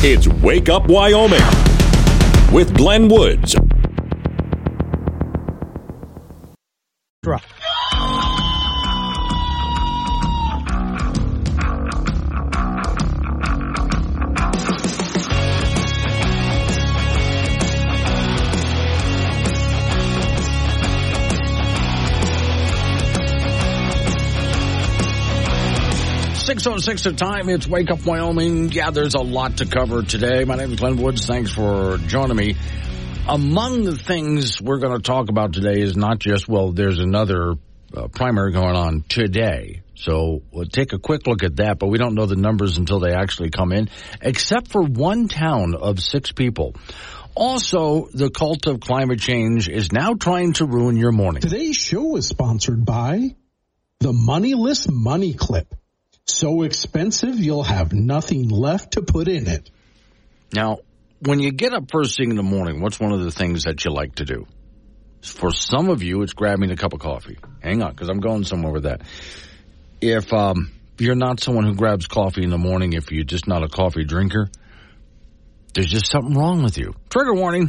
It's Wake Up Wyoming with Glenn Woods. Drop. Six oh six of time. It's Wake Up Wyoming. Yeah, there's a lot to cover today. My name is Glenn Woods. Thanks for joining me. Among the things we're going to talk about today is not just well, there's another uh, primary going on today. So we'll take a quick look at that, but we don't know the numbers until they actually come in, except for one town of six people. Also, the cult of climate change is now trying to ruin your morning. Today's show is sponsored by the Moneyless Money Clip. So expensive, you'll have nothing left to put in it. Now, when you get up first thing in the morning, what's one of the things that you like to do? For some of you, it's grabbing a cup of coffee. Hang on, because I'm going somewhere with that. If um, you're not someone who grabs coffee in the morning, if you're just not a coffee drinker, there's just something wrong with you. Trigger warning.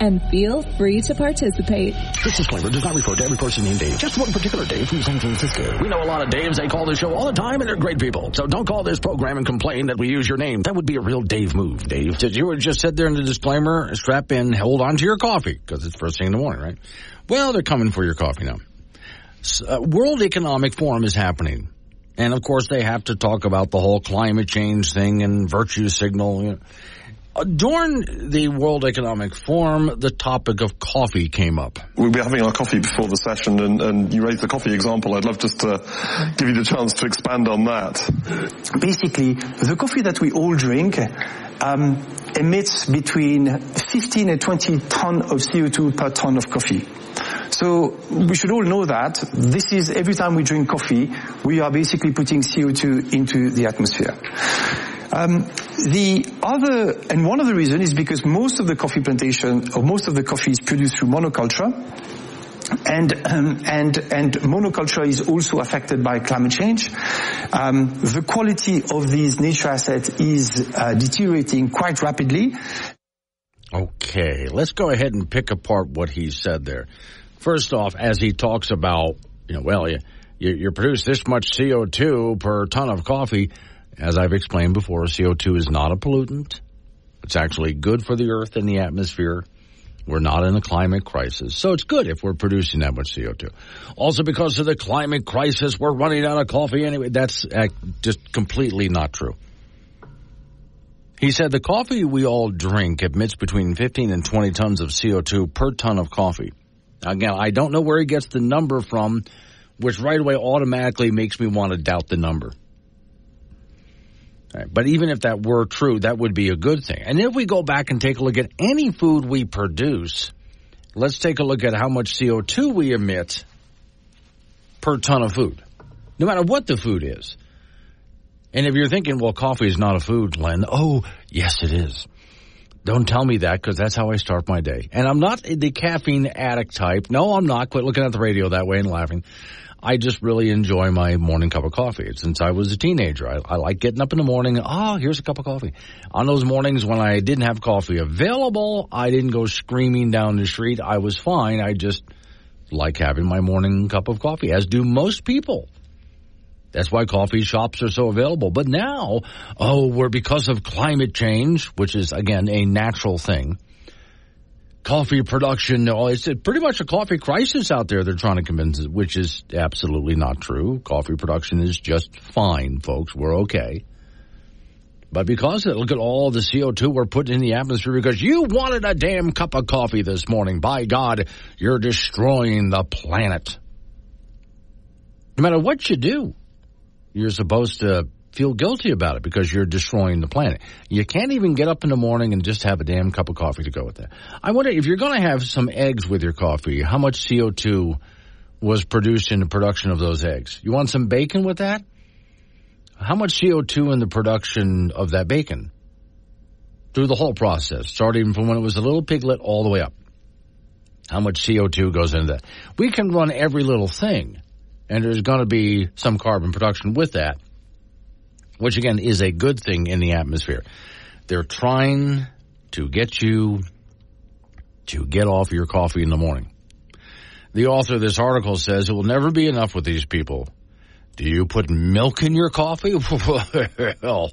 and feel free to participate. This disclaimer does not refer to every person named Dave, just one particular Dave from San Francisco. We know a lot of Daves. They call this show all the time, and they're great people. So don't call this program and complain that we use your name. That would be a real Dave move, Dave. Did you would just sit there in the disclaimer, strap in, hold on to your coffee, because it's first thing in the morning, right? Well, they're coming for your coffee now. Uh, World Economic Forum is happening. And of course, they have to talk about the whole climate change thing and virtue signal. You know. Uh, during the World Economic Forum, the topic of coffee came up. We'll be having our coffee before the session, and, and you raised the coffee example. I'd love just to give you the chance to expand on that. Basically, the coffee that we all drink um, emits between 15 and 20 ton of CO2 per ton of coffee. So we should all know that this is every time we drink coffee, we are basically putting CO2 into the atmosphere. Um, the other, and one of the reasons is because most of the coffee plantation, or most of the coffee is produced through monoculture, and um, and and monoculture is also affected by climate change. Um, the quality of these nature assets is uh, deteriorating quite rapidly. Okay, let's go ahead and pick apart what he said there. First off, as he talks about, you know, well, you, you, you produce this much CO2 per ton of coffee. As I've explained before, CO2 is not a pollutant. It's actually good for the earth and the atmosphere. We're not in a climate crisis. So it's good if we're producing that much CO2. Also, because of the climate crisis, we're running out of coffee anyway. That's uh, just completely not true. He said the coffee we all drink emits between 15 and 20 tons of CO2 per ton of coffee. Again, I don't know where he gets the number from, which right away automatically makes me want to doubt the number. Right, but even if that were true, that would be a good thing. And if we go back and take a look at any food we produce, let's take a look at how much CO2 we emit per ton of food, no matter what the food is. And if you're thinking, well, coffee is not a food, Glenn, oh, yes, it is. Don't tell me that because that's how I start my day. And I'm not the caffeine addict type. No, I'm not. Quit looking at the radio that way and laughing. I just really enjoy my morning cup of coffee. Since I was a teenager, I, I like getting up in the morning. Oh, here's a cup of coffee. On those mornings when I didn't have coffee available, I didn't go screaming down the street. I was fine. I just like having my morning cup of coffee, as do most people. That's why coffee shops are so available. But now, oh, we're because of climate change, which is again a natural thing coffee production. oh, It's pretty much a coffee crisis out there. They're trying to convince us, which is absolutely not true. Coffee production is just fine, folks. We're okay. But because of it, look at all the CO2 we're putting in the atmosphere because you wanted a damn cup of coffee this morning. By God, you're destroying the planet. No matter what you do, you're supposed to feel guilty about it because you're destroying the planet. You can't even get up in the morning and just have a damn cup of coffee to go with that. I wonder if you're going to have some eggs with your coffee, how much CO2 was produced in the production of those eggs? You want some bacon with that? How much CO2 in the production of that bacon? Through the whole process, starting from when it was a little piglet all the way up. How much CO2 goes into that? We can run every little thing, and there's going to be some carbon production with that, which again is a good thing in the atmosphere. They're trying to get you to get off your coffee in the morning. The author of this article says it will never be enough with these people. Do you put milk in your coffee? well,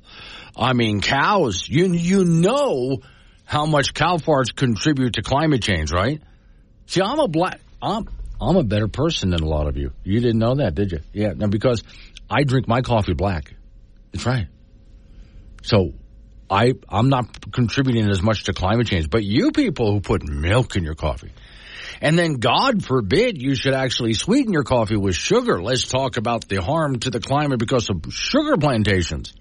I mean, cows. You you know how much cow farts contribute to climate change, right? See, I'm a black. I'm I'm a better person than a lot of you. You didn't know that, did you? Yeah, no, because I drink my coffee black. That's right. So I I'm not contributing as much to climate change, but you people who put milk in your coffee. And then God forbid you should actually sweeten your coffee with sugar. Let's talk about the harm to the climate because of sugar plantations.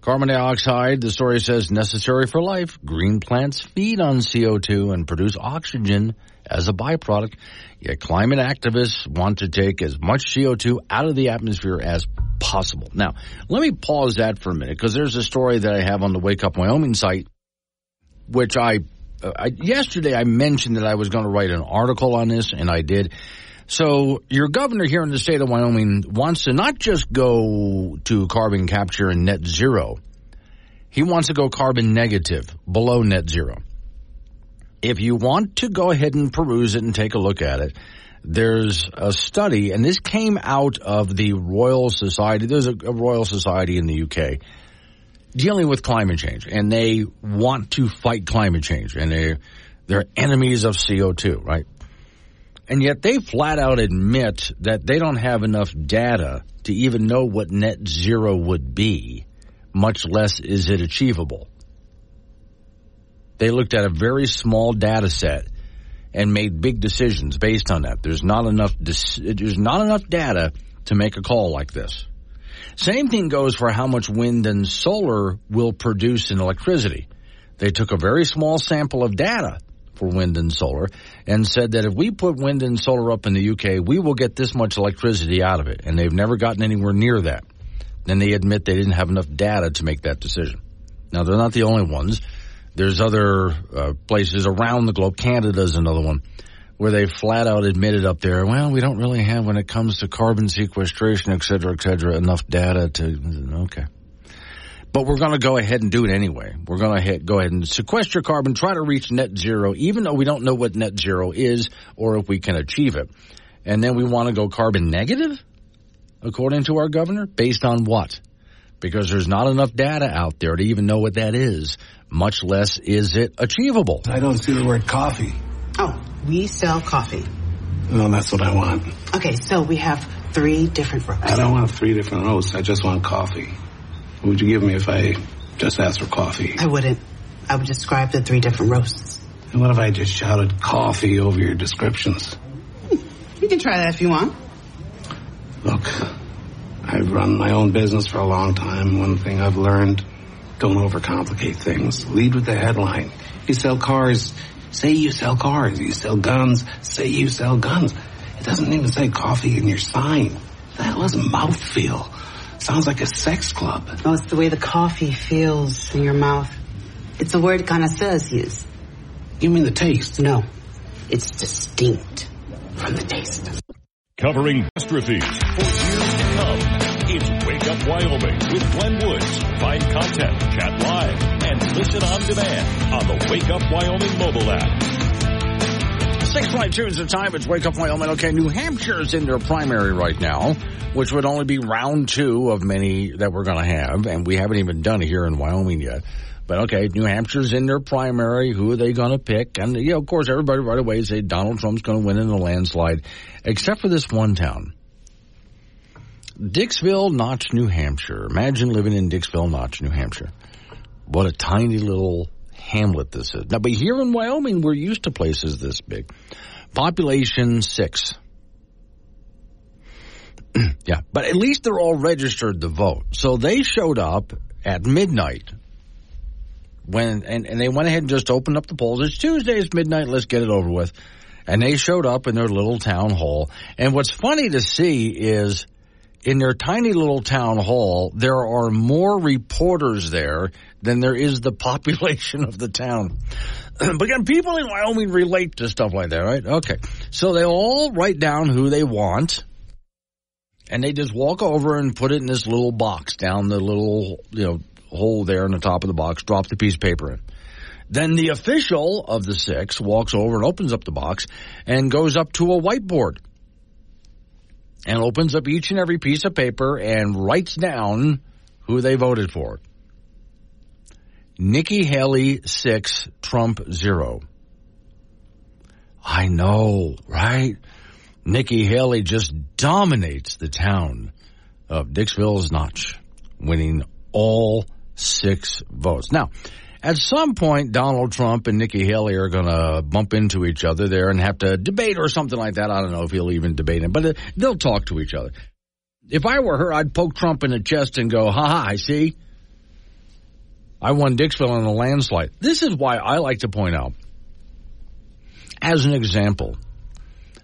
Carbon dioxide, the story says, necessary for life. Green plants feed on CO2 and produce oxygen as a byproduct. Yet climate activists want to take as much CO2 out of the atmosphere as possible. Now, let me pause that for a minute because there's a story that I have on the Wake Up Wyoming site, which I, uh, I yesterday I mentioned that I was going to write an article on this, and I did. So your governor here in the state of Wyoming wants to not just go to carbon capture and net zero. He wants to go carbon negative, below net zero. If you want to go ahead and peruse it and take a look at it, there's a study, and this came out of the Royal Society. There's a, a Royal Society in the UK dealing with climate change, and they want to fight climate change, and they they're enemies of CO2, right? And yet they flat out admit that they don't have enough data to even know what net zero would be, much less is it achievable. They looked at a very small data set and made big decisions based on that. There's not enough there's not enough data to make a call like this. Same thing goes for how much wind and solar will produce in electricity. They took a very small sample of data for wind and solar and said that if we put wind and solar up in the UK, we will get this much electricity out of it. And they've never gotten anywhere near that. Then they admit they didn't have enough data to make that decision. Now, they're not the only ones. There's other uh, places around the globe. Canada's another one where they flat out admitted up there, well, we don't really have when it comes to carbon sequestration, et cetera, et cetera, enough data to, okay. But we're going to go ahead and do it anyway. We're going to go ahead and sequester carbon, try to reach net zero, even though we don't know what net zero is or if we can achieve it. And then we want to go carbon negative, according to our governor, based on what? Because there's not enough data out there to even know what that is, much less is it achievable. I don't see the word coffee. Oh, we sell coffee. No, that's what I want. Okay, so we have three different roasts. I don't want three different roasts. I just want coffee. What would you give me if I just asked for coffee? I wouldn't. I would describe the three different roasts. And what if I just shouted coffee over your descriptions? Hmm, you can try that if you want. Look, I've run my own business for a long time. One thing I've learned, don't overcomplicate things. Lead with the headline. You sell cars, say you sell cars. You sell guns, say you sell guns. It doesn't even say coffee in your sign. That was mouthfeel. Sounds like a sex club. Oh, it's the way the coffee feels in your mouth. It's a word connoisseurs use. You mean the taste? No. It's distinct from the taste. Covering catastrophes Up Wyoming with Glenn Woods. Find content, chat live, and listen on demand on the Wake Up Wyoming mobile app. 652 is the time. It's Wake Up Wyoming. Okay, New Hampshire's in their primary right now, which would only be round two of many that we're going to have, and we haven't even done it here in Wyoming yet. But okay, New Hampshire's in their primary. Who are they going to pick? And, you know, of course, everybody right away say Donald Trump's going to win in a landslide, except for this one town. Dixville Notch, New Hampshire. Imagine living in Dixville Notch, New Hampshire. What a tiny little hamlet this is. Now, but here in Wyoming, we're used to places this big. Population six. yeah, but at least they're all registered to vote. So they showed up at midnight when and, and they went ahead and just opened up the polls. It's Tuesday, it's midnight, let's get it over with. And they showed up in their little town hall. And what's funny to see is in their tiny little town hall, there are more reporters there than there is the population of the town. but again, people in Wyoming relate to stuff like that, right? Okay. So they all write down who they want. And they just walk over and put it in this little box down the little, you know, hole there in the top of the box, drop the piece of paper in. Then the official of the six walks over and opens up the box and goes up to a whiteboard and opens up each and every piece of paper and writes down who they voted for. Nikki Haley, six, Trump, zero. I know, right? Nikki Haley just dominates the town of Dixville's Notch, winning all six votes. Now, at some point, Donald Trump and Nikki Haley are going to bump into each other there and have to debate or something like that. I don't know if he'll even debate him, but uh, they'll talk to each other. If I were her, I'd poke Trump in the chest and go, ha ha, I see. I won Dixville in a landslide. This is why I like to point out, as an example,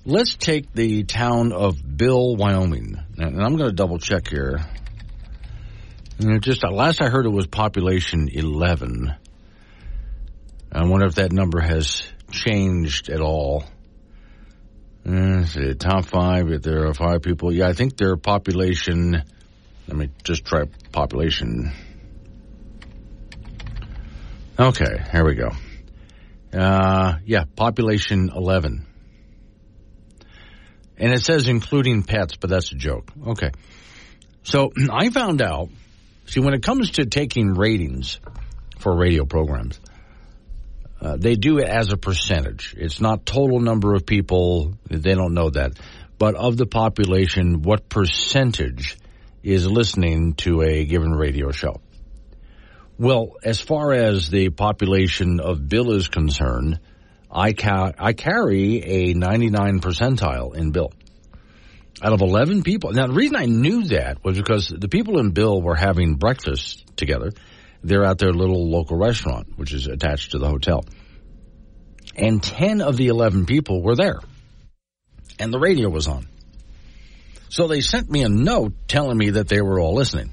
let's take the town of Bill, Wyoming. And I'm going to double check here. just uh, last I heard it was population 11. I wonder if that number has changed at all. Uh, see, top five, if there are five people. Yeah, I think their population, let me just try population Okay, here we go. Uh, yeah, population 11. And it says including pets, but that's a joke. Okay. So I found out, see, when it comes to taking ratings for radio programs, uh, they do it as a percentage. It's not total number of people. They don't know that. But of the population, what percentage is listening to a given radio show? Well, as far as the population of Bill is concerned, I, ca- I carry a 99 percentile in Bill. Out of 11 people. Now, the reason I knew that was because the people in Bill were having breakfast together. They're at their little local restaurant, which is attached to the hotel. And 10 of the 11 people were there. And the radio was on. So they sent me a note telling me that they were all listening.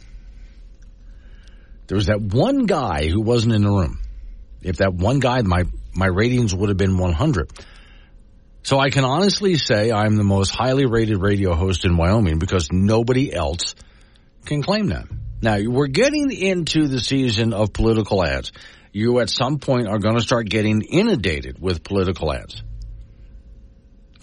There was that one guy who wasn't in the room. If that one guy, my, my ratings would have been 100. So I can honestly say I'm the most highly rated radio host in Wyoming because nobody else can claim that. Now we're getting into the season of political ads. You at some point are going to start getting inundated with political ads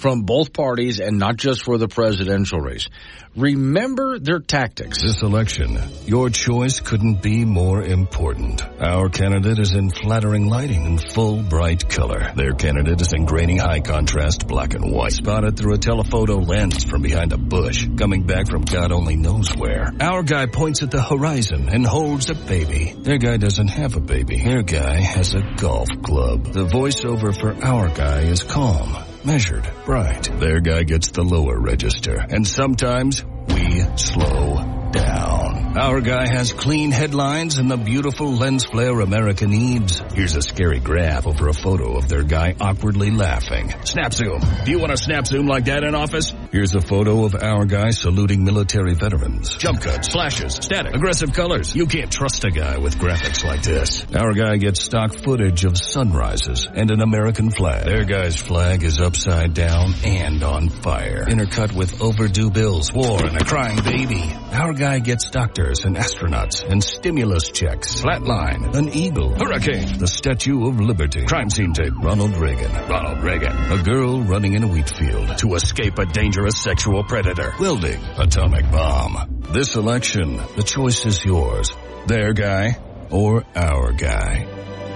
from both parties and not just for the presidential race. Remember their tactics. This election, your choice couldn't be more important. Our candidate is in flattering lighting and full bright color. Their candidate is in grainy high contrast black and white, spotted through a telephoto lens from behind a bush, coming back from God only knows where. Our guy points at the horizon and holds a baby. Their guy doesn't have a baby. Their guy has a golf club. The voiceover for our guy is calm measured, bright. Their guy gets the lower register, and sometimes we slow down. Our guy has clean headlines and the beautiful lens flare America needs. Here's a scary graph over a photo of their guy awkwardly laughing. Snap zoom. Do you want a snap zoom like that in office? Here's a photo of our guy saluting military veterans. Jump cuts, flashes, static, aggressive colors. You can't trust a guy with graphics like this. Our guy gets stock footage of sunrises and an American flag. Their guy's flag is upside down and on fire. Intercut with overdue bills, war, and a crying baby. Our guy gets doctors and astronauts and stimulus checks. Flatline, an eagle, hurricane, the Statue of Liberty, crime scene tape, Ronald Reagan, Ronald Reagan, a girl running in a wheat field to escape a dangerous sexual predator, welding, atomic bomb. This election, the choice is yours. Their guy or our guy.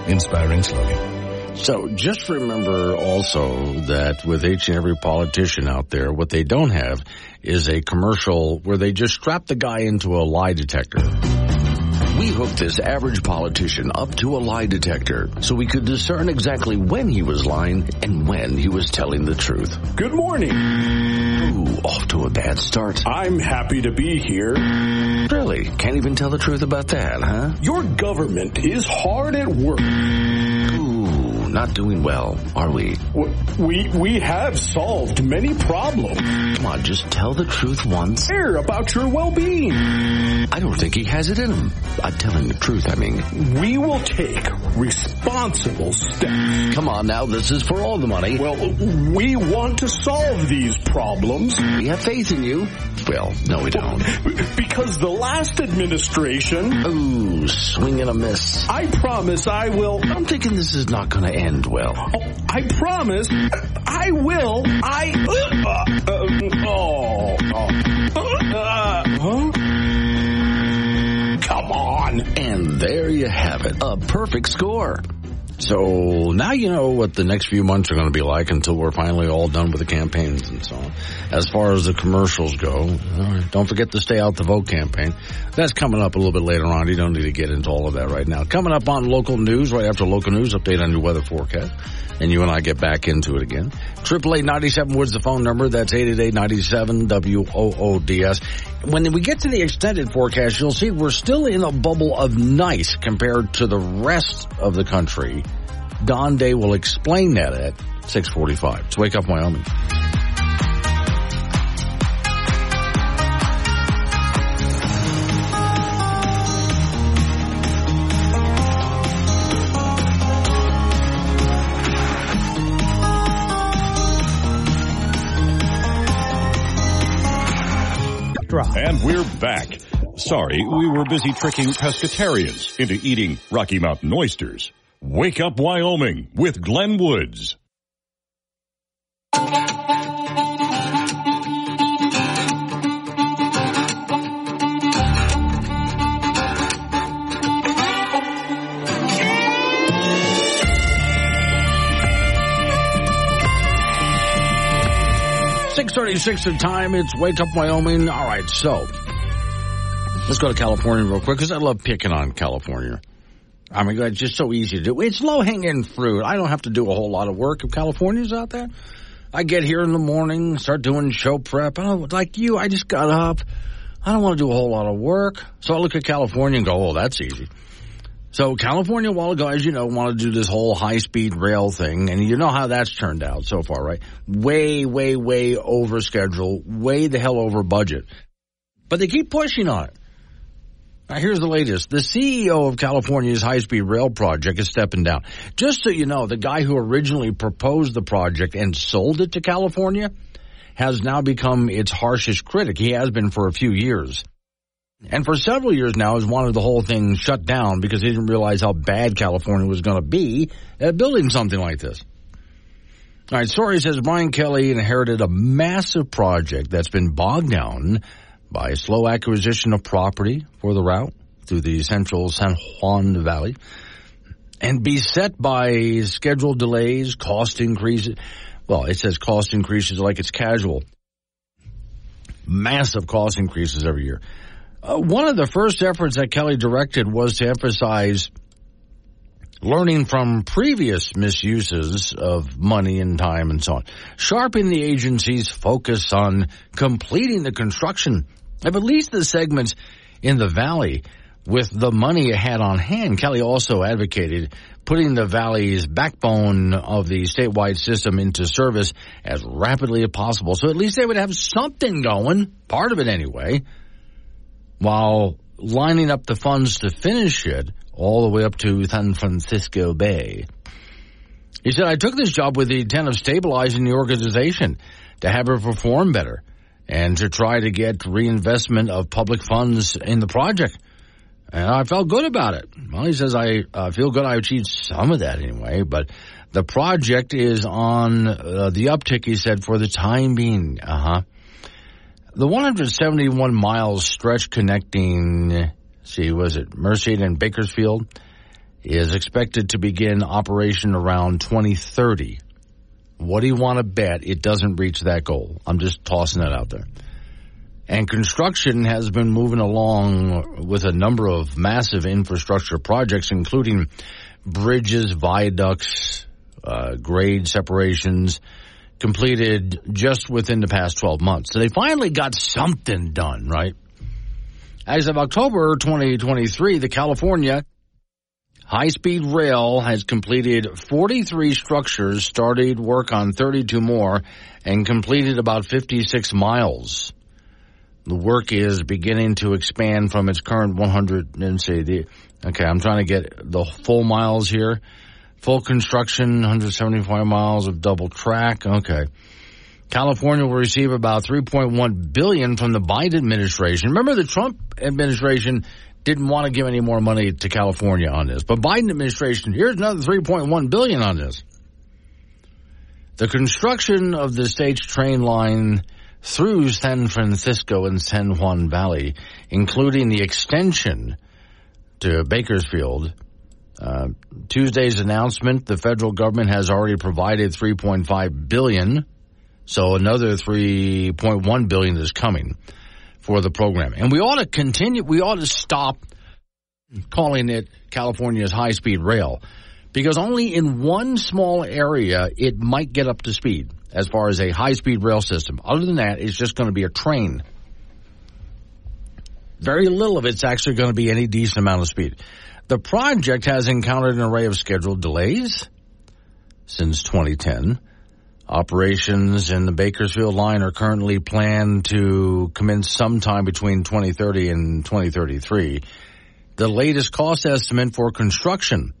Inspiring slogan. So just remember also that with each and every politician out there, what they don't have is a commercial where they just strap the guy into a lie detector We hooked this average politician up to a lie detector so we could discern exactly when he was lying and when he was telling the truth. Good morning. Ooh, off to a bad start. I'm happy to be here. Really? Can't even tell the truth about that, huh? Your government is hard at work. Ooh, not doing well, are we? We we have solved many problems. Come on, just tell the truth once. Care about your well-being. I don't think he has it in him. I'm telling the truth, I mean. We will take responsible steps. Come on now, this is for all the money. Well, we want to solve these problems. We have faith in you. Well, no, we don't. Because the last administration. Ooh, swing and a miss. I promise I will. I'm thinking this is not going to end well. Oh, I promise I will. I. Uh, uh, oh. oh. Uh, huh? Come on. And there you have it. A perfect score. So now you know what the next few months are going to be like until we're finally all done with the campaigns and so on. As far as the commercials go, don't forget to stay out the vote campaign. That's coming up a little bit later on. You don't need to get into all of that right now. Coming up on local news, right after local news, update on your weather forecast. And you and I get back into it again. Triple eight ninety seven Woods the phone number. That's eight eight eight ninety seven W O O D S. When we get to the extended forecast, you'll see we're still in a bubble of nice compared to the rest of the country. Don Day will explain that at 645. It's Wake Up Wyoming. And we're back. Sorry, we were busy tricking pescatarians into eating Rocky Mountain oysters. Wake Up Wyoming with Glenn Woods. Six thirty-six the time. It's Wake Up Wyoming. All right, so let's go to California real quick because I love picking on California. I mean, it's just so easy to do. It's low hanging fruit. I don't have to do a whole lot of work if California's out there. I get here in the morning, start doing show prep. And like you, I just got up. I don't want to do a whole lot of work. So I look at California and go, oh, that's easy. So California, a while ago, as you know, wanted to do this whole high speed rail thing. And you know how that's turned out so far, right? Way, way, way over schedule, way the hell over budget. But they keep pushing on it. Now, here's the latest. The CEO of California's high speed rail project is stepping down. Just so you know, the guy who originally proposed the project and sold it to California has now become its harshest critic. He has been for a few years. And for several years now has wanted the whole thing shut down because he didn't realize how bad California was going to be at building something like this. All right, story says Brian Kelly inherited a massive project that's been bogged down by slow acquisition of property for the route through the central San Joaquin Valley and beset by schedule delays, cost increases. Well, it says cost increases like it's casual. Massive cost increases every year. Uh, one of the first efforts that Kelly directed was to emphasize learning from previous misuses of money and time and so on, sharpen the agency's focus on completing the construction of at least the segments in the valley with the money it had on hand. Kelly also advocated putting the valley's backbone of the statewide system into service as rapidly as possible. So at least they would have something going, part of it anyway, while lining up the funds to finish it all the way up to San Francisco Bay. He said, I took this job with the intent of stabilizing the organization to have it perform better and to try to get reinvestment of public funds in the project. And I felt good about it. Well, he says, I uh, feel good I achieved some of that anyway, but the project is on uh, the uptick, he said, for the time being. Uh huh. The 171 miles stretch connecting, see, was it Merced and Bakersfield, is expected to begin operation around 2030. What do you want to bet it doesn't reach that goal? I'm just tossing that out there. And construction has been moving along with a number of massive infrastructure projects, including bridges, viaducts, uh, grade separations, completed just within the past 12 months. So they finally got something done, right? As of October 2023, the California High Speed Rail has completed 43 structures, started work on 32 more, and completed about 56 miles. The work is beginning to expand from its current 100 and say the okay, I'm trying to get the full miles here. Full construction, 175 miles of double track. Okay. California will receive about 3.1 billion from the Biden administration. Remember the Trump administration didn't want to give any more money to California on this, but Biden administration, here's another 3.1 billion on this. The construction of the stage train line through San Francisco and San Joaquin Valley, including the extension to Bakersfield. Uh, Tuesday's announcement, the federal government has already provided 3.5 billion, so another 3.1 billion is coming for the program. And we ought to continue, we ought to stop calling it California's high speed rail because only in one small area it might get up to speed as far as a high speed rail system. Other than that, it's just going to be a train. Very little of it's actually going to be any decent amount of speed. The project has encountered an array of scheduled delays since 2010. Operations in the Bakersfield line are currently planned to commence sometime between 2030 and 2033. The latest cost estimate for construction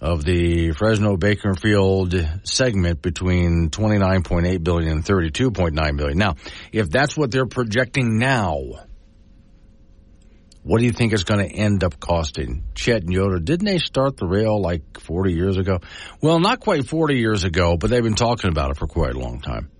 of the Fresno Bakersfield segment between 29.8 billion and 32.9 billion. Now, if that's what they're projecting now, what do you think it's going to end up costing? Chet and Yoder, didn't they start the rail like 40 years ago? Well, not quite 40 years ago, but they've been talking about it for quite a long time.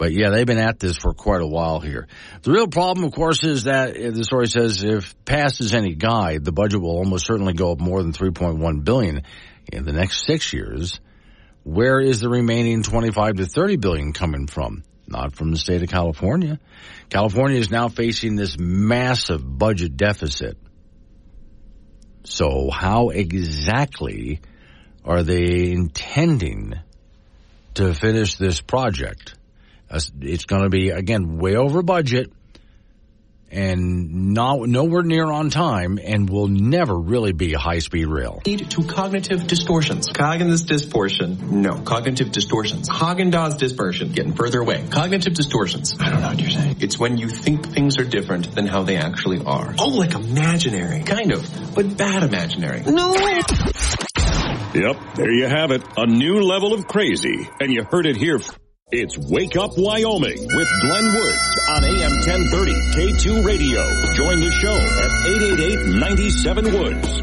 But yeah, they've been at this for quite a while here. The real problem, of course, is that uh, the story says if past is any guide, the budget will almost certainly go up more than 3.1 billion in the next six years. Where is the remaining 25 to 30 billion coming from? Not from the state of California. California is now facing this massive budget deficit. So how exactly are they intending to finish this project? It's going to be, again, way over budget and not, nowhere near on time and will never really be a high speed rail. Lead to cognitive distortions. Cognitive distortion. No. Cognitive distortions. Haagen-Dazs dispersion. Getting further away. Cognitive distortions. I don't know what you're saying. It's when you think things are different than how they actually are. Oh, like imaginary. Kind of, but bad imaginary. No. Yep, there you have it. A new level of crazy. And you heard it here. It's Wake Up Wyoming with Glenn Woods on AM 1030 K2 Radio. Join the show at 888-97 Woods.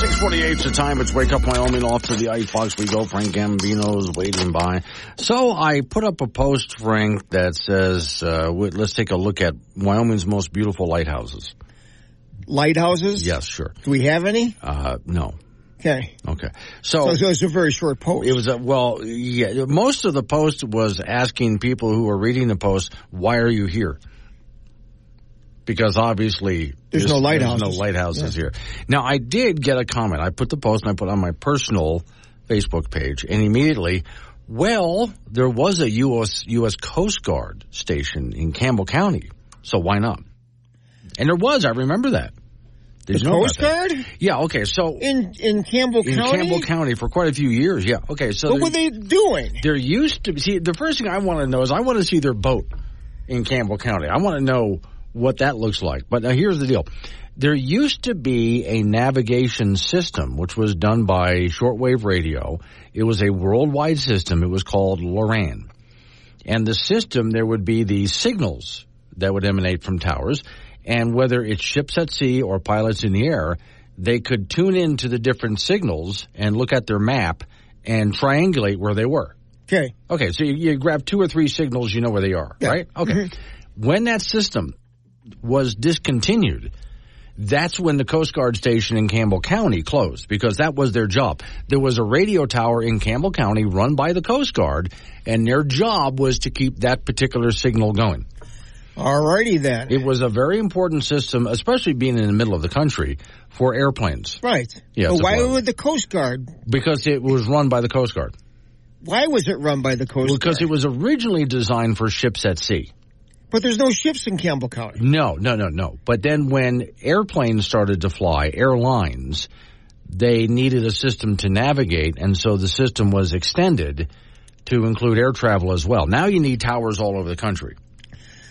648 the time. It's Wake Up Wyoming. Off to the icebox we go. Frank Gambino's waiting by. So I put up a post, Frank, that says, uh, let's take a look at Wyoming's most beautiful lighthouses. Lighthouses? Yes, sure. Do we have any? Uh, no. Okay. Okay. So, so, it was a very short post. It was a, well, yeah, most of the post was asking people who were reading the post, why are you here? Because obviously there's, no lighthouses. There's no lighthouses yeah. here. Now I did get a comment. I put the post and I put on my personal Facebook page and immediately, well, there was a U.S. U.S. Coast Guard station in Campbell County. So why not? And there was, I remember that. Did the you know Coast Guard? Yeah. Okay. So in in Campbell County. in County, Campbell County for quite a few years. Yeah. Okay. So what were they doing? There used to. See, the first thing I want to know is I want to see their boat in Campbell County. I want to know what that looks like. But now here's the deal. There used to be a navigation system which was done by shortwave radio. It was a worldwide system. It was called Loran. And the system, there would be the signals that would emanate from towers and whether it's ships at sea or pilots in the air, they could tune into the different signals and look at their map and triangulate where they were. Okay. Okay, so you, you grab two or three signals, you know where they are, yeah. right? Okay. Mm-hmm. When that system was discontinued, That's when the Coast Guard station in Campbell County closed because that was their job. There was a radio tower in Campbell County run by the Coast Guard and their job was to keep that particular signal going. Alrighty then. It was a very important system, especially being in the middle of the country for airplanes. Right. Yeah. But why would the Coast Guard? Because it was run by the Coast Guard. Why was it run by the Coast Because Guard? Because it was originally designed for ships at sea. But there's no ships in Campbell County. No, no, no, no. But then when airplanes started to fly, airlines, they needed a system to navigate, and so the system was extended to include air travel as well. Now you need towers all over the country.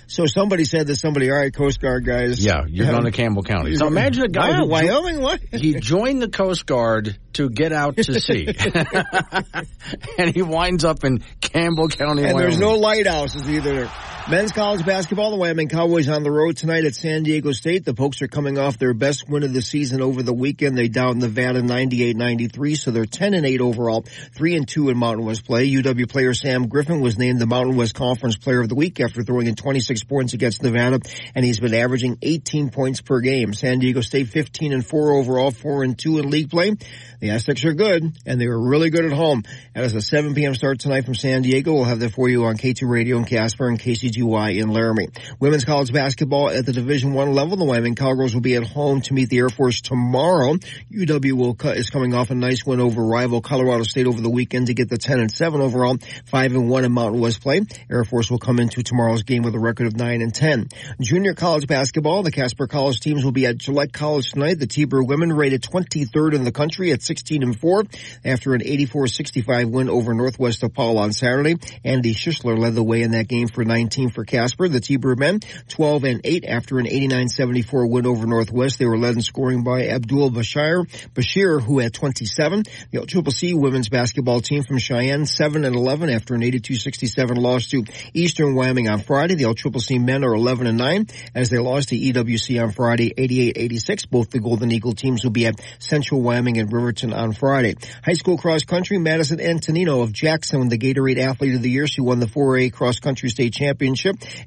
So somebody said to somebody, all right, Coast Guard guys. Yeah, you're going to Campbell County. So imagine a guy Wow, who Wyoming, what? he joined the Coast Guard to get out to sea, and he winds up in Campbell County. And there's no lighthouses either. Men's college basketball, the Wyoming Cowboys on the road tonight at San Diego State. The Pokes are coming off their best win of the season over the weekend. They downed Nevada 98-93, so they're 10 and 8 overall, 3 and 2 in Mountain West play. UW player Sam Griffin was named the Mountain West Conference Player of the Week after throwing in 26 points against Nevada, and he's been averaging 18 points per game. San Diego State 15 and 4 overall, 4 and 2 in league play. The Aztecs are good, and they were really good at home. That is a 7 p.m. start tonight from San Diego. We'll have that for you on K2 Radio in Casper and KCGY in Laramie. Women's college basketball at the Division One level. The Wyoming Cowgirls will be at home to meet the Air Force tomorrow. UW will is coming off a nice win over rival Colorado State over the weekend to get the 10 and 7 overall, 5 and 1 in Mountain West play. Air Force will come into tomorrow's game with a record of 9 and 10. Junior college basketball, the Casper College teams will be at Gillette College tonight. The T-Birds women rated 23rd in the country at 16 and 4 after an 84-65 win over Northwest DePaul on Saturday. Andy Schischler led the way in that game for 19 for Casper. The T-Birds men 12 and 8 after an 89-74 win over Northwest. They were led in scoring by Abdul Bashir, Bashir who had 27. The LCCC women's basketball team from Cheyenne 7 and 11 after an 82-67 loss to Eastern Wyoming on Friday. The LCCC men are 11 and 9 as they lost to EWC on Friday 88-86. Both the Golden Eagle teams will be at Central Wyoming and Riverton on Friday. High school cross country, Madison Antonino of Jackson the Gatorade Athlete of the Year. She won the 4A cross country state championship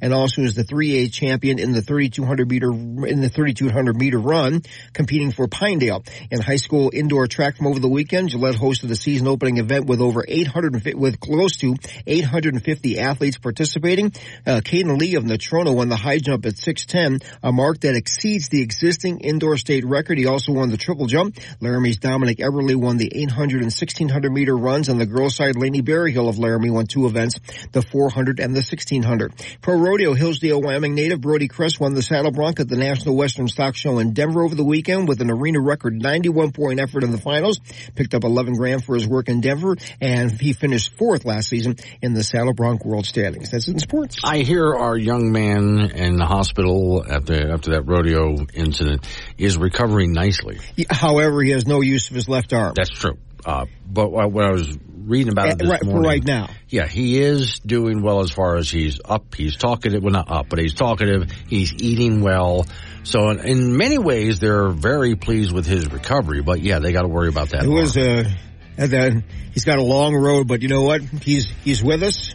and also is the 3A champion in the 3200 meter in the 3200 meter run, competing for Pinedale. In high school indoor track from over the weekend, Gillette hosted the season opening event with over 800 with close to 850 athletes participating. Uh, Caden Lee of Natrona won the high jump at 610, a mark that exceeds the existing indoor state record. He also won the triple jump. Laramie's Dominic Everly won the 800 and 1600 meter runs. On the girls side, Laney Berryhill of Laramie won two events, the 400 and the 1600. Pro Rodeo Hillsdale, Wyoming native Brody Cress won the saddle bronc at the National Western Stock Show in Denver over the weekend with an arena record 91 point effort in the finals. Picked up 11 grand for his work in Denver and he finished fourth last season in the saddle bronc world standings. That's in sports. I hear our young man in the hospital after after that rodeo incident is recovering nicely. However, he has no use of his left arm. That's true. Uh, but what what I was reading about it this right, morning, right now. yeah, he is doing well as far as he's up. He's talkative. Well, not up, but he's talkative. He's eating well. So in, in many ways, they're very pleased with his recovery. But yeah, they got to worry about that. It was uh, and then he's got a long road, but you know what? He's he's with us.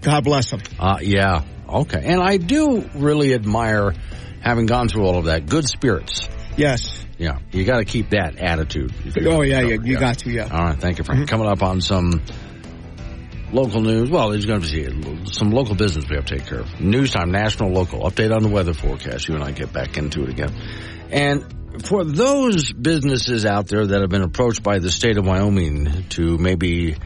God bless him. Uh, yeah. Okay. And I do really admire having gone through all of that. Good spirits. Yes. Yeah. You got to keep that attitude. Oh yeah, yeah, you got to, yeah. All right. Thank you, Frank. Mm-hmm. Coming up on some local news. Well, there's going to be some local business we have to take care of. News time, national, local. Update on the weather forecast. You and I get back into it again. And for those businesses out there that have been approached by the state of Wyoming to maybe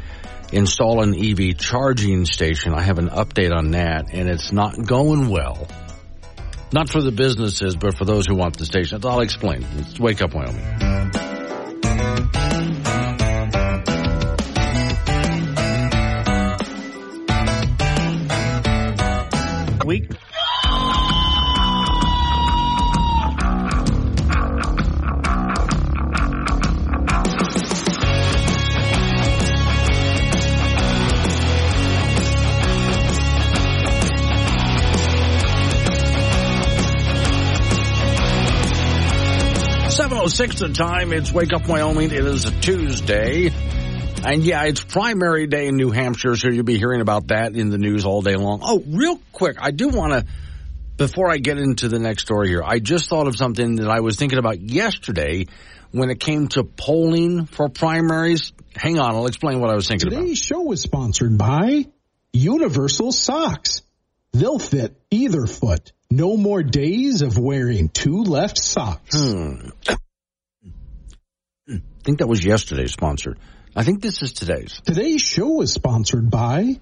install an EV charging station, I have an update on that, and it's not going well. Not for the businesses, but for those who want the station. I'll explain. It's Wake Up Wyoming. Week. Seven oh six the time. It's Wake Up Wyoming. It is a Tuesday. And yeah, it's primary day in New Hampshire, so you'll be hearing about that in the news all day long. Oh, real quick, I do want to Before I get into the next story here, I just thought of something that I was thinking about yesterday when it came to polling for primaries. Hang on, I'll explain what I was thinking Today's about. show is sponsored by Universal Socks. They'll fit either foot. No more days of wearing two left socks. Hmm. I think that was yesterday's sponsor. I think this is today's. Today's show is sponsored by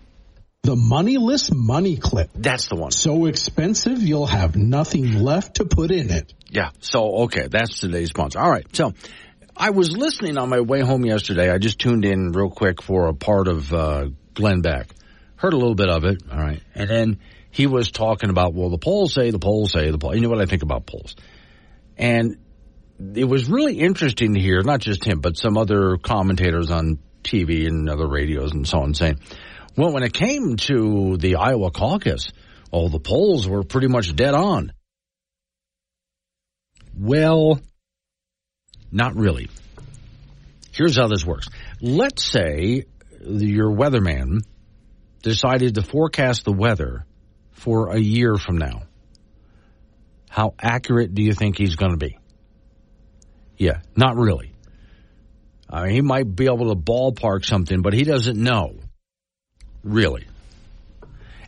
the Moneyless Money Clip. That's the one. So expensive you'll have nothing left to put in it. Yeah. So, okay, that's today's sponsor. All right. So, I was listening on my way home yesterday. I just tuned in real quick for a part of uh, Glenn Beck. Heard a little bit of it. All right. And then he was talking about, well, the polls say, the polls say, the polls. You know what I think about polls. And it was really interesting to hear, not just him, but some other commentators on TV and other radios and so on saying, well, when it came to the Iowa caucus, all the polls were pretty much dead on. Well, not really. Here's how this works. Let's say your weatherman decided to forecast the weather for a year from now. How accurate do you think he's going to be? Yeah, not really. I mean, he might be able to ballpark something, but he doesn't know. Really.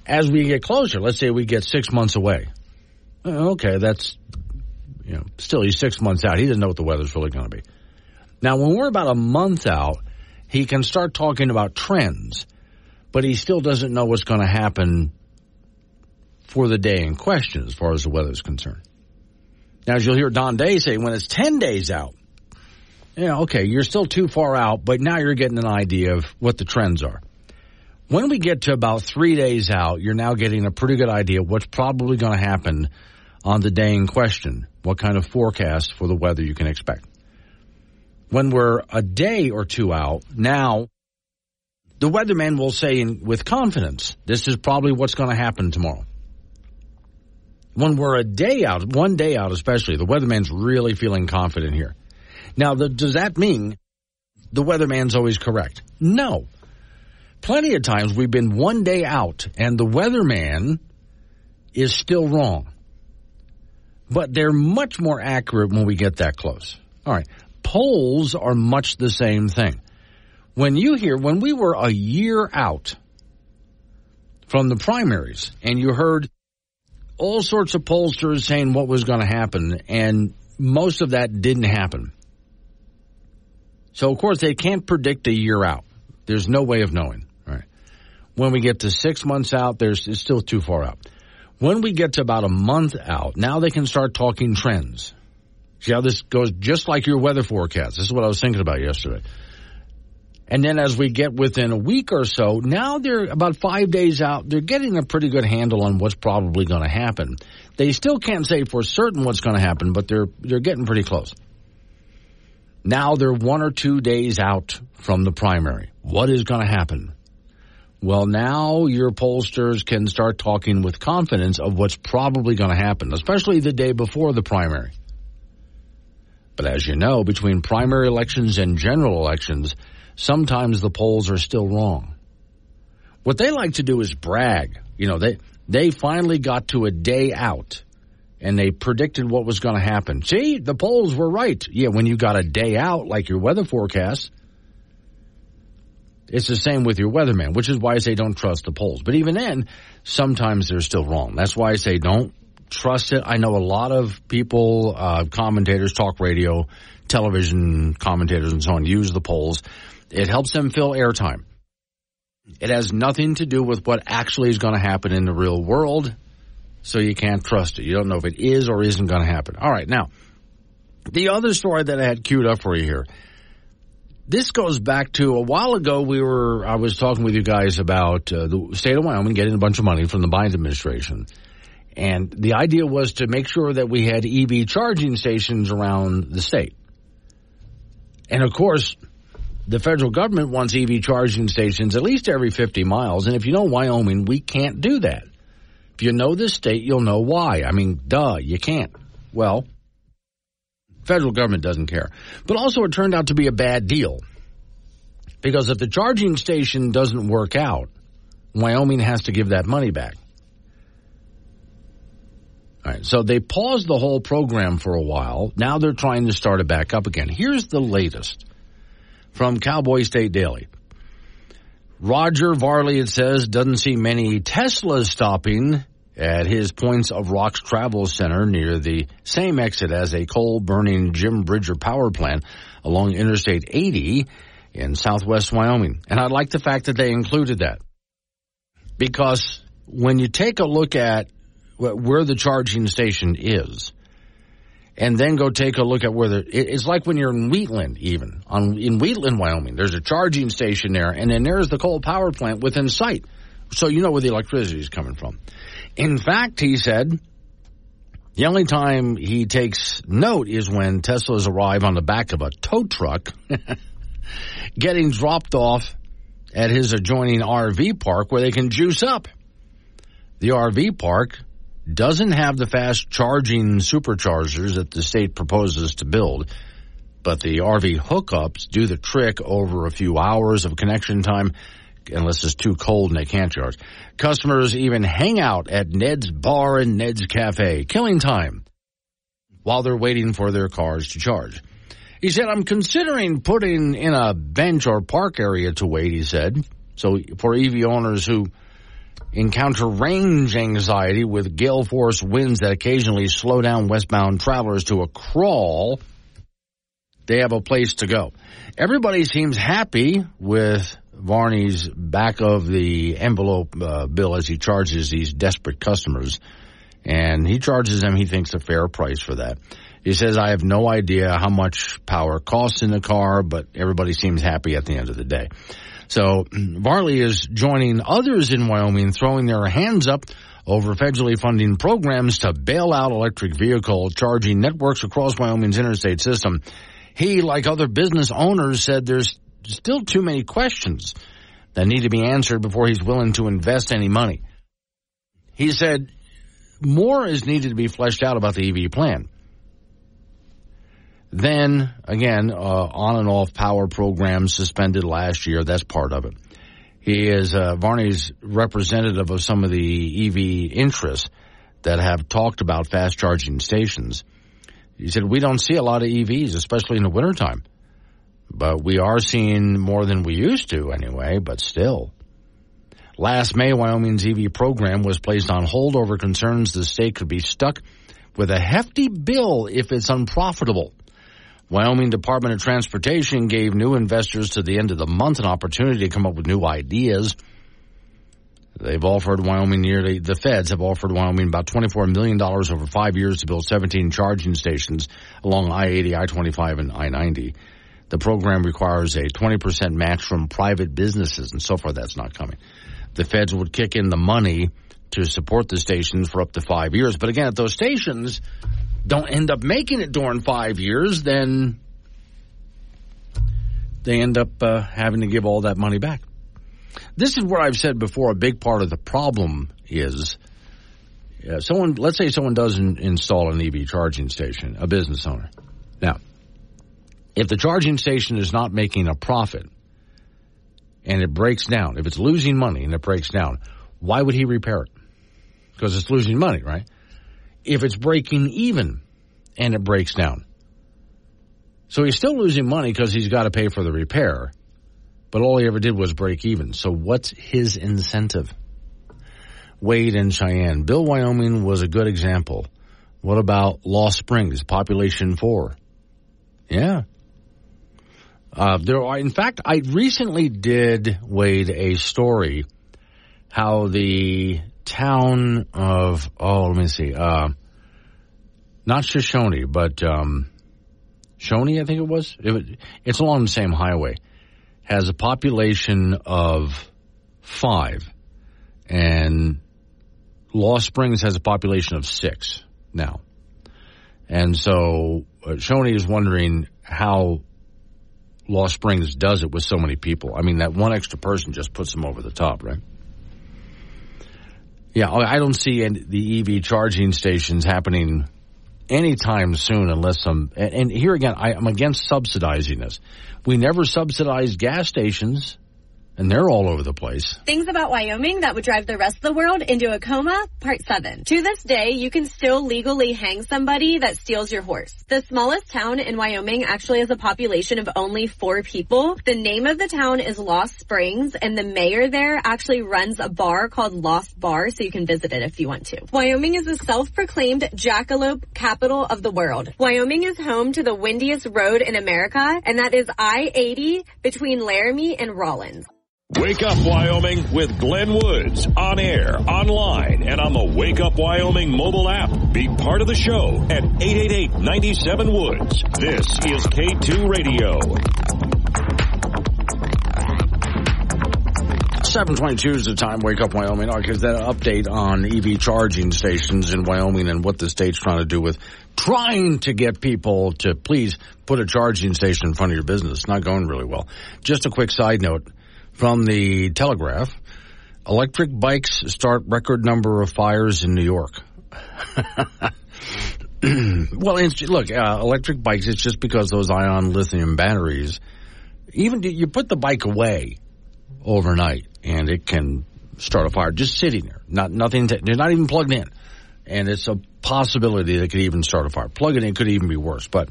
As we get closer, let's say we get six months away. Uh, Okay, that's, you know, still he's six months out. He doesn't know what the weather's really going to be. Now, when we're about a month out, he can start talking about trends, but he still doesn't know what's going to happen for the day in question as far as the weather is concerned. Now, as you'll hear Don Day say, when it's 10 days out, yeah, okay, you're still too far out, but now you're getting an idea of what the trends are. When we get to about three days out, you're now getting a pretty good idea of what's probably going to happen on the day in question, what kind of forecast for the weather you can expect. When we're a day or two out, now the weatherman will say in, with confidence, this is probably what's going to happen tomorrow. When we're a day out, one day out especially, the weatherman's really feeling confident here. Now, the, does that mean the weatherman's always correct? No. Plenty of times we've been one day out and the weatherman is still wrong. But they're much more accurate when we get that close. All right. Polls are much the same thing. When you hear, when we were a year out from the primaries and you heard all sorts of pollsters saying what was going to happen and most of that didn't happen. So of course they can't predict a year out. There's no way of knowing. Right. When we get to six months out, there's it's still too far out. When we get to about a month out, now they can start talking trends. See how this goes just like your weather forecast. This is what I was thinking about yesterday. And then as we get within a week or so, now they're about five days out, they're getting a pretty good handle on what's probably going to happen. They still can't say for certain what's going to happen, but they're, they're getting pretty close. Now they're one or two days out from the primary. What is going to happen? Well, now your pollsters can start talking with confidence of what's probably going to happen, especially the day before the primary. But as you know, between primary elections and general elections, sometimes the polls are still wrong. What they like to do is brag. You know, they, they finally got to a day out and they predicted what was going to happen. See, the polls were right. Yeah, when you got a day out, like your weather forecast, it's the same with your weatherman, which is why I say don't trust the polls. But even then, sometimes they're still wrong. That's why I say don't trust it. I know a lot of people, uh, commentators, talk radio, television commentators, and so on use the polls. It helps them fill airtime. It has nothing to do with what actually is going to happen in the real world, so you can't trust it. You don't know if it is or isn't going to happen. All right, now, the other story that I had queued up for you here. This goes back to a while ago. We were I was talking with you guys about uh, the state of Wyoming getting a bunch of money from the Biden administration, and the idea was to make sure that we had EV charging stations around the state. And of course, the federal government wants EV charging stations at least every 50 miles. And if you know Wyoming, we can't do that. If you know this state, you'll know why. I mean, duh, you can't. Well, federal government doesn't care. But also it turned out to be a bad deal. Because if the charging station doesn't work out, Wyoming has to give that money back. All right, so they paused the whole program for a while. Now they're trying to start it back up again. Here's the latest from Cowboy State Daily. Roger Varley, it says, doesn't see many Teslas stopping at his Points of Rocks Travel Center near the same exit as a coal burning Jim Bridger power plant along Interstate 80 in southwest Wyoming. And I like the fact that they included that because when you take a look at where the charging station is, and then go take a look at where the it's like when you're in Wheatland even. On in Wheatland Wyoming there's a charging station there and then there's the coal power plant within sight. So you know where the electricity is coming from. In fact he said the only time he takes note is when Teslas arrive on the back of a tow truck getting dropped off at his adjoining RV park where they can juice up. The RV park doesn't have the fast charging superchargers that the state proposes to build, but the RV hookups do the trick over a few hours of connection time unless it's too cold and they can't charge. Customers even hang out at Ned's Bar and Ned's Cafe, killing time while they're waiting for their cars to charge. He said, I'm considering putting in a bench or park area to wait, he said. So for EV owners who encounter range anxiety with gale force winds that occasionally slow down westbound travelers to a crawl, they have a place to go. Everybody seems happy with Varney's back of the envelope uh, bill as he charges these desperate customers. And he charges them, he thinks, a fair price for that. He says, I have no idea how much power costs in the car, but everybody seems happy at the end of the day. So Varley is joining others in Wyoming throwing their hands up over federally funding programs to bail out electric vehicle charging networks across Wyoming's interstate system. He, like other business owners, said there's still too many questions that need to be answered before he's willing to invest any money. He said more is needed to be fleshed out about the EV plan. Then again, uh, on and off power program suspended last year. That's part of it. He is uh, Varney's representative of some of the EV interests that have talked about fast charging stations. He said we don't see a lot of EVs, especially in the wintertime, but we are seeing more than we used to anyway. But still. Last May, Wyoming's EV program was placed on hold over concerns the state could be stuck with a hefty bill if it's unprofitable. Wyoming Department of Transportation gave new investors to the end of the month an opportunity to come up with new ideas. They've offered Wyoming nearly, the feds have offered Wyoming about $24 million over five years to build 17 charging stations along I-80, I-25, and I-90. The program requires a 20% match from private businesses, and so far that's not coming. The feds would kick in the money to support the stations for up to five years. But again, at those stations, don't end up making it during five years, then they end up uh, having to give all that money back. This is where I've said before a big part of the problem is uh, someone, let's say someone doesn't install an EV charging station, a business owner. Now, if the charging station is not making a profit and it breaks down, if it's losing money and it breaks down, why would he repair it? Because it's losing money, right? If it's breaking even and it breaks down. So he's still losing money because he's got to pay for the repair, but all he ever did was break even. So what's his incentive? Wade and Cheyenne. Bill, Wyoming was a good example. What about Lost Springs, population four? Yeah. Uh, there are, in fact, I recently did, Wade, a story how the town of oh, let me see, uh, not Shoshone, but um, Shawnee, I think it was. It, it's along the same highway. Has a population of five, and Lost Springs has a population of six now. And so uh, Shawnee is wondering how Lost Springs does it with so many people. I mean, that one extra person just puts them over the top, right? Yeah, I don't see any, the EV charging stations happening anytime soon unless some, and, and here again, I, am against subsidizing this. We never subsidized gas stations and they're all over the place. Things about Wyoming that would drive the rest of the world into a coma, part 7. To this day, you can still legally hang somebody that steals your horse. The smallest town in Wyoming actually has a population of only four people. The name of the town is Lost Springs, and the mayor there actually runs a bar called Lost Bar, so you can visit it if you want to. Wyoming is the self-proclaimed jackalope capital of the world. Wyoming is home to the windiest road in America, and that is I-80 between Laramie and Rawlins. Wake Up Wyoming with Glenn Woods on air, online, and on the Wake Up Wyoming mobile app. Be part of the show at 888-97 Woods. This is K2 Radio. 722 is the time, Wake Up Wyoming. Because that update on EV charging stations in Wyoming and what the state's trying to do with trying to get people to please put a charging station in front of your business. It's not going really well. Just a quick side note from the Telegraph. Electric bikes start record number of fires in New York. well, look, uh, electric bikes, it's just because those ion lithium batteries, even you put the bike away overnight and it can start a fire just sitting there. Not nothing. To, they're not even plugged in, and it's a possibility that could even start a fire. Plug it in could even be worse, but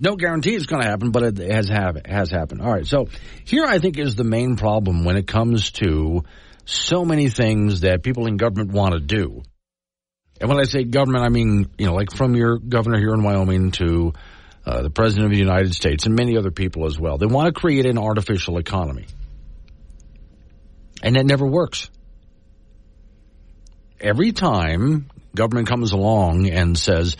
no guarantee it's going to happen. But it has have has happened. All right. So here, I think is the main problem when it comes to so many things that people in government want to do. And when I say government, I mean you know like from your governor here in Wyoming to uh, the president of the United States and many other people as well. They want to create an artificial economy. And that never works. Every time government comes along and says,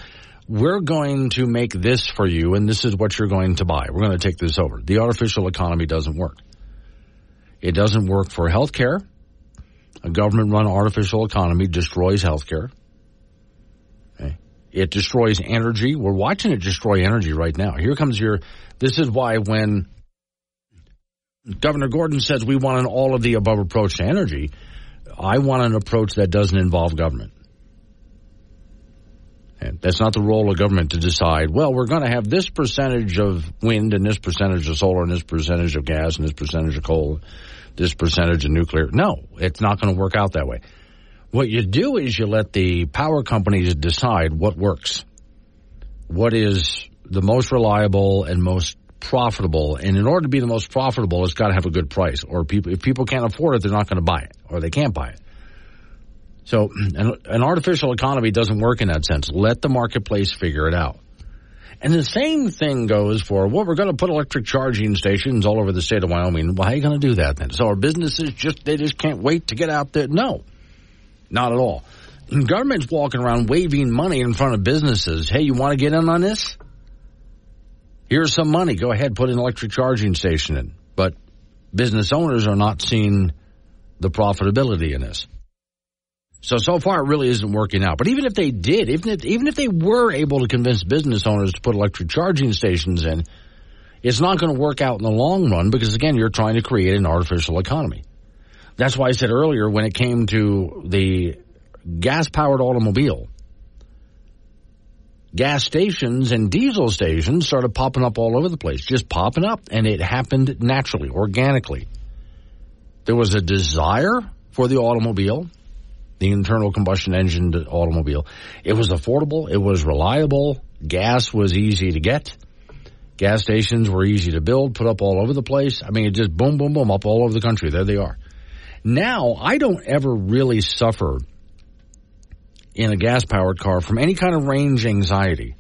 we're going to make this for you and this is what you're going to buy. We're going to take this over. The artificial economy doesn't work. It doesn't work for healthcare. A government run artificial economy destroys healthcare. Okay. It destroys energy. We're watching it destroy energy right now. Here comes your, this is why when Governor Gordon says we want an all of the above approach to energy. I want an approach that doesn't involve government. And that's not the role of government to decide, well, we're going to have this percentage of wind and this percentage of solar and this percentage of gas and this percentage of coal, this percentage of nuclear. No, it's not going to work out that way. What you do is you let the power companies decide what works. What is the most reliable and most profitable. And in order to be the most profitable, it's got to have a good price. Or people, if people can't afford it, they're not going to buy it, or they can't buy it. So an, an artificial economy doesn't work in that sense. Let the marketplace figure it out. And the same thing goes for, well, we're going to put electric charging stations all over the state of Wyoming. Well, how are you going to do that then? So our businesses just, they just can't wait to get out there? No, not at all. And government's walking around waving money in front of businesses. Hey, you want to get in on this? Here's some money. Go ahead, put an electric charging station in. But business owners are not seeing the profitability in this. So, so far it really isn't working out. But even if they did, even if, even if they were able to convince business owners to put electric charging stations in, it's not going to work out in the long run because again, you're trying to create an artificial economy. That's why I said earlier when it came to the gas powered automobile, gas stations and diesel stations started popping up all over the place, just popping up. And it happened naturally, organically. There was a desire for the automobile, the internal combustion engine automobile. It was affordable. It was reliable. Gas was easy to get. Gas stations were easy to build, put up all over the place. I mean, it just boom, boom, boom, up all over the country. There they are. Now, I don't ever really suffer in a gas powered car from any kind of range anxiety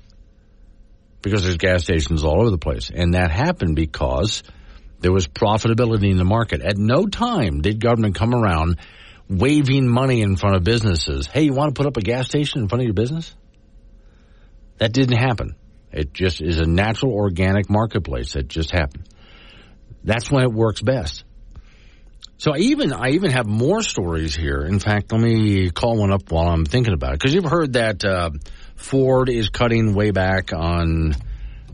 because there's gas stations all over the place. And that happened because there was profitability in the market. At no time did government come around waving money in front of businesses. Hey, you want to put up a gas station in front of your business? That didn't happen. It just is a natural organic marketplace that just happened. That's when it works best. So I even I even have more stories here. In fact, let me call one up while I'm thinking about it because you've heard that uh, Ford is cutting way back on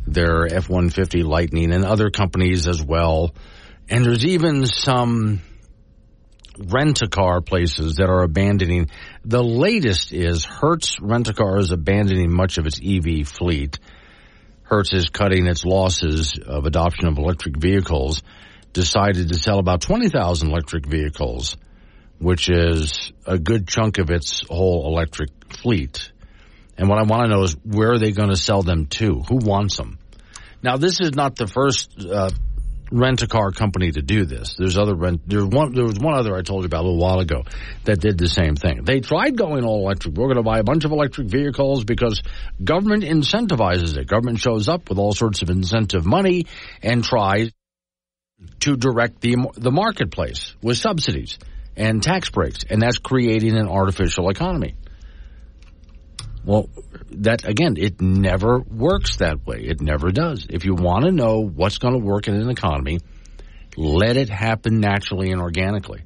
their F-150 Lightning and other companies as well. And there's even some rent-a-car places that are abandoning. The latest is Hertz Rent-A-Car is abandoning much of its EV fleet. Hertz is cutting its losses of adoption of electric vehicles decided to sell about 20,000 electric vehicles, which is a good chunk of its whole electric fleet. And what I want to know is where are they going to sell them to? Who wants them? Now, this is not the first uh, rent a car company to do this. There's other rent. There's one. There was one other I told you about a little while ago that did the same thing. They tried going all electric. We're going to buy a bunch of electric vehicles because government incentivizes it. Government shows up with all sorts of incentive money and tries to direct the the marketplace with subsidies and tax breaks, and that's creating an artificial economy. Well, that again, it never works that way. It never does. If you want to know what's going to work in an economy, let it happen naturally and organically.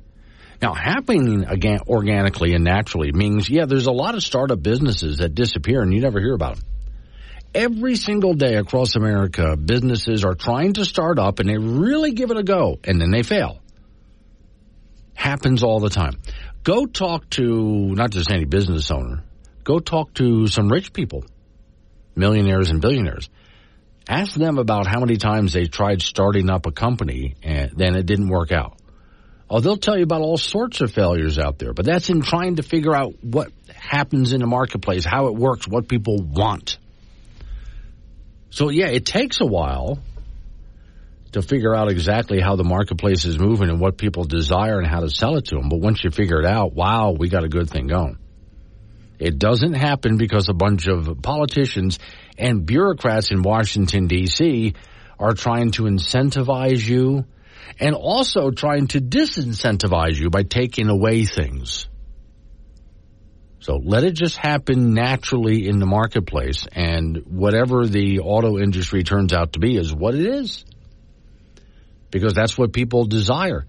Now, happening again organically and naturally means, yeah, there's a lot of startup businesses that disappear and you never hear about them. Every single day across America, businesses are trying to start up and they really give it a go and then they fail. Happens all the time. Go talk to not just any business owner, Go talk to some rich people, millionaires and billionaires. Ask them about how many times they tried starting up a company and then it didn't work out. Oh, they'll tell you about all sorts of failures out there, but that's in trying to figure out what happens in the marketplace, how it works, what people want. So yeah, it takes a while to figure out exactly how the marketplace is moving and what people desire and how to sell it to them. But once you figure it out, wow, we got a good thing going. It doesn't happen because a bunch of politicians and bureaucrats in Washington, D.C. are trying to incentivize you and also trying to disincentivize you by taking away things. So let it just happen naturally in the marketplace, and whatever the auto industry turns out to be is what it is. Because that's what people desire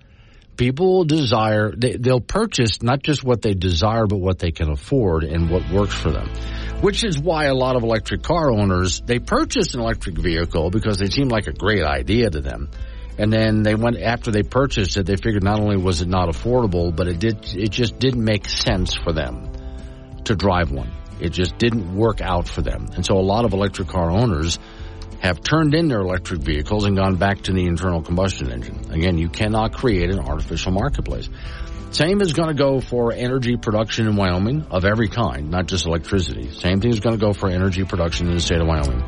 people desire they, will purchase not just what they desire but what they can afford and what works for them. Which is why a lot of electric car owners they purchase an electric vehicle because they seem like a great idea to them. And then they went after they purchased it they figured not only was it not affordable but it did it just didn't make sense for them to drive one. It just didn't work out for them. And so a lot of electric car owners have turned in their electric vehicles and gone back to the internal combustion engine. Again, you cannot create an artificial marketplace. Same is going to go for energy production in Wyoming of every kind, not just electricity. Same thing is going to go for energy production in the state of Wyoming.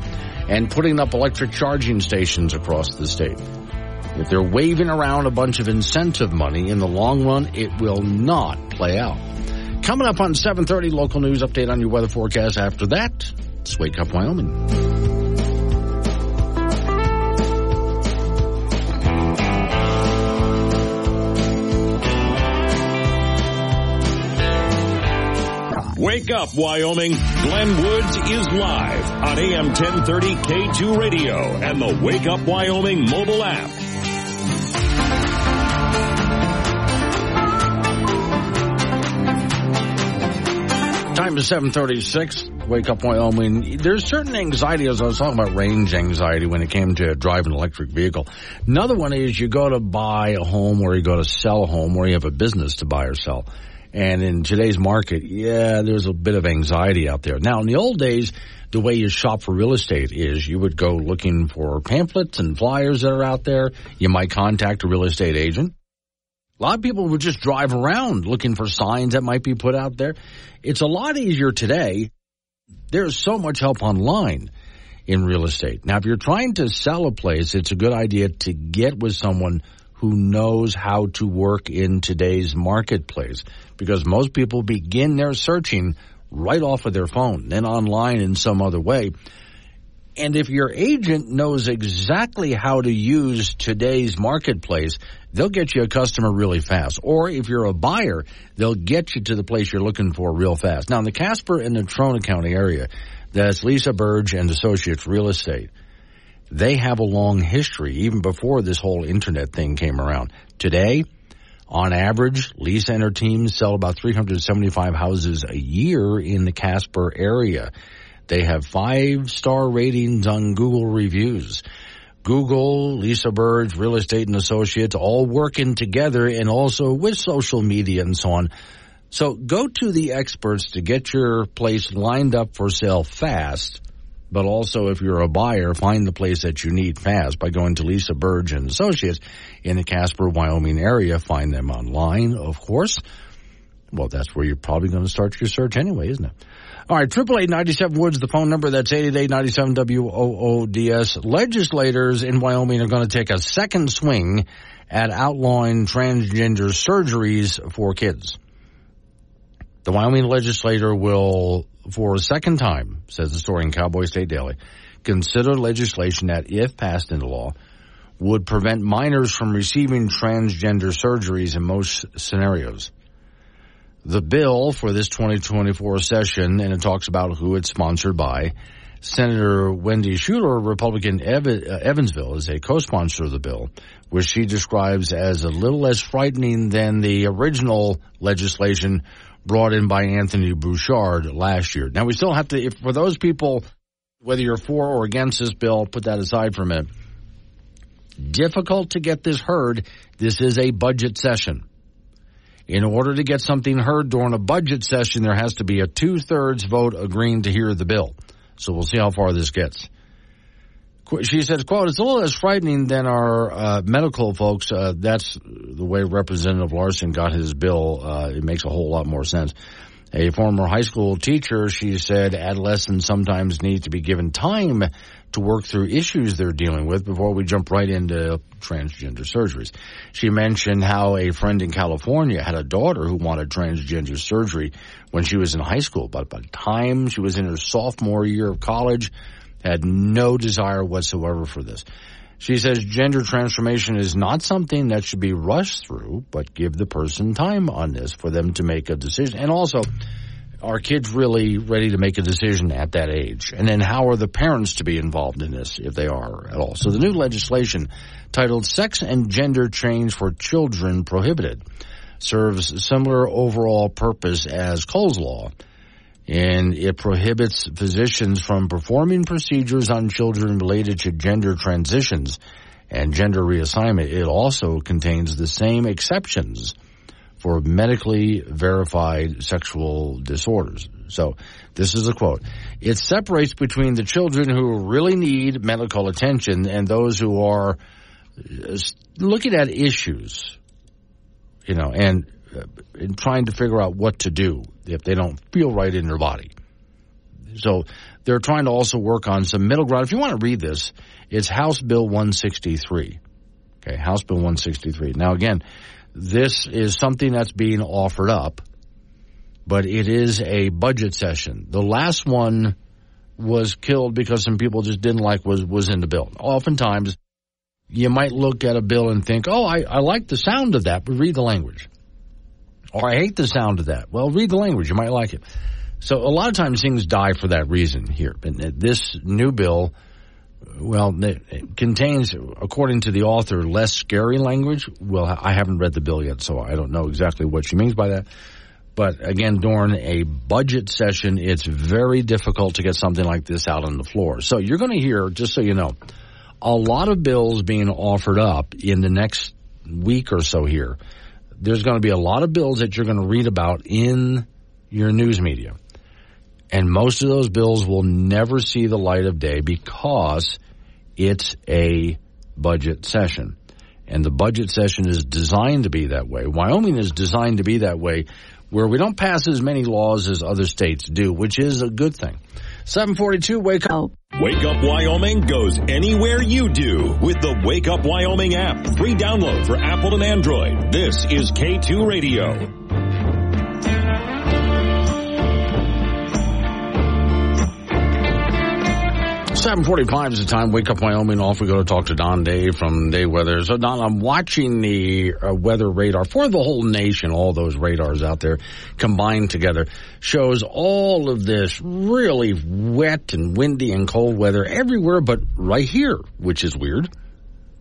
And putting up electric charging stations across the state. If they're waving around a bunch of incentive money in the long run, it will not play out. Coming up on 730 local news update on your weather forecast after that, it's Wake Up Wyoming. Wake up, Wyoming. Glenn Woods is live on AM 1030 K2 Radio and the Wake Up Wyoming mobile app. Time is 736. Wake up Wyoming. There's certain anxiety, as I was talking about range anxiety when it came to driving an electric vehicle. Another one is you go to buy a home or you go to sell a home or you have a business to buy or sell. And in today's market, yeah, there's a bit of anxiety out there. Now, in the old days, the way you shop for real estate is you would go looking for pamphlets and flyers that are out there. You might contact a real estate agent. A lot of people would just drive around looking for signs that might be put out there. It's a lot easier today. There's so much help online in real estate. Now, if you're trying to sell a place, it's a good idea to get with someone who knows how to work in today's marketplace because most people begin their searching right off of their phone, then online in some other way. And if your agent knows exactly how to use today's marketplace, they'll get you a customer really fast. Or if you're a buyer, they'll get you to the place you're looking for real fast. Now in the Casper and Natrona County area, that's Lisa Burge and Associates Real Estate. They have a long history even before this whole internet thing came around. Today, on average, Lisa and her team sell about 375 houses a year in the Casper area. They have five star ratings on Google reviews. Google, Lisa Burge, Real Estate and Associates, all working together and also with social media and so on. So go to the experts to get your place lined up for sale fast But also, if you're a buyer, find the place that you need fast by going to Lisa Burge and Associates in the Casper, Wyoming area. Find them online, of course. Well, that's where you're probably going to start your search anyway, isn't it? All right, triple eight ninety seven Woods, the phone number. That's eight eight eight ninety seven W O O D S. Legislators in Wyoming are going to take a second swing at outlawing transgender surgeries for kids. The Wyoming legislator will, for a second time, says the story in Cowboy State Daily, consider legislation that, if passed into law, would prevent minors from receiving transgender surgeries in most scenarios. The bill for this 2024 session, and it talks about who it's sponsored by, Senator Wendy Schuler, Republican Ev- uh, Evansville, is a co-sponsor of the bill, which she describes as a little less frightening than the original legislation brought in by Anthony Bouchard last year. Now we still have to, if, for those people, whether you're for or against this bill, put that aside for a minute. Difficult to get this heard. This is a budget session. In order to get something heard during a budget session, there has to be a two thirds vote agreeing to hear the bill. So we'll see how far this gets. She says, quote, it's a little less frightening than our uh, medical folks. Uh, that's the way Representative Larson got his bill. Uh, it makes a whole lot more sense. A former high school teacher, she said adolescents sometimes need to be given time to work through issues they're dealing with before we jump right into transgender surgeries. She mentioned how a friend in California had a daughter who wanted transgender surgery when she was in high school, but by the time she was in her sophomore year of college, had no desire whatsoever for this. She says gender transformation is not something that should be rushed through, but give the person time on this for them to make a decision. And also, are kids really ready to make a decision at that age? And then how are the parents to be involved in this, if they are at all? So the new legislation titled Sex and Gender Change for Children Prohibited serves similar overall purpose as Cole's Law and it prohibits physicians from performing procedures on children related to gender transitions and gender reassignment. It also contains the same exceptions for medically verified sexual disorders. So this is a quote. It separates between the children who really need medical attention and those who are uh, looking at issues, you know, and uh, in trying to figure out what to do if they don't feel right in their body. So they're trying to also work on some middle ground. If you want to read this, it's House Bill 163. Okay, House Bill 163. Now again, this is something that's being offered up, but it is a budget session. The last one was killed because some people just didn't like was was in the bill. Oftentimes, you might look at a bill and think, "Oh, I, I like the sound of that," but read the language. Or I hate the sound of that. Well, read the language. You might like it. So a lot of times things die for that reason here. But this new bill, well, it contains, according to the author, less scary language. Well, I haven't read the bill yet, so I don't know exactly what she means by that. But again, during a budget session, it's very difficult to get something like this out on the floor. So you're going to hear, just so you know, a lot of bills being offered up in the next week or so here there's going to be a lot of bills that you're going to read about in your news media. And most of those bills will never see the light of day because it's a budget session. And the budget session is designed to be that way. Wyoming is designed to be that way where we don't pass as many laws as other states do, which is a good thing. 742, wake up. Wake Up Wyoming goes anywhere you do with the Wake Up Wyoming app. Free download for Apple and Android. This is K2 Radio. 745 is the time. Wake up Wyoming. Off we go to talk to Don Day from Day Weather. So Don, I'm watching the uh, weather radar for the whole nation. All those radars out there combined together shows all of this really wet and windy and cold weather everywhere, but right here, which is weird.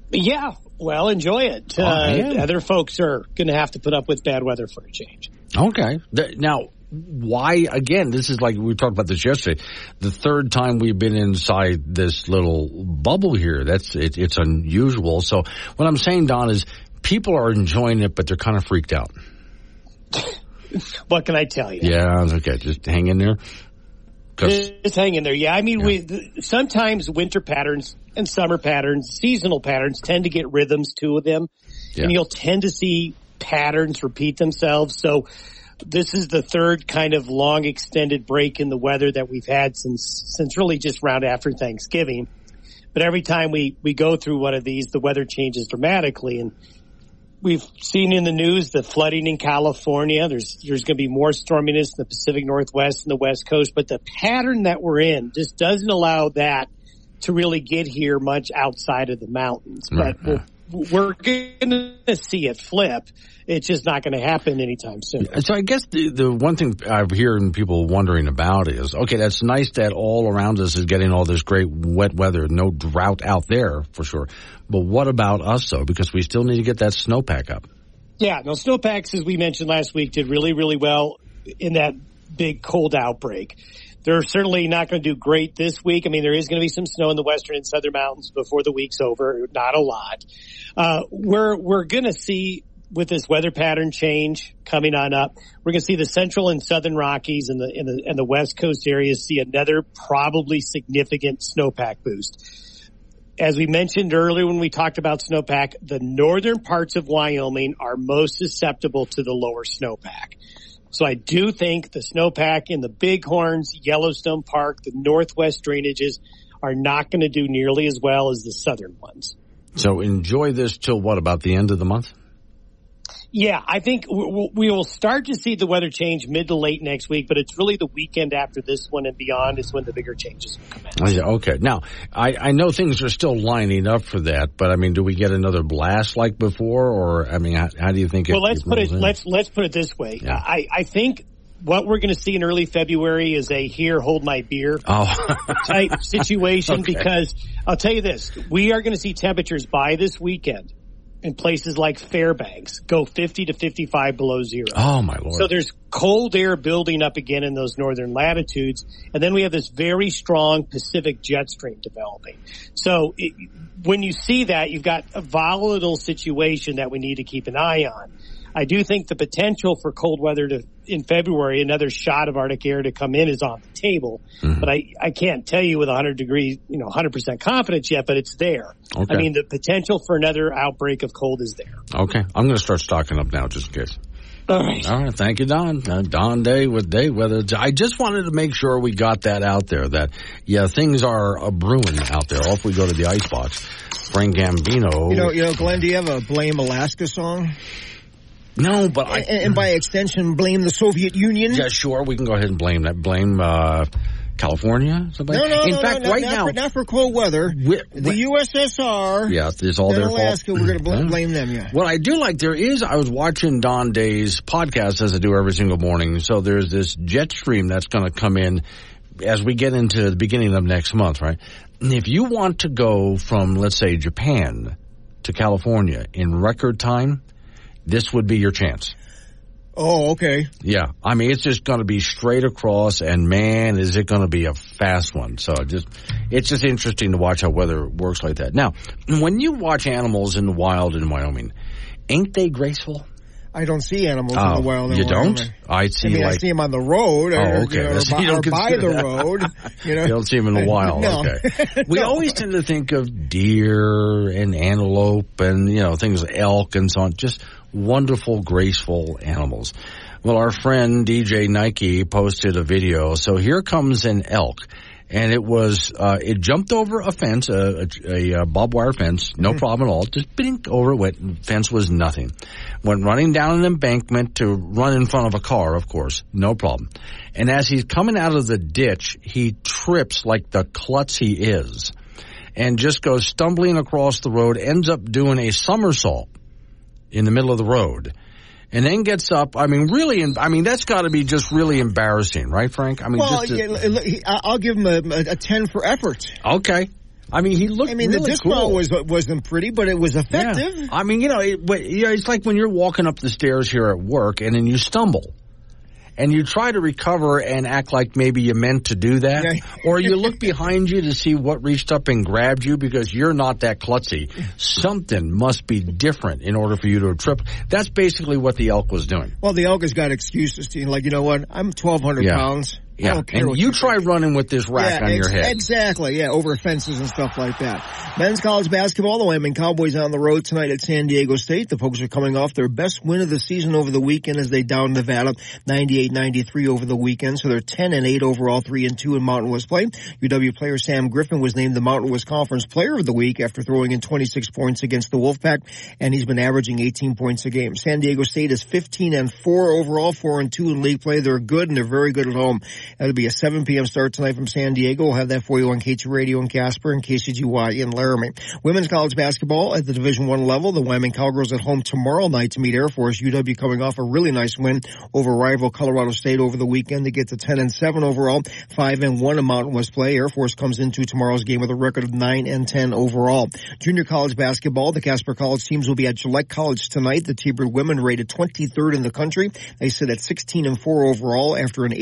Yeah. Well, enjoy it. Oh, uh, other folks are going to have to put up with bad weather for a change. Okay. Now, why again this is like we talked about this yesterday the third time we've been inside this little bubble here that's it, it's unusual so what i'm saying don is people are enjoying it but they're kind of freaked out what can i tell you yeah okay just hang in there It's hanging there. Yeah. I mean, we, th- sometimes winter patterns and summer patterns, seasonal patterns tend to get rhythms to them Yeah. and you'll tend to see patterns repeat themselves. So this is the third kind of long extended break in the weather that we've had since, since really just round after Thanksgiving. But every time we, we go through one of these, the weather changes dramatically and we've seen in the news the flooding in California. There's there's going to be more storminess in the Pacific Northwest and the West Coast, but the pattern that we're in just doesn't allow that to really get here much outside of the mountains. But we'll, we're going to see it flip. It's just not going to happen anytime soon. So I guess the, the one thing I'm hearing people wondering about is, okay, that's nice that all around us is getting all this great wet weather, no drought out there for sure. But what about us though? Because we still need to get that snowpack up. Yeah, no, snowpacks, as we mentioned last week, did really, really well in that big cold outbreak. They're certainly not going to do great this week. I mean, there is going to be some snow in the western and southern mountains before the week's over. Not a lot. Uh, we're, we're going to see with this weather pattern change coming on up, we're going to see the central and southern Rockies and the, and the, and the west coast areas see another probably significant snowpack boost. As we mentioned earlier when we talked about snowpack, the northern parts of Wyoming are most susceptible to the lower snowpack. So I do think the snowpack in the Bighorns, Yellowstone Park, the northwest drainages are not going to do nearly as well as the southern ones. So enjoy this till what about the end of the month? Yeah, I think we will start to see the weather change mid to late next week, but it's really the weekend after this one and beyond is when the bigger changes will come in. Oh, okay. Now, I, I know things are still lining up for that, but I mean, do we get another blast like before, or I mean, how, how do you think? Well, let's put it in? let's let's put it this way. I I think what we're going to see in early February is a here hold my beer Oh, type situation Okay. because I'll tell you this, we are going to see temperatures by this weekend in places like Fairbanks go 50 to 55 below zero. oh my lord! So there's cold air building up again in those northern latitudes. And then we have this very strong Pacific jet stream developing. So it, when you see that, you've got a volatile situation that we need to keep an eye on. I do think the potential for cold weather to, in February, another shot of Arctic air to come in is on the table. But I, I can't tell you with 100 degrees, you know, 100% confidence yet, but it's there. Okay. I mean, the potential for another outbreak of cold is there. okay, I'm going to start stocking up now just in case. All right. All right. Thank you, Don. Uh, Don Day with Day Weather. I just wanted to make sure we got that out there that, yeah, things are uh, brewing out there. Off we go to the icebox. Frank Gambino. You know, you know, Glenn, do you have a Blame Alaska song? No, but I. And, and by extension, blame the Soviet Union? Yeah, sure. We can go ahead and blame that. Blame, uh, California? Somebody? No, no, In no, fact, no, right not now. For, not for cold weather. the USSR. yeah, it's all their Alaska, fault. we're going to Yeah. blame, blame them, yeah. What I do like there is I was watching Don Day's podcast as I do every single morning. So there's this jet stream that's going to come in as we get into the beginning of next month, right? If you want to go from let's say Japan to California in record time, this would be your chance. Oh, okay. Yeah, I mean it's just going to be straight across, and man, is it going to be a fast one. So just it's just interesting to watch how weather works like that. Now, when you watch animals in the wild in Wyoming, ain't they graceful? I don't see animals in Oh, the wild. in you don't? I see I mean, I see them on the road. Oh, or, Oh, okay. You know, or So by, you don't by the that. road. You know, you don't see them in the wild. No. Okay. We always tend to think of deer and antelope and you know things like elk and so on. Just wonderful, graceful animals. Well, our friend DJ Nike posted a video. So here comes an elk. And it was, uh, it jumped over a fence, a, a, a barbed wire fence, no problem at all. Just blink over it went, fence was nothing. Went running down an embankment to run in front of a car, of course, no problem. And as he's coming out of the ditch, he trips like the klutz he is and just goes stumbling across the road, ends up doing a somersault in the middle of the road. And then gets up. I mean, really, I mean, that's got to be just really embarrassing, right, Frank? I mean, well, just to- yeah, l- l- he- I- I'll give him a, a, a 10 for effort. okay. I mean, he looked I mean, really the disc cool. ball was, uh, wasn't pretty, but it was effective. Yeah. I mean, you know, it, but, you know, it's like when you're walking up the stairs here at work and then you stumble. And you try to recover and act like maybe you meant to do that. or you look behind you to see what reached up and grabbed you because you're not that klutzy. Something must be different in order for you to trip. That's basically what the elk was doing. Well, the elk has got excuses. To, you, like, you know what? I'm 1,200 Yeah. pounds. Yeah, don't care you try running with this rack yeah, on your head. Exactly. Yeah, over fences and stuff like that. Men's college basketball, the Wyoming Cowboys on the road tonight at San Diego State. The Pokes are coming off their best win of the season over the weekend as they downed Nevada 98-93 over the weekend. So they're 10 and 8 overall, 3 and 2 in Mountain West play. UW player Sam Griffin was named the Mountain West Conference Player of the Week after throwing in 26 points against the Wolfpack, and he's been averaging 18 points a game. San Diego State is 15 and 4 overall, 4 and 2 in league play. They're good and they're very good at home. That'll be a 7 p.m. start tonight from San Diego. We'll have that for you on K2 Radio in Casper and KCGY in Laramie. Women's college basketball at the Division One level. The Wyoming Cowgirls at home tomorrow night to meet Air Force. UW coming off a really nice win over rival Colorado State over the weekend to get to 10 and 7 overall, 5 and 1 in Mountain West play. Air Force comes into tomorrow's game with a record of 9 and 10 overall. Junior college basketball. The Casper College teams will be at Gillette College tonight. The T-Bird women rated 23rd in the country. They sit at 16 and 4 overall after an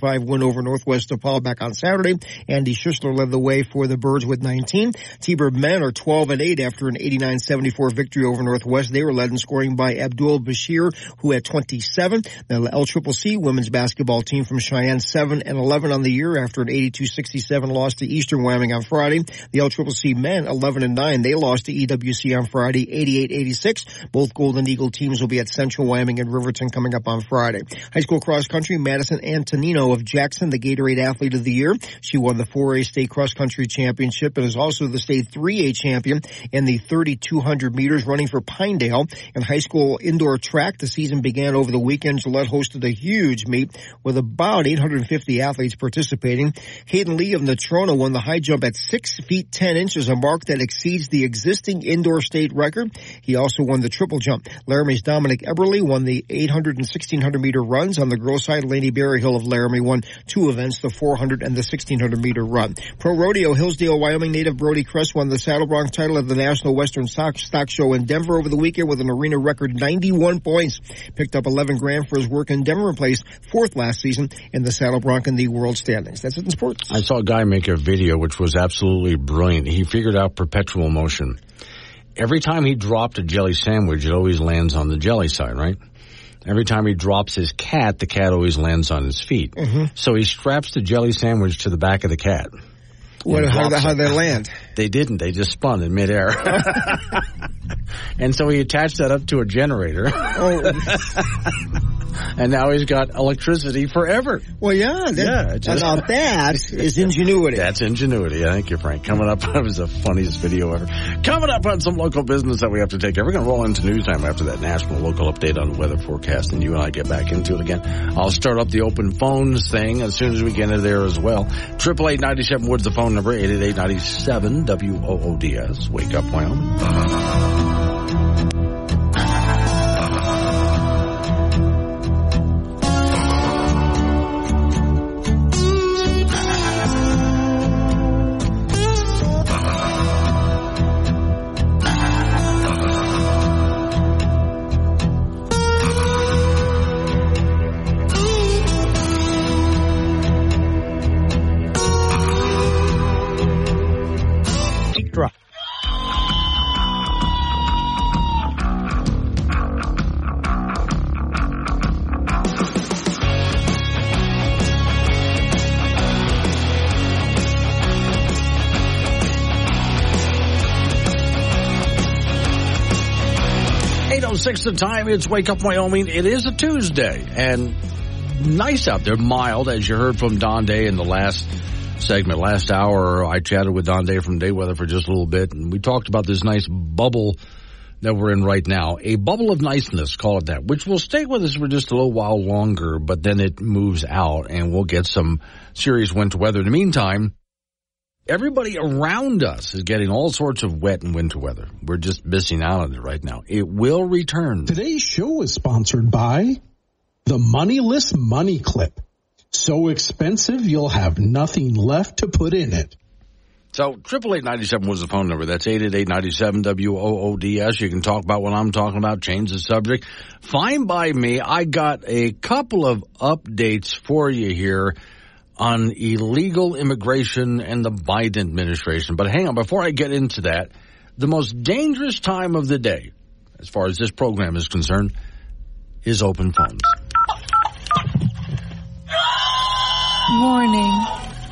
84-65 win over Northwest DePaul back on Saturday. Andy Schussler led the way for the Birds with 19. T-Bird men are 12 and 8 after an 89-74 victory over Northwest. They were led in scoring by Abdul Bashir, who had 27. The LCCC women's basketball team from Cheyenne 7 and 11 on the year after an 82-67 loss to Eastern Wyoming on Friday. The LCCC men 11 and 9. They lost to EWC on Friday 88-86. Both Golden Eagle teams will be at Central Wyoming and Riverton coming up on Friday. High school cross country, Madison Antonino of Jackson, the Gatorade Athlete of the Year. She won the 4A state cross country championship and is also the state 3A champion in the 3200 meters running for Pinedale. In high school indoor track, the season began over the weekend. Gillette hosted a huge meet with about 850 athletes participating. Hayden Lee of Natrona won the high jump at 6 feet 10 inches, a mark that exceeds the existing indoor state record. He also won the triple jump. Laramie's Dominic Eberly won the 800 and 1600 meter runs. On the girls side, Laney Berryhill of Laramie won two events, the 400 and the 1600 meter run. Pro Rodeo, Hillsdale, Wyoming native Brody Cress won the Saddle Bronc title at the National Western Stock, Stock Show in Denver over the weekend with an arena record 91 points. Picked up 11 grand for his work in Denver and placed fourth last season in the Saddle Bronc in the world standings. That's it in sports. I saw a guy make a video which was absolutely brilliant. He figured out perpetual motion. Every time he dropped a jelly sandwich, it always lands on the jelly side, right? Every time he drops his cat, the cat always lands on his feet. Mm-hmm. So he straps the jelly sandwich to the back of the cat. What, how, how they land? They didn't. They just spun in midair. and so he attached that up to a generator. and now he's got electricity forever. Well, yeah. That, Yeah, now that is ingenuity. That's ingenuity. Thank you, Frank. Coming up, that was the funniest video ever. Coming up on some local business that we have to take care. We're going to roll into news time after that national local update on the weather forecast, and you and I get back into it again. I'll start up the open phones thing as soon as we get into there as well. Triple eight ninety seven Woods, the phone number eight eight eight ninety seven W O O D S. Wake up, Wyoming. It's Wake Up Wyoming. It is a Tuesday and nice out there, mild as you heard from Don Day in the last segment, last hour. I chatted with Don Day from Day Weather for just a little bit, and we talked about this nice bubble that we're in right now. A bubble of niceness, call it that, which will stay with us for just a little while longer, but then it moves out and we'll get some serious winter weather. In the meantime, everybody around us is getting all sorts of wet and winter weather. We're just missing out on it right now. It will return. Today's show is sponsored by the Moneyless Money Clip. So expensive you'll have nothing left to put in it. So triple eight ninety seven was the phone number. That's eight eight eight ninety seven W O O D S. You can talk about what I'm talking about, change the subject. Fine by me. I got a couple of updates for you here on illegal immigration and the Biden administration. But hang on, before I get into that, the most dangerous time of the day, as far as this program is concerned, is open phones. Warning.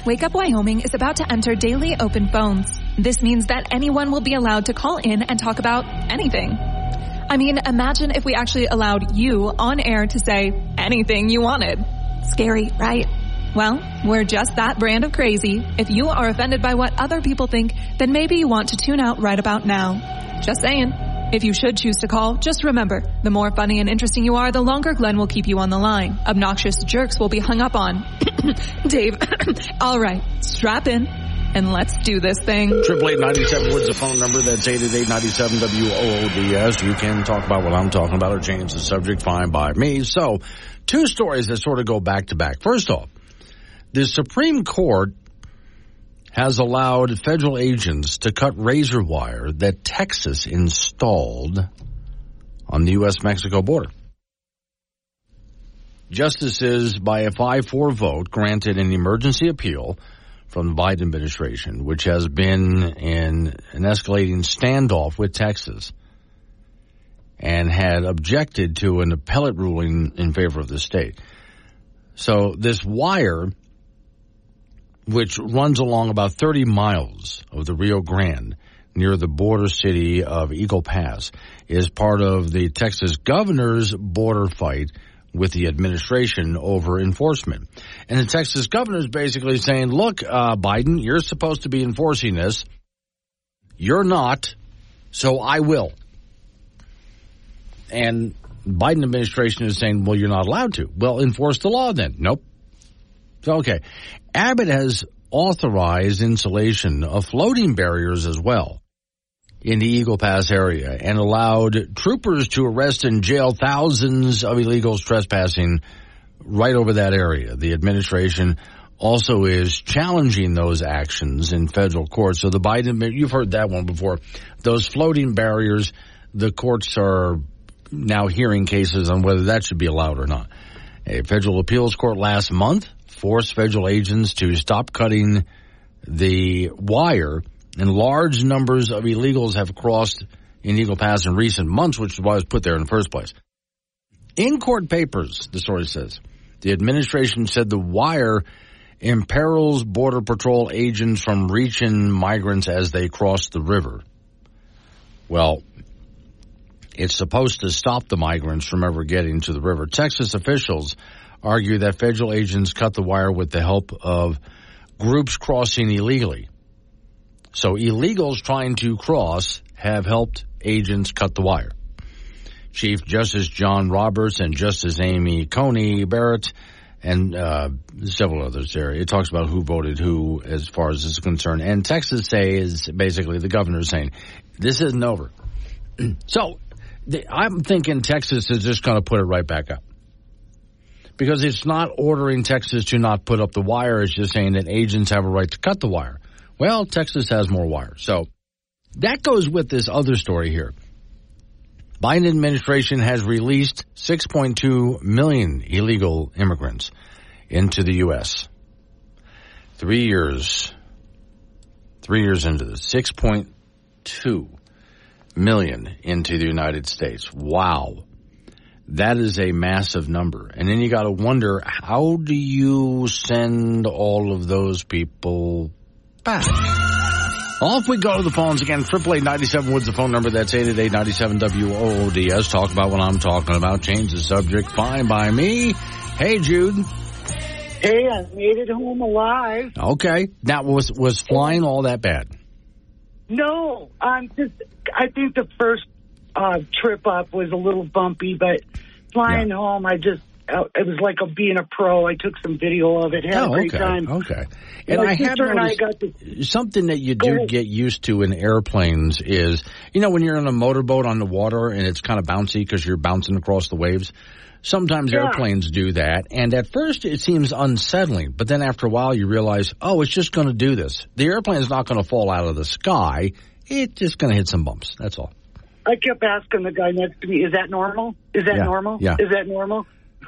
Wake Up Wyoming is about to enter daily open phones. This means that anyone will be allowed to call in and talk about anything. I mean, imagine if we actually allowed you on air to say anything you wanted. Scary, right? Well, we're just that brand of crazy. If you are offended by what other people think, then maybe you want to tune out right about now. Just saying. If you should choose to call, just remember, the more funny and interesting you are, the longer Glenn will keep you on the line. Obnoxious jerks will be hung up on. Dave, all right, strap in and let's do this thing. Triple eight ninety seven was the phone number. That's eight eight eight ninety seven W O O D S. You can talk about what I'm talking about or change the subject. Fine by me. So, two stories that sort of go back to back. First off, the Supreme Court has allowed federal agents to cut razor wire that Texas installed on the U.S. Mexico border. Justices, by a 5 4 vote, granted an emergency appeal from the Biden administration, which has been in an escalating standoff with Texas and had objected to an appellate ruling in favor of the state. So this wire, which runs along about 30 miles of the Rio Grande near the border city of Eagle Pass, is part of the Texas governor's border fight with the administration over enforcement. And the Texas governor is basically saying, look, uh, Biden, you're supposed to be enforcing this. You're not, so I will. And Biden administration is saying, well, you're not allowed to. Well, enforce the law then. Nope. Okay. Abbott has authorized installation of floating barriers as well in the Eagle Pass area and allowed troopers to arrest and jail thousands of illegals trespassing right over that area. The administration also is challenging those actions in federal court. So the Biden, you've heard that one before. Those floating barriers, the courts are now hearing cases on whether that should be allowed or not. A federal appeals court last month forced federal agents to stop cutting the wire and large numbers of illegals have crossed in Eagle Pass in recent months, which is why it was put there in the first place. In court papers, the story says, the administration said the wire imperils Border Patrol agents from reaching migrants as they cross the river. Well, it's supposed to stop the migrants from ever getting to the river. Texas officials argue that federal agents cut the wire with the help of groups crossing illegally. So illegals trying to cross have helped agents cut the wire. Chief Justice John Roberts and Justice Amy Coney Barrett and uh, several others there. It talks about who voted who as far as this is concerned. And Texas say is basically the governor saying this isn't over. so I'm thinking Texas is just going to put it right back up because it's not ordering Texas to not put up the wire. It's just saying that agents have a right to cut the wire. Well, Texas has more wire. So that goes with this other story here. Biden administration has released 6.2 million illegal immigrants into the U.S. Three years, three years into this, 6.2 million into the United States. Wow. That is a massive number. And then you got to wonder, how do you send all of those people back? Off we go to the phones again. Triple eight ninety seven Woods the phone number. That's eight eight eight ninety seven W O O D S. Talk about what I'm talking about. Change the subject. Fine by me. Hey Jude. Hey, I made it home alive. Okay. Now was was flying all that bad? No, I'm just. I think the first uh, trip up was a little bumpy, but flying yeah. home, I just uh, it was like a, being a pro. I took some video of it. Had oh, a great okay. time. Okay. And My I have and I got to something that you do get used to in airplanes is, you know, when you're in a motorboat on the water and it's kind of bouncy because you're bouncing across the waves. Sometimes Yeah. airplanes do that, and at first it seems unsettling, but then after a while you realize, oh, it's just going to do this. The airplane's not going to fall out of the sky. It's just going to hit some bumps. That's all. I kept asking the guy next to me, "Is that normal? Is that Yeah, normal? yeah. Is that normal?"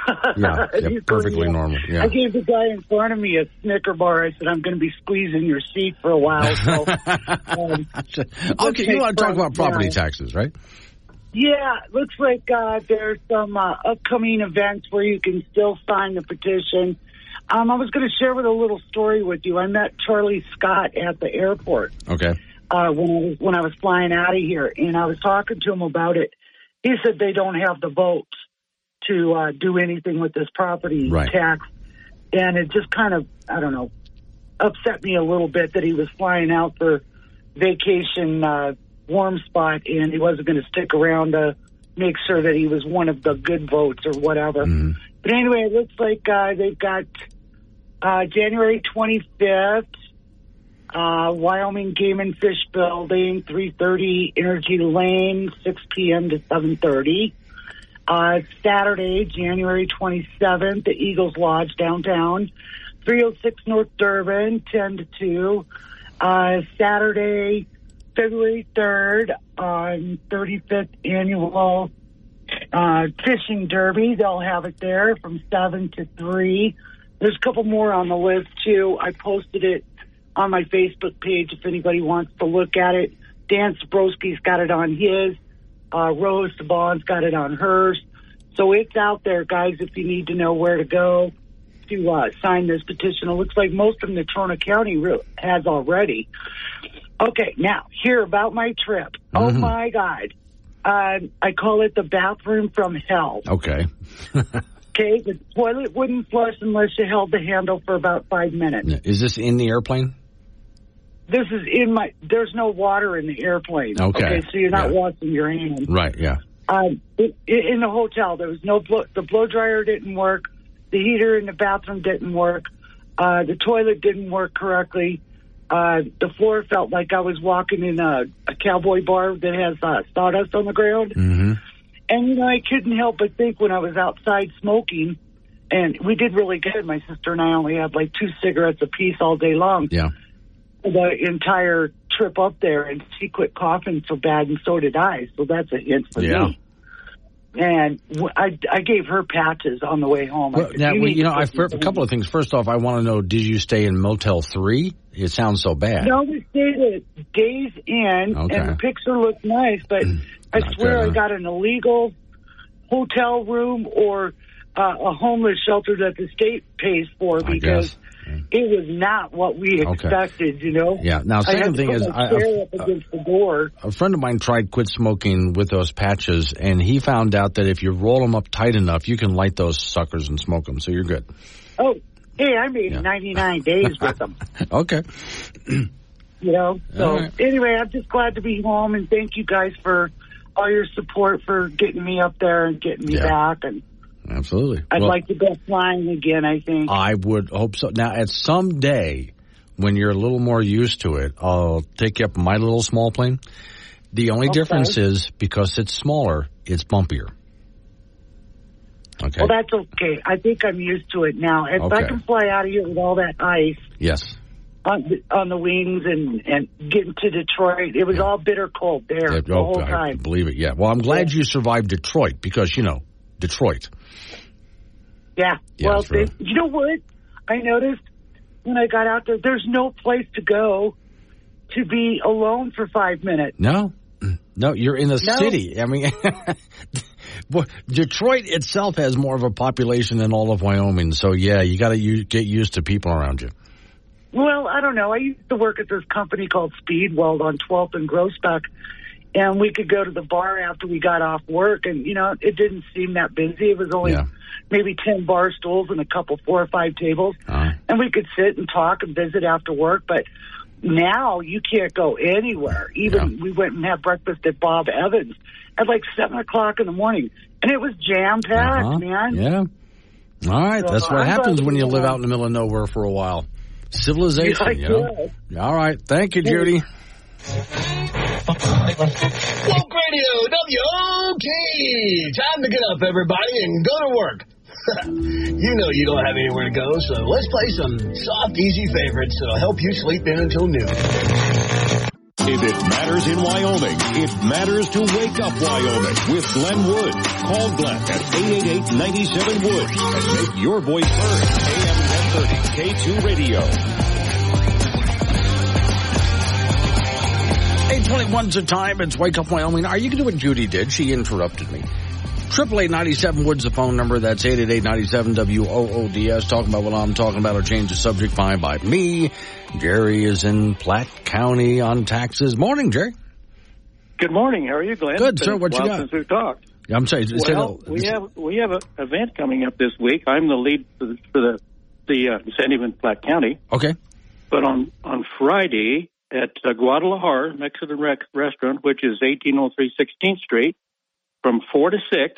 Yeah, yeah, perfectly going, normal. Yeah. I gave the guy in front of me a Snicker bar. I said, "I'm going to be squeezing your seat for a while." So, um, Okay, you want to talk about property Yeah. taxes, right? Yeah, looks like uh, there's some uh, upcoming events where you can still sign the petition. Um, I was going to share with a little story with you. I met Charlie Scott at the airport Okay. Uh, when I was when I was flying out of here, and I was talking to him about it. He said they don't have the votes to uh, do anything with this property Right. tax, and it just kind of I don't know upset me a little bit that he was flying out for vacation uh, warm spot and he wasn't going to stick around to make sure that he was one of the good votes or whatever. But anyway, it looks like uh, they've got uh, January 25th, uh, Wyoming Game and Fish Building, 330 Energy Lane, 6 p.m. to 730. Uh, Saturday, January 27th, the Eagles Lodge downtown, 306 North Durbin, 10 to 2. Uh, Saturday, February 3rd, on 35th annual uh, fishing derby. They'll have it there from 7 to 3. There's a couple more on the list, too. I posted it on my Facebook page if anybody wants to look at it. Dan Sabrowski's got it on his. Uh, Rose Saban's got it on hers. So it's out there, guys, if you need to know where to go to uh, sign this petition. It looks like most of Natrona County re- has already. Okay, now, here about my trip. Oh, Mhm. my God. Uh, I call it the bathroom from hell. Okay. Okay, the toilet wouldn't flush unless you held the handle for about five minutes. Is this in the airplane? This is in my. There's no water in the airplane. Okay. so you're not Yeah. washing your hands. Right. Yeah. Um, i- in the hotel, there was no blow, the blow dryer didn't work, the heater in the bathroom didn't work, uh, the toilet didn't work correctly. Uh, the floor felt like I was walking in a, a cowboy bar that has uh, sawdust on the ground. Mm-hmm. And you know, I couldn't help but think when I was outside smoking, and we did really good. My sister and I only had like two cigarettes apiece all day long. Yeah. The entire trip up there, and she quit coughing so bad, and so did I. So that's a hint for Yeah. me. And I, I gave her patches on the way home. Well, said, now, "You well, you know, I, these a couple of things. First off, I want to know: Did you stay in Motel Three? It sounds so bad. No, we stayed at Days Inn, Okay. and the picture looked nice, but I swear good, I got an illegal hotel room or uh, a homeless shelter that the state pays for because Mm-hmm. it was not what we Okay. expected. You know. Yeah. Now, second thing is, I- up uh, against the door. A friend of mine tried quit smoking with those patches, and he found out that if you roll them up tight enough, you can light those suckers and smoke them. So you're good. Oh, hey, I made 99 days with them. Okay. you know. So right. anyway, I'm just glad to be home, and thank you guys for all your support for getting me up there and getting me Yeah. back. And Absolutely. I'd Well, like to go flying again. I think. I would hope so. Now, at some day, when you're a little more used to it, I'll take you up my little small plane. The only Okay. difference is because it's smaller, it's bumpier. Okay. Well, that's okay. I think I'm used to it now. If I can fly out of here with all that ice yes. on the, on the wings and and getting to Detroit, it was all bitter cold there Yeah, the oh, whole I time. believe it. Yeah. Well, I'm glad you survived Detroit because you know Detroit. Yeah. Yeah, well, they, you know what? I noticed when I got out there, there's no place to go to be alone for five minutes. No, no, you're in a No. city. I mean, Detroit itself has more of a population than all of Wyoming. So yeah, you got to get used to people around you. Well, I don't know. I used to work at this company called Speedweld on 12th and Groesbeck, and we could go to the bar after we got off work, and you know, it didn't seem that busy. It was only Yeah. maybe 10 bar stools and a couple, four or five tables, Uh, and we could sit and talk and visit after work. But now you can't go anywhere. Even we went and had breakfast at Bob Evans at like seven o'clock in the morning, and it was jam packed, uh-huh. man. Yeah. All right, So that's what I'm happens when you you live out in the middle of nowhere for a while. Civilization, Yeah, you know. All right, thank you, Judy. Woke Radio, WOK! Time to get up, everybody, and go to work. you know you don't have anywhere to go, so let's play some soft, easy favorites that'll help you sleep in until noon. If it matters in Wyoming, it matters to Wake Up Wyoming with Glenn Wood. Call Glenn at 888-97 Woods and make your voice heard. AM 1030 K2 Radio. 821's the time. It's Wake Up Wyoming. Are you going to do what Judy did? She interrupted me. Triple eight ninety seven Woods the phone number. That's eight eight eight ninety seven W O O D S. Talking about what I'm talking about or change the subject. Fine by me. Jerry is in Platte County on taxes. Morning, Jerry. Good morning. How are you, Glenn? Good, sir. What you got? Since we've talked. I'm sorry. Well, we have we have an event coming up this week. I'm the lead for the for the, the uh, incentive in Platte County. Okay. But on on Friday at uh, Guadalajara Mexican Rec- Restaurant, which is 1803 16th Street, from four to six,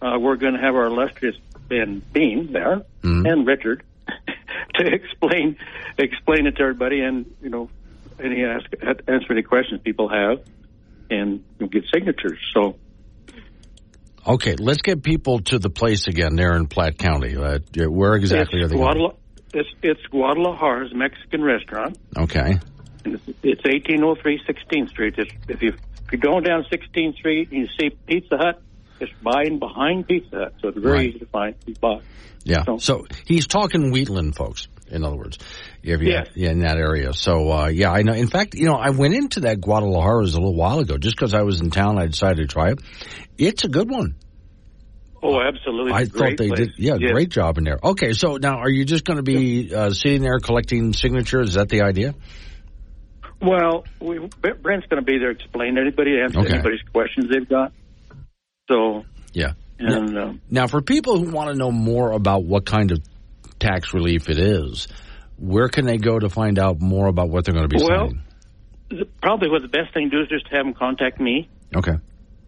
uh, we're going to have our illustrious Ben Bean there and Richard to explain explain it to everybody, and you know, any ask answer any questions people have, and you know, get signatures. So. Okay, let's get people to the place again there in Platte County. Uh, where exactly it's are they? Guadala- it's, it's Guadalajara's Mexican restaurant. Okay. It's, it's 1803 16th Street. It's, if you if you're going down 16th Street and you see Pizza Hut, it's by and behind Pizza Hut, so it's very Right. easy to find. buy. Yeah. So he's talking Wheatland, folks. In other words, if you, yeah, in that area. So uh, yeah, I know. In fact, you know, I went into that Guadalajara's a little while ago just because I was in town. I decided to try it. It's a good one. Oh, absolutely! I a thought they place. did. Yeah, Yes. great job in there. Okay, so now are you just going to be uh, sitting there collecting signatures? Is that the idea? Well, we, Brent's going to be there to explain anybody answer Okay. anybody's questions they've got. So Yeah. and um, Now, for people who want to know more about what kind of tax relief it is, where can they go to find out more about what they're going to be well, signing? probably what the best thing to do is just have them contact me. Okay.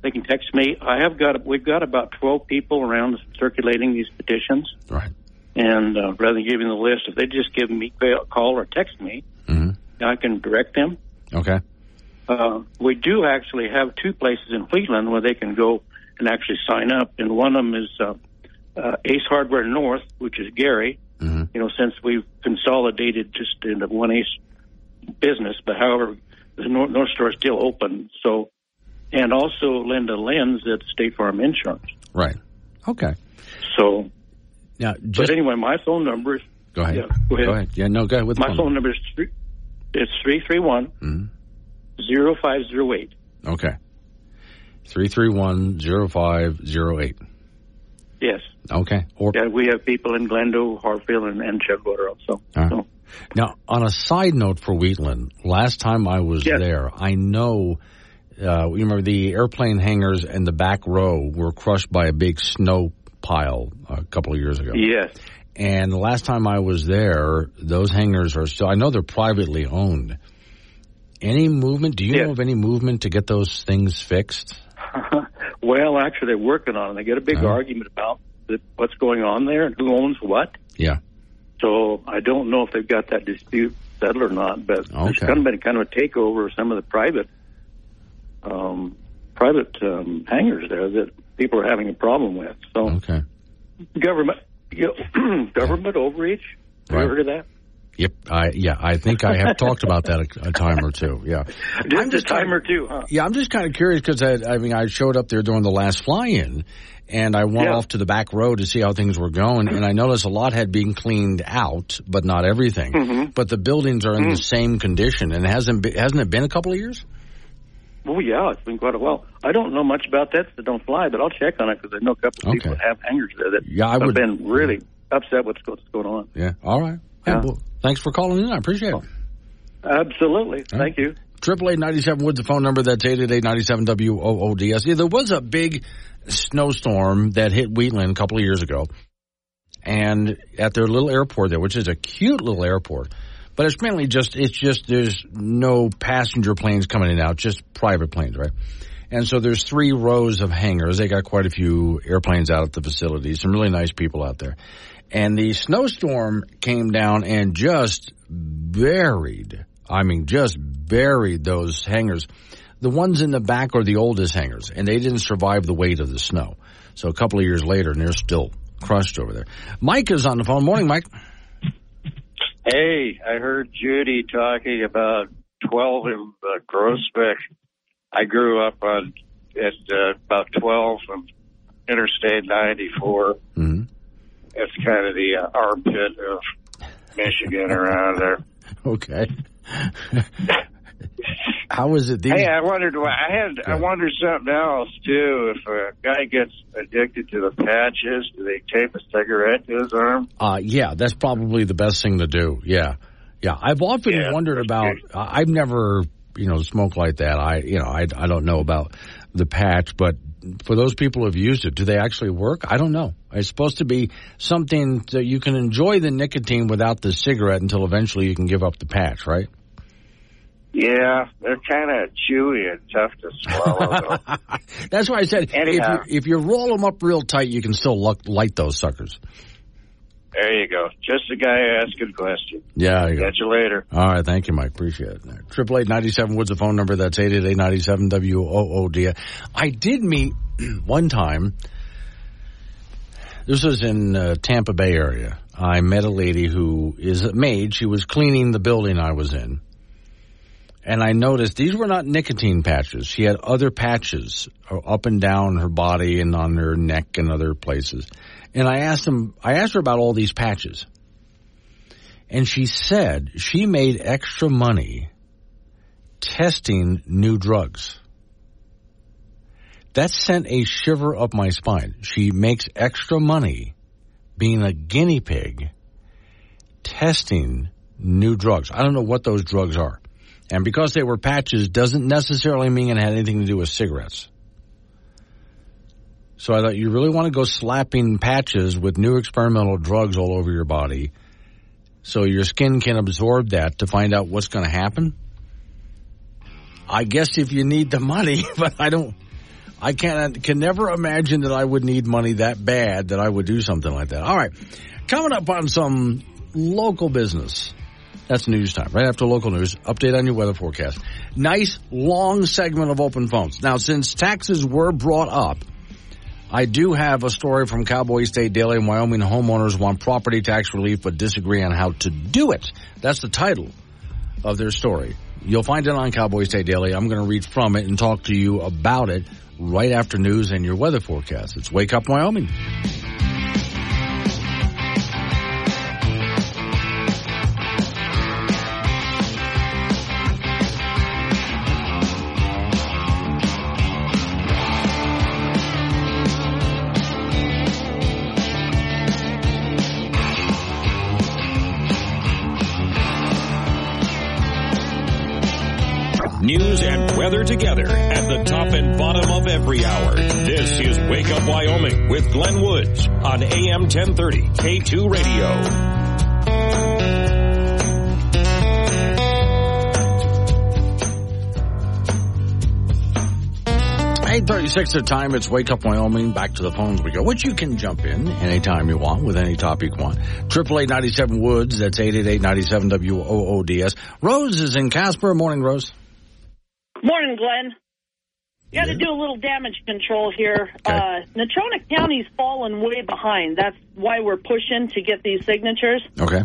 They can text me. I have got we've got about twelve people around circulating these petitions. Right. And uh, rather than giving the list, if they just give me a call or text me, Mhm. I can direct them. Okay. Uh, we do actually have two places in Wheatland where they can go and actually sign up, and one of them is uh, uh, Ace Hardware North, which is Gary. Mm-hmm. You know, since we've consolidated just into one Ace business, but however, the North, North Store is still open. So, and also Linda Lynn's at State Farm Insurance. Right. Okay. So, Now, but just anyway, my phone number is go ahead. Yeah, go ahead. Yeah, no, go ahead with my phone. phone number is three, it's three three one Mhm. zero five zero eight. Okay. Three three one zero five zero eight. Yes. Okay. Or Yeah, we have people in Glendo, Hartville, and, and Chugwater also. Now, on a side note for Wheatland, last time I was there, I know, uh, you remember the airplane hangars and the back row were crushed by a big snow pile a couple of years ago. Yes. And the last time I was there, those hangars are still, I know they're privately owned. Any movement? Do you know of any movement to get those things fixed? well, actually, they're working on it. They get a big Uh-huh. argument about the, what's going on there and who owns what. Yeah. So I don't know if they've got that dispute settled or not. But there's Okay. kind of been kind of a takeover of some of the private, um, private um, hangars there that people are having a problem with. So Okay. government, you know, government overreach. Right. you heard of that? Yep. I, yeah, I think I have talked about that a, a time or two. Yeah. Just a time or two, huh? Yeah, I'm just kind of curious because I, I mean, I showed up there during the last fly-in, and I went Yeah. off to the back row to see how things were going, and I noticed a lot had been cleaned out, but not everything. Mhm. But the buildings are in Mm. the same condition, and hasn't been, hasn't it been a couple of years? Oh yeah, it's been quite a while. I don't know much about that, so don't fly. But I'll check on it because I know a couple of people Okay. that have hangars there that Yeah, I have would- been really upset with what's going on. Yeah. All right. Yeah. Well, thanks for calling in. I appreciate it. Absolutely, thank you. Triple eight ninety seven Woods the phone number. That's eight eight eight ninety seven W O O D S. Yeah, there was a big snowstorm that hit Wheatland a couple of years ago, and at their little airport there, which is a cute little airport, but it's mainly just it's just there's no passenger planes coming in and out, just private planes, right? And so there's three rows of hangars. They got quite a few airplanes out at the facility. Some really nice people out there. And the snowstorm came down and just buried, I mean, just buried those hangars. The ones in the back are the oldest hangars, and they didn't survive the weight of the snow. So a couple of years later, and they're still crushed over there. Mike is on the phone. Morning, Mike. Hey, I heard Judy talking about 12 in uh, Groesbeck. I grew up on at uh, about 12 from Interstate 94. Mm-hmm. It's kind of the uh, armpit of Michigan around there. Okay. How is it? These? Hey, I wondered. I had. I wondered something else too. If a guy gets addicted to the patches, do they tape a cigarette to his arm? Uh, yeah, that's probably the best thing to do. Yeah, yeah. I've often Yeah, wondered about. Uh, I've never, you know, smoked like that. I, you know, I, I don't know about the patch, but for those people who've used it, do they actually work? I don't know. It's supposed to be something that you can enjoy the nicotine without the cigarette until eventually you can give up the patch, right? Yeah, they're kind of chewy and tough to swallow. That's why I said if you, if you roll them up real tight, you can still luck, light those suckers. there you go. Just a guy asking questions. Yeah. you go. Catch you later. All right, thank you, Mike. Appreciate it. Triple eight ninety seven Woods the phone number. That's eight eight eight ninety seven W O O D. I did meet one time. This was in uh, Tampa Bay area. I met a lady who is a maid. She was cleaning the building I was in, and I noticed these were not nicotine patches. She had other patches up and down her body and on her neck and other places. And I asked. I asked her about all these patches. And she said she made extra money testing new drugs. That sent a shiver up my spine. She makes extra money being a guinea pig testing new drugs. I don't know what those drugs are. And because they were patches doesn't necessarily mean it had anything to do with cigarettes. So I thought you really want to go slapping patches with new experimental drugs all over your body so your skin can absorb that to find out what's going to happen. I guess if you need the money, but I don't. I can't can never imagine that I would need money that bad that I would do something like that. All right, coming up on some local business. That's news time. Right after local news, update on your weather forecast. Nice long segment of open phones. Now, since taxes were brought up, I do have a story from Cowboy State Daily in Wyoming. Homeowners want property tax relief but disagree on how to do it. That's the title of their story. You'll find it on Cowboy State Daily. I'm going to read from it and talk to you about it right after news and your weather forecast. It's Wake Up Wyoming. Together at the top and bottom of every hour. This is Wake Up Wyoming with Glenn Woods on AM 1030 K2 Radio. 836 the time. It's Wake Up Wyoming. Back to the phones we go, which you can jump in anytime you want with any topic you want. Triple eight ninety seven Woods. That's eight eight eight ninety seven W O O D S. Rose is in Casper. Morning, Rose. Morning, Glenn. Got to do a little damage control here. Uh, Natrona County's fallen way behind. That's why we're pushing to get these signatures. Okay.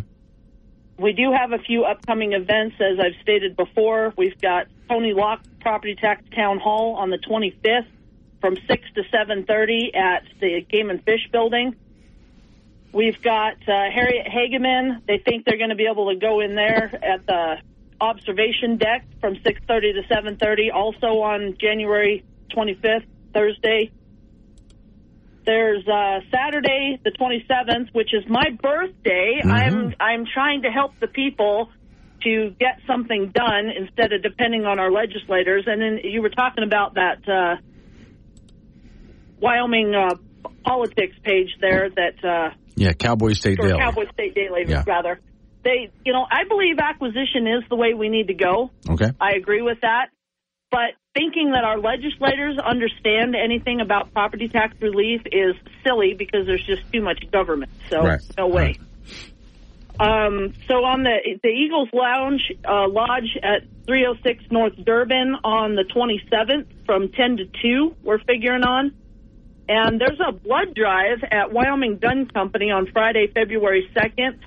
We do have a few upcoming events, as I've stated before. We've got Tony Locke Property Tax Town Hall on the 25th from 6 to 7.30 at the Game and Fish Building. We've got uh, Harriet Hageman. They think they're going to be able to go in there at the observation deck from 6.30 to 7.30, also on January 25th, Thursday. There's uh, Saturday, the 27th, which is my birthday. I'm I'm trying to help the people to get something done instead of depending on our legislators. And then you were talking about that uh, Wyoming uh, politics page there that uh, Yeah, Cowboy State Daily. Cowboy State Daily, Yeah. rather. They, you know, I believe acquisition is the way we need to go. Okay. I agree with that. But thinking that our legislators understand anything about property tax relief is silly because there's just too much government. So Right. no way. Um, so on the the Eagles Lounge uh, Lodge at 306 North Durbin on the 27th from 10 to 2, we're figuring on. And there's a blood drive at Wyoming Gun Company on Friday, February 2nd.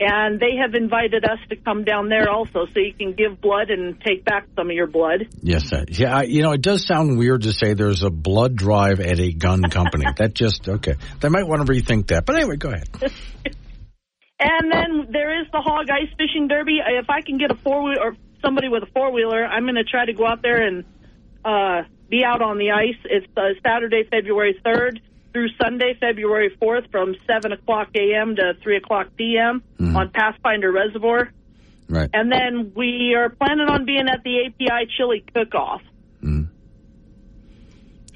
And they have invited us to come down there also so you can give blood and take back some of your blood. Yes, sir. yeah. I- You know, it does sound weird to say there's a blood drive at a gun company. that just okay. They might want to rethink that. But anyway, go ahead. And then there is the Hog Ice Fishing Derby. If I can get a four wheel or somebody with a four wheeler, I'm going to try to go out there and uh, be out on the ice. It's uh, Saturday, February 3rd through Sunday, February 4th from 7 o'clock a.m. to 3 o'clock p.m. Hmm. on Pathfinder Reservoir. Right. And then we are planning on being at the API Chili Cook-Off. Hmm.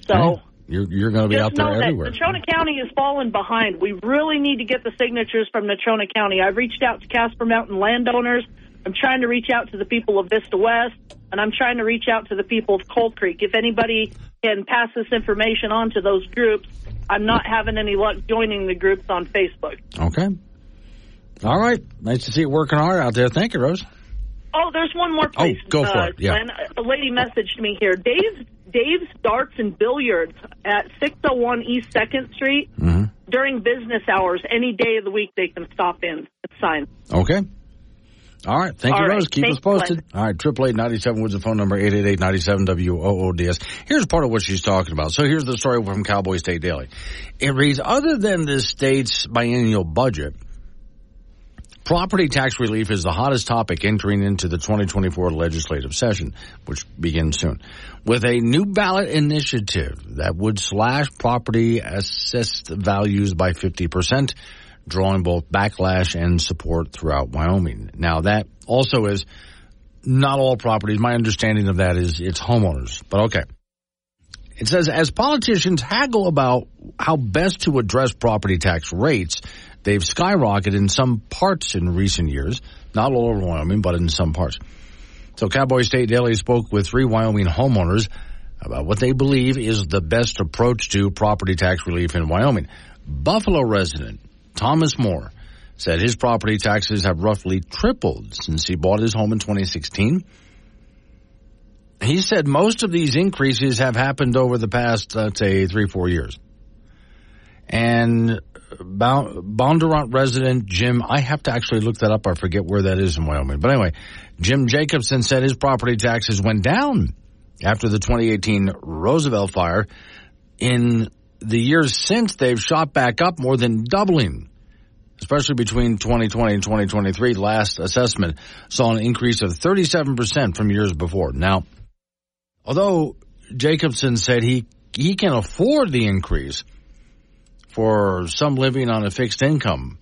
So You're, you're going to be just out there everywhere. Natrona County is falling behind. We really need to get the signatures from Natrona County. I've reached out to Casper Mountain landowners. I'm trying to reach out to the people of Vista West, and I'm trying to reach out to the people of Cold Creek. If anybody can pass this information on to those groups, I'm not having any luck joining the groups on Facebook. Okay. All right. Nice to see it working hard out there. Thank you, Rose. Oh, there's one more place. Oh, go for uh, it. Yeah. Glenn. A lady messaged me here. Dave's Dave's Darts and Billiards at 601 East Second Street Mm-hmm. during business hours. Any day of the week they can stop in. It's signed. Okay. All right. Thank you, All right. Rose. Keep Thanks, us posted. All right. Triple eight ninety seven was the phone number. Eight eight eight ninety seven W O O D S. Here's part of what she's talking about. So here's the story from Cowboy State Daily. It reads: Other than the state's biennial budget, property tax relief is the hottest topic entering into the 2024 legislative session, which begins soon, with a new ballot initiative that would slash property assessed values by 50 percent drawing both backlash and support throughout Wyoming. Now that also is not all properties. My understanding of that is it's homeowners, but okay. It says as politicians haggle about how best to address property tax rates, they've skyrocketed in some parts in recent years, not all over Wyoming, but in some parts. So Cowboy State Daily spoke with three Wyoming homeowners about what they believe is the best approach to property tax relief in Wyoming. Buffalo resident Thomas Moore said his property taxes have roughly tripled since he bought his home in 2016. He said most of these increases have happened over the past, let's say, three, four years. And Bondurant resident Jim, I have to actually look that up. I forget where that is in Wyoming. But anyway, Jim Jacobson said his property taxes went down after the 2018 Roosevelt fire. In the years since, they've shot back up more than doubling, especially between 2020 and 2023. Last assessment saw an increase of 37% from years before. Now, although Jacobson said he, he can afford the increase for some living on a fixed income,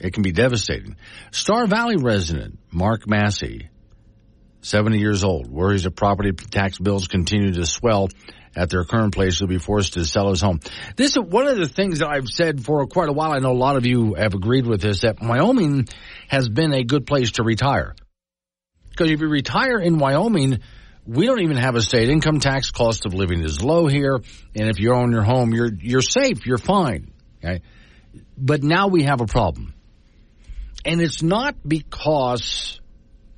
it can be devastating. Star Valley resident Mark Massey, 70 years old, worries that property tax bills continue to swell at their current place, he'll be forced to sell his home. This is one of the things that I've said for quite a while. I know a lot of you have agreed with this that Wyoming has been a good place to retire. Because if you retire in Wyoming, we don't even have a state income tax. Cost of living is low here, and if you own your home, you're you're safe. You're fine. Okay, but now we have a problem, and it's not because.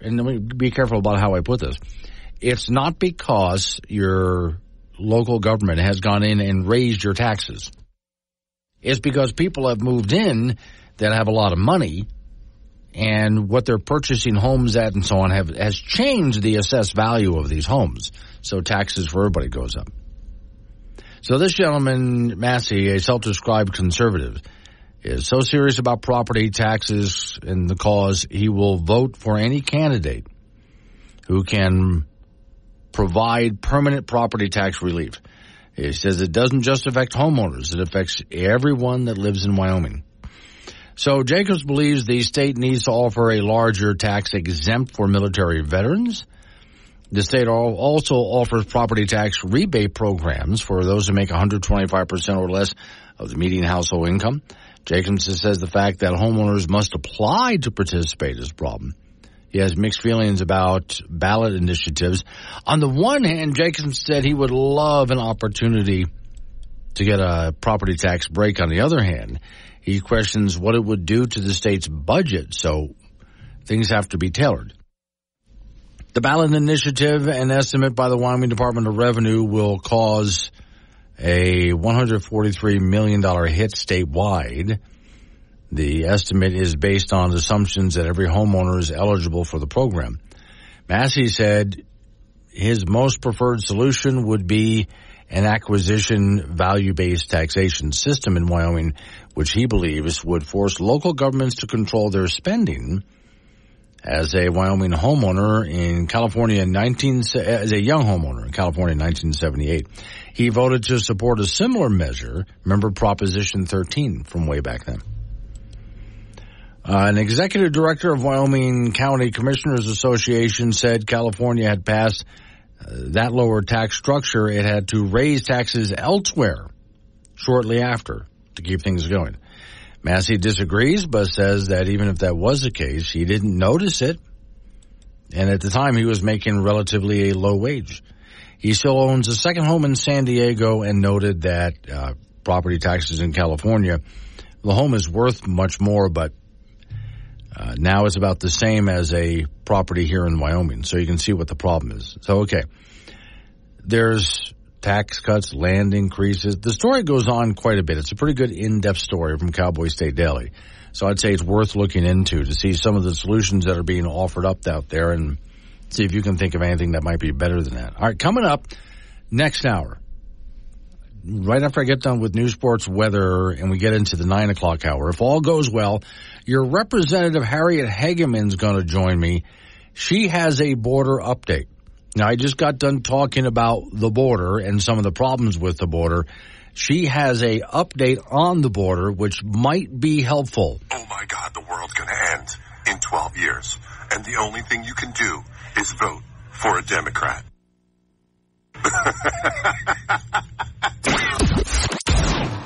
And be careful about how I put this. It's not because you're local government has gone in and raised your taxes. It's because people have moved in that have a lot of money and what they're purchasing homes at and so on have has changed the assessed value of these homes. So taxes for everybody goes up. So this gentleman, Massey, a self-described conservative, is so serious about property taxes and the cause, he will vote for any candidate who can provide permanent property tax relief. He says it doesn't just affect homeowners, it affects everyone that lives in Wyoming. So Jacobs believes the state needs to offer a larger tax exempt for military veterans. The state also offers property tax rebate programs for those who make 125% or less of the median household income. Jacobs says the fact that homeowners must apply to participate is a problem. He has mixed feelings about ballot initiatives. On the one hand, Jacobs said he would love an opportunity to get a property tax break. On the other hand, he questions what it would do to the state's budget, so things have to be tailored. The ballot initiative, an estimate by the Wyoming Department of Revenue, will cause a $143 million hit statewide. The estimate is based on assumptions that every homeowner is eligible for the program. Massey said his most preferred solution would be an acquisition value-based taxation system in Wyoming, which he believes would force local governments to control their spending as a Wyoming homeowner in California in 19, as a young homeowner in California in 1978. He voted to support a similar measure. Remember Proposition 13 from way back then. Uh, an executive director of Wyoming County Commissioners Association said California had passed uh, that lower tax structure. It had to raise taxes elsewhere shortly after to keep things going. Massey disagrees, but says that even if that was the case, he didn't notice it. And at the time, he was making relatively a low wage. He still owns a second home in San Diego and noted that uh, property taxes in California, the home is worth much more, but uh, now it's about the same as a property here in Wyoming. So you can see what the problem is. So, okay. There's tax cuts, land increases. The story goes on quite a bit. It's a pretty good in-depth story from Cowboy State Daily. So I'd say it's worth looking into to see some of the solutions that are being offered up out there and see if you can think of anything that might be better than that. All right, coming up next hour, right after I get done with news sports weather and we get into the nine o'clock hour, if all goes well, your representative Harriet Hageman's going to join me. She has a border update. Now, I just got done talking about the border and some of the problems with the border. She has a update on the border, which might be helpful. Oh my God, the world's going to end in 12 years. And the only thing you can do is vote for a Democrat.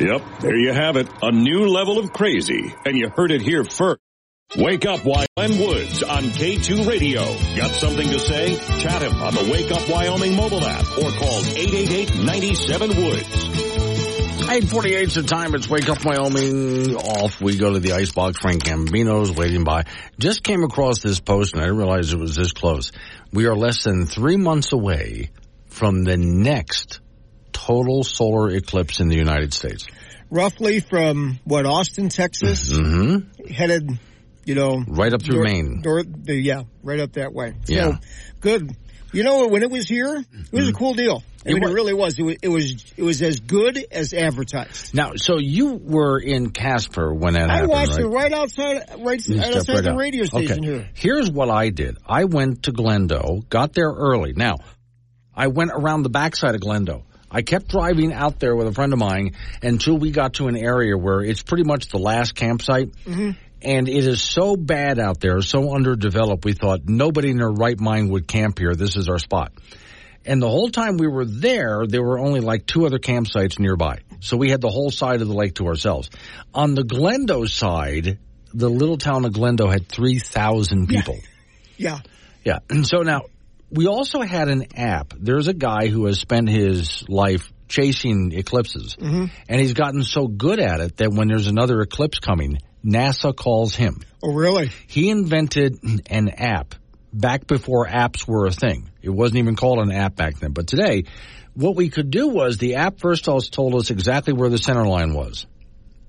Yep, there you have it. A new level of crazy. And you heard it here first. Wake up, Wyoming Woods on K2 Radio. Got something to say? Chat him on the Wake Up Wyoming mobile app or call 888-97-WOODS. 848 is the time. It's Wake Up Wyoming. Off we go to the icebox. Frank Gambino's waiting by. Just came across this post and I didn't realize it was this close. We are less than three months away from the next total solar eclipse in the United States. Roughly from what Austin, Texas, Mm-hmm. headed, you know, Right up through Maine. Yeah, right up that way. Yeah. Good. You know, when it was here, it was a cool deal. I It mean, was- it really was. It was. It was. It was as good as advertised. Now, so you were in Casper when that I happened, watched right? it right outside, right, right outside right the out. radio station okay. here. Here's what I did. I went to Glendo, got there early. Now, I went around the backside of Glendo. I kept driving out there with a friend of mine until we got to an area where it's pretty much the last campsite. Mm-hmm. And it is so bad out there, so underdeveloped, we thought nobody in their right mind would camp here. This is our spot. And the whole time we were there, there were only like two other campsites nearby. So we had the whole side of the lake to ourselves. On the Glendo side, the little town of Glendo had 3,000 people. Yeah. Yeah. And so now we also had an app. There's a guy who has spent his life chasing eclipses Mm-hmm. and he's gotten so good at it that when there's another eclipse coming, NASA calls him. Oh, really? He invented an app back before apps were a thing. It wasn't even called an app back then. But today, what we could do was the app first told us exactly where the center line was.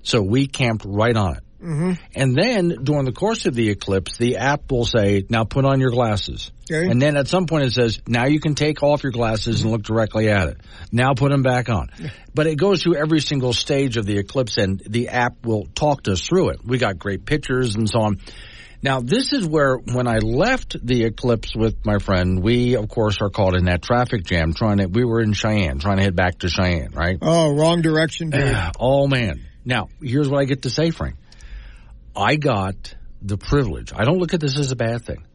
So we camped right on it. Mm-hmm. And then during the course of the eclipse, the app will say, now put on your glasses. Okay. And then at some point it says, now you can take off your glasses and look directly at it. Now put them back on. But it goes through every single stage of the eclipse and the app will talk to us through it. We got great pictures and so on. Now this is where when I left the eclipse with my friend, we of course are caught in that traffic jam trying to, we were in Cheyenne, trying to head back to Cheyenne, right? Oh, wrong direction, dude. oh man. Now, here's what I get to say, Frank. I got the privilege. I don't look at this as a bad thing.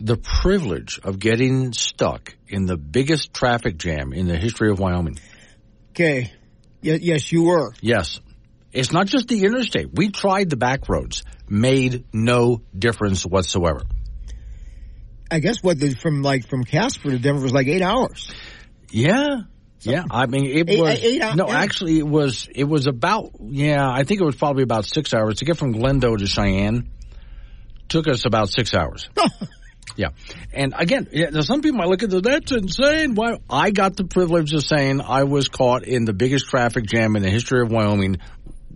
The privilege of getting stuck in the biggest traffic jam in the history of Wyoming. Okay. Y- yes, you were. Yes. It's not just the interstate. We tried the back roads. Made no difference whatsoever. I guess what the, from like from Casper to Denver was like eight hours. Yeah. Yeah, I mean it Eight- was eight hou- no. Actually, it was it was about yeah. I think it was probably about six hours to get from Glendo to Cheyenne. Took us about six hours. yeah, and again, yeah, some people might look at this. That's insane. Why? I got the privilege of saying I was caught in the biggest traffic jam in the history of Wyoming.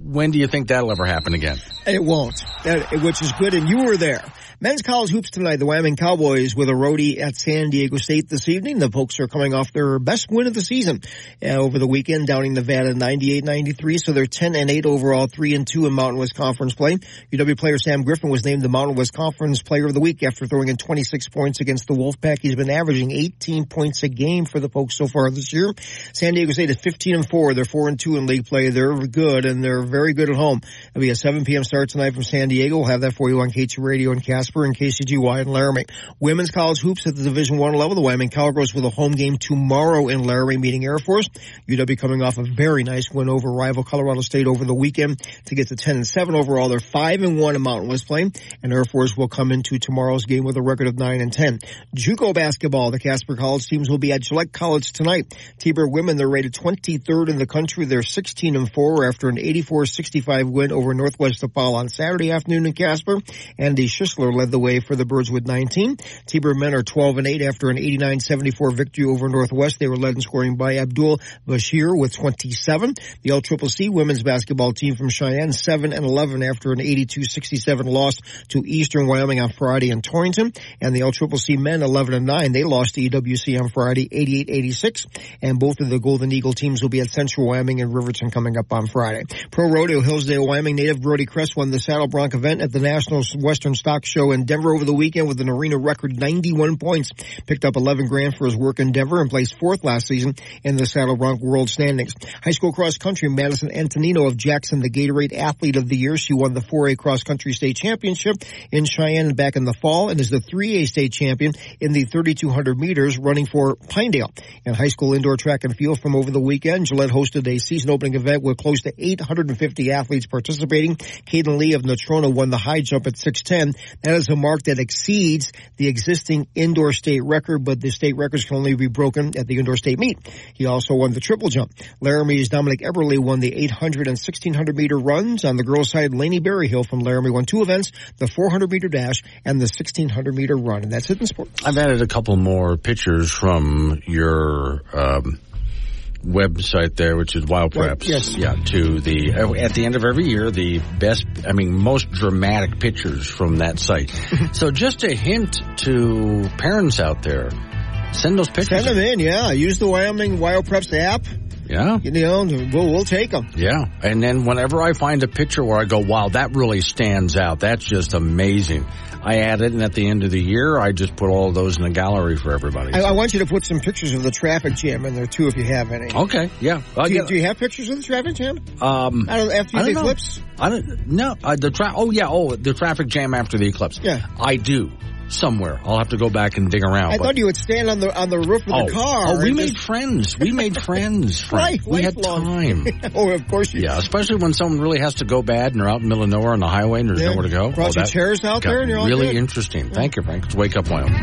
When do you think that'll ever happen again? It won't, that, which is good, and you were there. Men's college hoops tonight. The Wyoming Cowboys with a roadie at San Diego State this evening. The Pokes are coming off their best win of the season uh, over the weekend, downing Nevada 98-93. So they're 10 and 8 overall, 3 and 2 in Mountain West Conference play. UW player Sam Griffin was named the Mountain West Conference Player of the Week after throwing in 26 points against the Wolfpack. He's been averaging 18 points a game for the Pokes so far this year. San Diego State is 15 and 4. They're 4 and 2 in league play. They're good and they're very good at home. It'll be a 7 p.m. start tonight from San Diego. We'll have that for you on K2 Radio in Casper and KCGY in Laramie. Women's college hoops at the Division One level. The Wyoming Cowgirls with a home game tomorrow in Laramie meeting Air Force. UW coming off a very nice win over rival Colorado State over the weekend to get to 10 and 7 overall. They're 5 and 1 in Mountain West play and Air Force will come into tomorrow's game with a record of 9 and 10. JUCO basketball. The Casper College teams will be at Gillette College tonight. T-Bird women, they're rated 23rd in the country. They're 16 and 4 after an 84-65 win over Northwest DePaul on Saturday afternoon in Casper. Andy Schisler led the way for the Birds with 19. T-Bird men are 12 and 8 after an 89-74 victory over Northwest. They were led in scoring by Abdul Bashir with 27. The LCCC women's basketball team from Cheyenne 7 and 11 after an 82-67 loss to Eastern Wyoming on Friday in Torrington. And the LCCC men 11 and 9. They lost to EWC on Friday 88-86. And both of the Golden Eagle teams will be at Central Wyoming and Riverton coming up on Friday. Pro Rodeo Hillsdale, Wyoming native Brody Cress won the Saddle Bronc event at the National Western Stock Show in Denver over the weekend with an arena record 91 points. Picked up 11 grand for his work in Denver and placed fourth last season in the Saddle Bronc World Standings. High school cross country, Madison Antonino of Jackson, the Gatorade Athlete of the Year. She won the 4A cross country state championship in Cheyenne back in the fall and is the 3A state champion in the 3200 meters running for Pinedale. And high school indoor track and field from over the weekend, Gillette hosted a season opening event with close to 850 athletes participating. Caden Lee of Natrona won the high jump at 6'10. That is a mark that exceeds the existing indoor state record, but the state records can only be broken at the indoor state meet. He also won the triple jump. Laramie's Dominic Everly won the 800 and 1600 meter runs. On the girls side, Laney Berryhill from Laramie won two events, the 400 meter dash and the 1600 meter run. And that's it in sports. I've added a couple more pictures from your um, website there, which is Wild Preps. yes. Yeah, to the uh, at the end of every year, the best, I mean, most dramatic pictures from that site. so just a hint to parents out there: send those pictures. Send them in, yeah. Use the Wyoming Wild Preps app. Yeah. You know, we'll, we'll take them. Yeah. And then whenever I find a picture where I go, wow, that really stands out. That's just amazing. I add it, and at the end of the year, I just put all of those in the gallery for everybody. I, I want you to put some pictures of the traffic jam in there too, if you have any. Okay, yeah. Do you, do you have pictures of the traffic jam? Um, after the eclipse? I don't. No, uh, the tra- Oh yeah. Oh, the traffic jam after the eclipse. Yeah. I do somewhere. I'll have to go back and dig around. I but- thought you would stand on the on the roof of oh, the car. oh, we made just- friends. We made friends. Frank. Right, we had lifelong. time. oh, of course you. Yeah, especially when someone really has to go bad and they're out in the middle of nowhere on the highway and there's Yeah. nowhere to go. Brought Oh, your chairs out there and you're really good. interesting. Thank you, Frank. It's Wake Up Wyoming.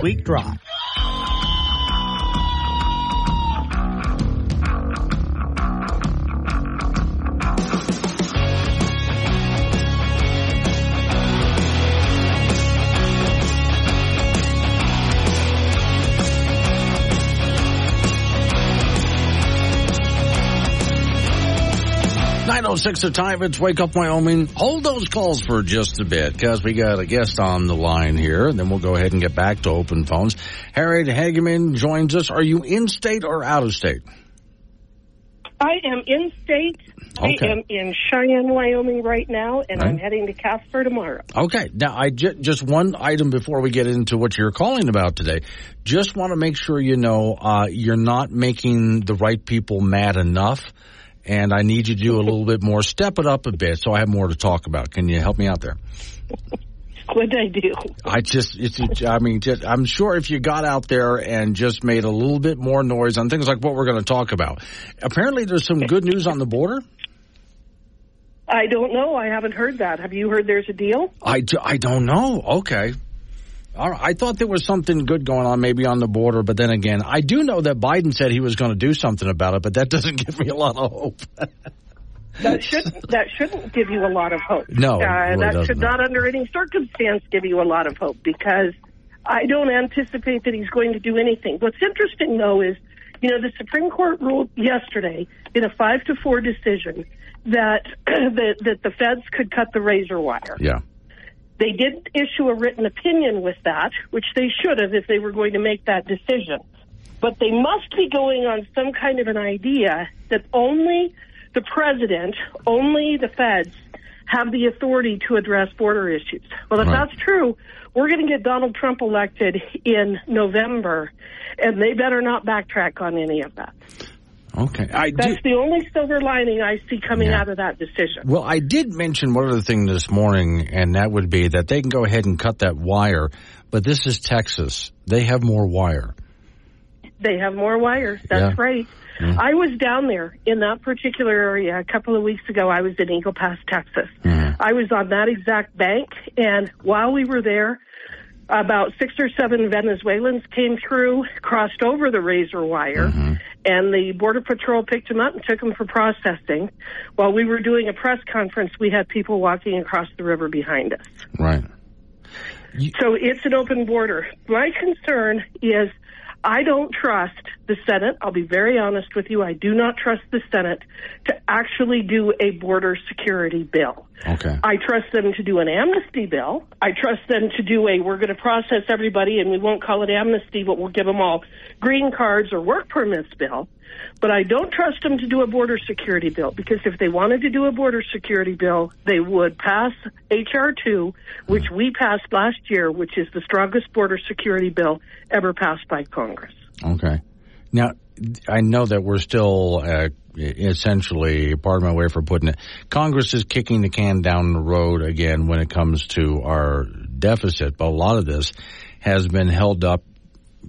Week drop. Nine oh six the time. It's Wake Up Wyoming. Hold those calls for just a bit because we got a guest on the line here. And then we'll go ahead and get back to open phones. Harriet Hageman joins us. Are you in state or out of state? I am in state. Okay. I am in Cheyenne, Wyoming right now, and I'm heading to Casper tomorrow. Okay. Now, I ju- just one item before we get into what you're calling about today. Just want to make sure you know uh, you're not making the right people mad enough, and I need you to do a little bit more. Step it up a bit, so I have more to talk about. Can you help me out there? What did I do? I just, it's, it's, I mean, just, I'm sure if you got out there and just made a little bit more noise on things like what we're going to talk about. Apparently, there's some good news on the border. I don't know. I haven't heard that. Have you heard there's a deal? I, do, I don't know. Okay. All right. I thought there was something good going on maybe on the border, but then again, I do know that Biden said he was going to do something about it, but that doesn't give me a lot of hope. That should that shouldn't give you a lot of hope. No, uh, really that should not, under any circumstance, give you a lot of hope because I don't anticipate that he's going to do anything. What's interesting, though, is You know, the Supreme Court ruled yesterday in a five to four decision that that, that the feds could cut the razor wire. Yeah. They didn't issue a written opinion with that, which they should have if they were going to make that decision. But they must be going on some kind of an idea that only the president, only the feds have the authority to address border issues. Well, if Right. that's true, we're going to get Donald Trump elected in November, and they better not backtrack on any of that. Okay. I That's did, the only silver lining I see coming Yeah. out of that decision. well, I did mention one other thing this morning, and that would be that they can go ahead and cut that wire, but this is Texas. They have more wire. They have more wires. That's Yeah. right. Mm. I was down there in that particular area a couple of weeks ago. I was in Eagle Pass, Texas. I was on that exact bank, and while we were there, about six or seven Venezuelans came through, crossed over the razor wire, mm-hmm. and the Border Patrol picked them up and took them for processing. While we were doing a press conference, we had people walking across the river behind us. Right. So it's an open border. My concern is I don't trust the Senate. I'll be very honest with you. I do not trust the Senate to actually do a border security bill. Okay. I trust them to do an amnesty bill. I trust them to do a we're going to process everybody and we won't call it amnesty, but we'll give them all green cards or work permits bill. But I don't trust them to do a border security bill because if they wanted to do a border security bill, they would pass H.R. 2, which we passed last year, which is the strongest border security bill ever passed by Congress. Okay. Now, I know that we're still uh, essentially, pardon my way for putting it, Congress is kicking the can down the road again when it comes to our deficit, but a lot of this has been held up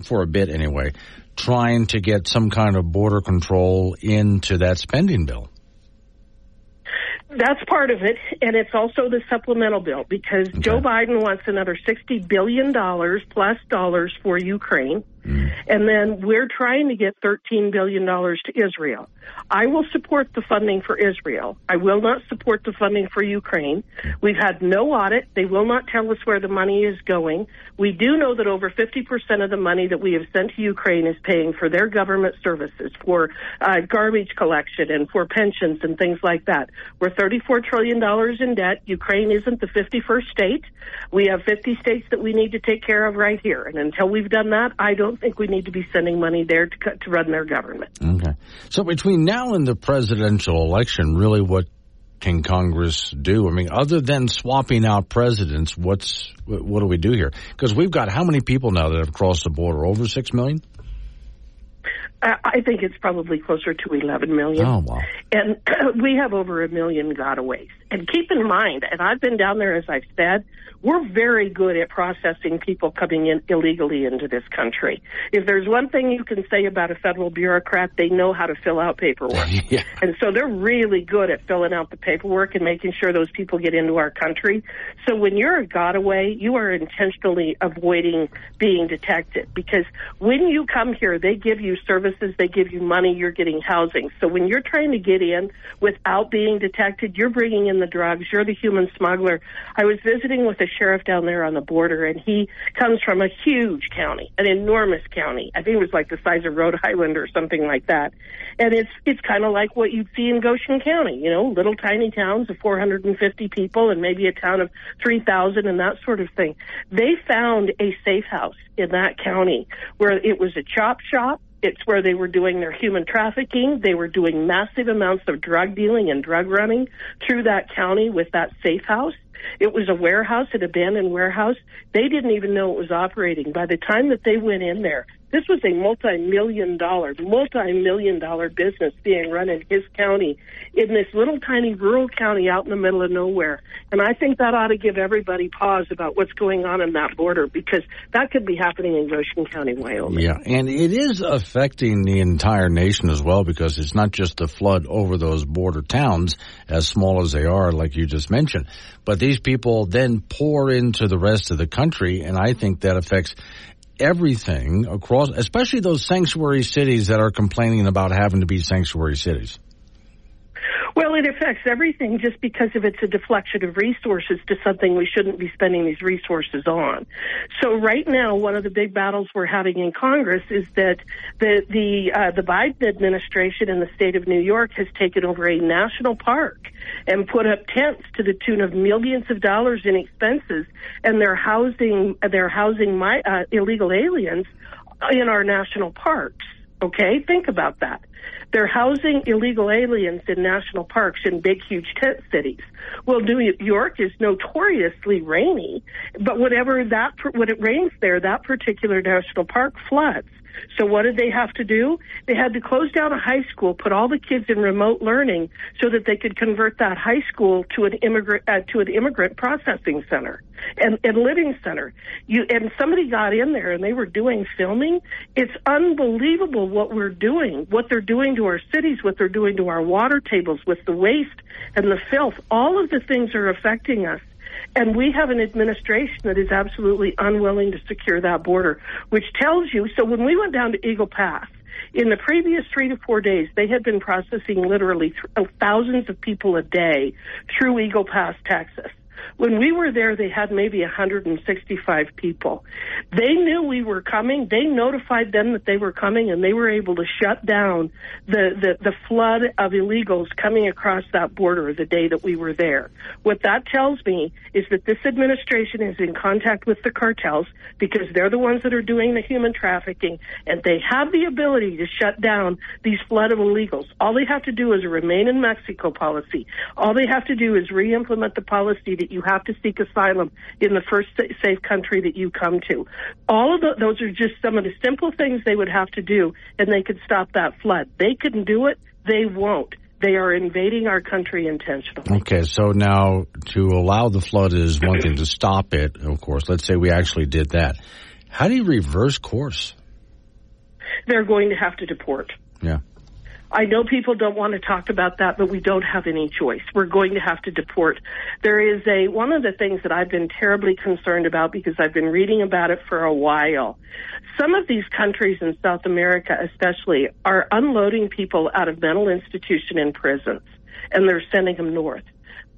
for a bit anyway, trying to get some kind of border control into that spending bill. That's part of it, and it's also the supplemental bill because Joe Biden wants another $60 billion plus dollars for Ukraine, and then we're trying to get $13 billion to Israel. I will support the funding for Israel. I will not support the funding for Ukraine. We've had no audit. They will not tell us where the money is going. We do know that over 50% of the money that we have sent to Ukraine is paying for their government services, for uh, garbage collection and for pensions and things like that. We're $34 trillion in debt. Ukraine isn't the 51st state. We have 50 states that we need to take care of right here. And until we've done that, I don't think we need to be sending money there to, cut, to run their government. Okay. So between now and the presidential election, really what can Congress do? I mean, other than swapping out presidents, what's what do we do here? Because we've got how many people now that have crossed the border? Over six million. I I think it's probably closer to 11 million. Oh wow! And we have over a million gotaways. And keep in mind, and I've been down there as I've said, we're very good at processing people coming in illegally into this country. If there's one thing you can say about a federal bureaucrat, they know how to fill out paperwork. And so they're really good at filling out the paperwork and making sure those people get into our country. So when you're a gotaway, you are intentionally avoiding being detected because when you come here, they give you services, they give you money, you're getting housing. So when you're trying to get in without being detected, you're bringing in the drugs, you're the human smuggler. I was visiting with a sheriff down there on the border and he comes from a huge county, an enormous county. I think it was like the size of Rhode Island or something like that. And it's it's kind of like what you'd see in Goshen County, you know, little tiny towns of 450 people and maybe a town of 3,000 and that sort of thing. They found a safe house in that county where it was a chop shop. It's where they were doing their human trafficking. They were doing massive amounts of drug dealing and drug running through that county with that safe house. It was a warehouse, an abandoned warehouse. They didn't even know it was operating. By the time that they went in there, this was a multi-million dollar, multi-million dollar business being run in his county, in this little tiny rural county out in the middle of nowhere. And I think that ought to give everybody pause about what's going on in that border because that could be happening in Goshen County, Wyoming. Yeah, and it is affecting the entire nation as well because it's not just the flood over those border towns, as small as they are, like you just mentioned, but these people then pour into the rest of the country, and I think that affects everything across, especially those sanctuary cities that are complaining about having to be sanctuary cities. Well, it affects everything just because if it's a deflection of resources to something we shouldn't be spending these resources on. So right now, one of the big battles we're having in Congress is that the the uh, the Biden administration in the state of New York has taken over a national park and put up tents to the tune of millions of dollars in expenses, and they're housing they're housing my uh, illegal aliens in our national parks. Okay, think about that. They're housing illegal aliens in national parks in big, huge tent cities. Well, New York is notoriously rainy, but whatever that, when it rains there, that particular national park floods. So what did they have to do? They had to close down a high school, put all the kids in remote learning so that they could convert that high school to an immigrant uh, to an immigrant processing center and, and living center. You and somebody got in there and they were doing filming. It's unbelievable what we're doing, what they're doing to our cities, what they're doing to our water tables with the waste and the filth. All of the things are affecting us. And we have an administration that is absolutely unwilling to secure that border, which tells you. So when we went down to Eagle Pass, in the previous three to four days, they had been processing literally uh, thousands of people a day through Eagle Pass, Texas. When we were there, they had maybe 165 people. They knew we were coming. They notified them that they were coming, and they were able to shut down the, the, the flood of illegals coming across that border the day that we were there. What that tells me is that this administration is in contact with the cartels because they're the ones that are doing the human trafficking, and they have the ability to shut down these flood of illegals. All they have to do is remain in Mexico policy. All they have to do is re-implement the policy that you have to seek asylum in the first safe country that you come to. All of the, those are just some of the simple things they would have to do, and they could stop that flood. They couldn't do it. They won't. They are invading our country intentionally. Okay, so now to allow the flood is one thing. To stop it, of course, let's say we actually did that. How do you reverse course? They're going to have to deport. Yeah. I know people don't want to talk about that, but we don't have any choice. We're going to have to deport. There is a, one of the things that I've been terribly concerned about because I've been reading about it for a while. Some of these countries in South America especially are unloading people out of mental institution and prisons and they're sending them north.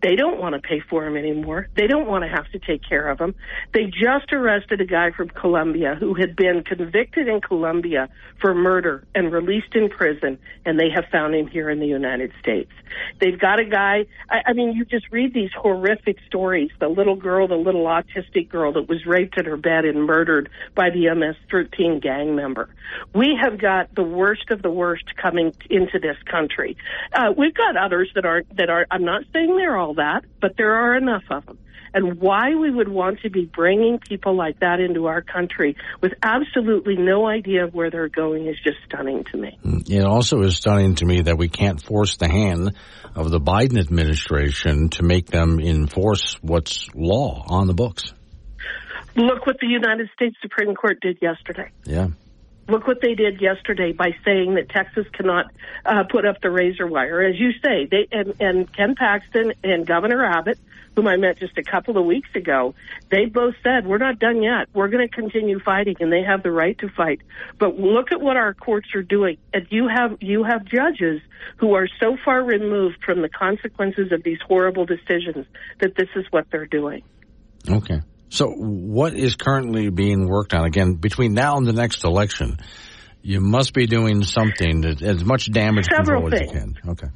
They don't want to pay for him anymore. They don't want to have to take care of him. They just arrested a guy from Colombia who had been convicted in Colombia for murder and released in prison, and they have found him here in the United States. They've got a guy, I, I mean, you just read these horrific stories. The little girl, the little autistic girl that was raped in her bed and murdered by the MS 13 gang member. We have got the worst of the worst coming into this country. Uh, we've got others that aren't, that are, I'm not saying they're all that, but there are enough of them. And why we would want to be bringing people like that into our country with absolutely no idea of where they're going is just stunning to me. Mm, it also is stunning to me that we can't force the hand of the Biden administration to make them enforce what's law on the books. Look what the United States Supreme Court did yesterday. Yeah. Look what they did yesterday by saying that Texas cannot uh, put up the razor wire, as you say. They and, and Ken Paxton and Governor Abbott, whom I met just a couple of weeks ago, they both said we're not done yet. We're going to continue fighting, and they have the right to fight. But look at what our courts are doing. And you have you have judges who are so far removed from the consequences of these horrible decisions that this is what they're doing. Okay. So, what is currently being worked on? Again, between now and the next election, you must be doing something that as much damage Several control things. as you can. Okay.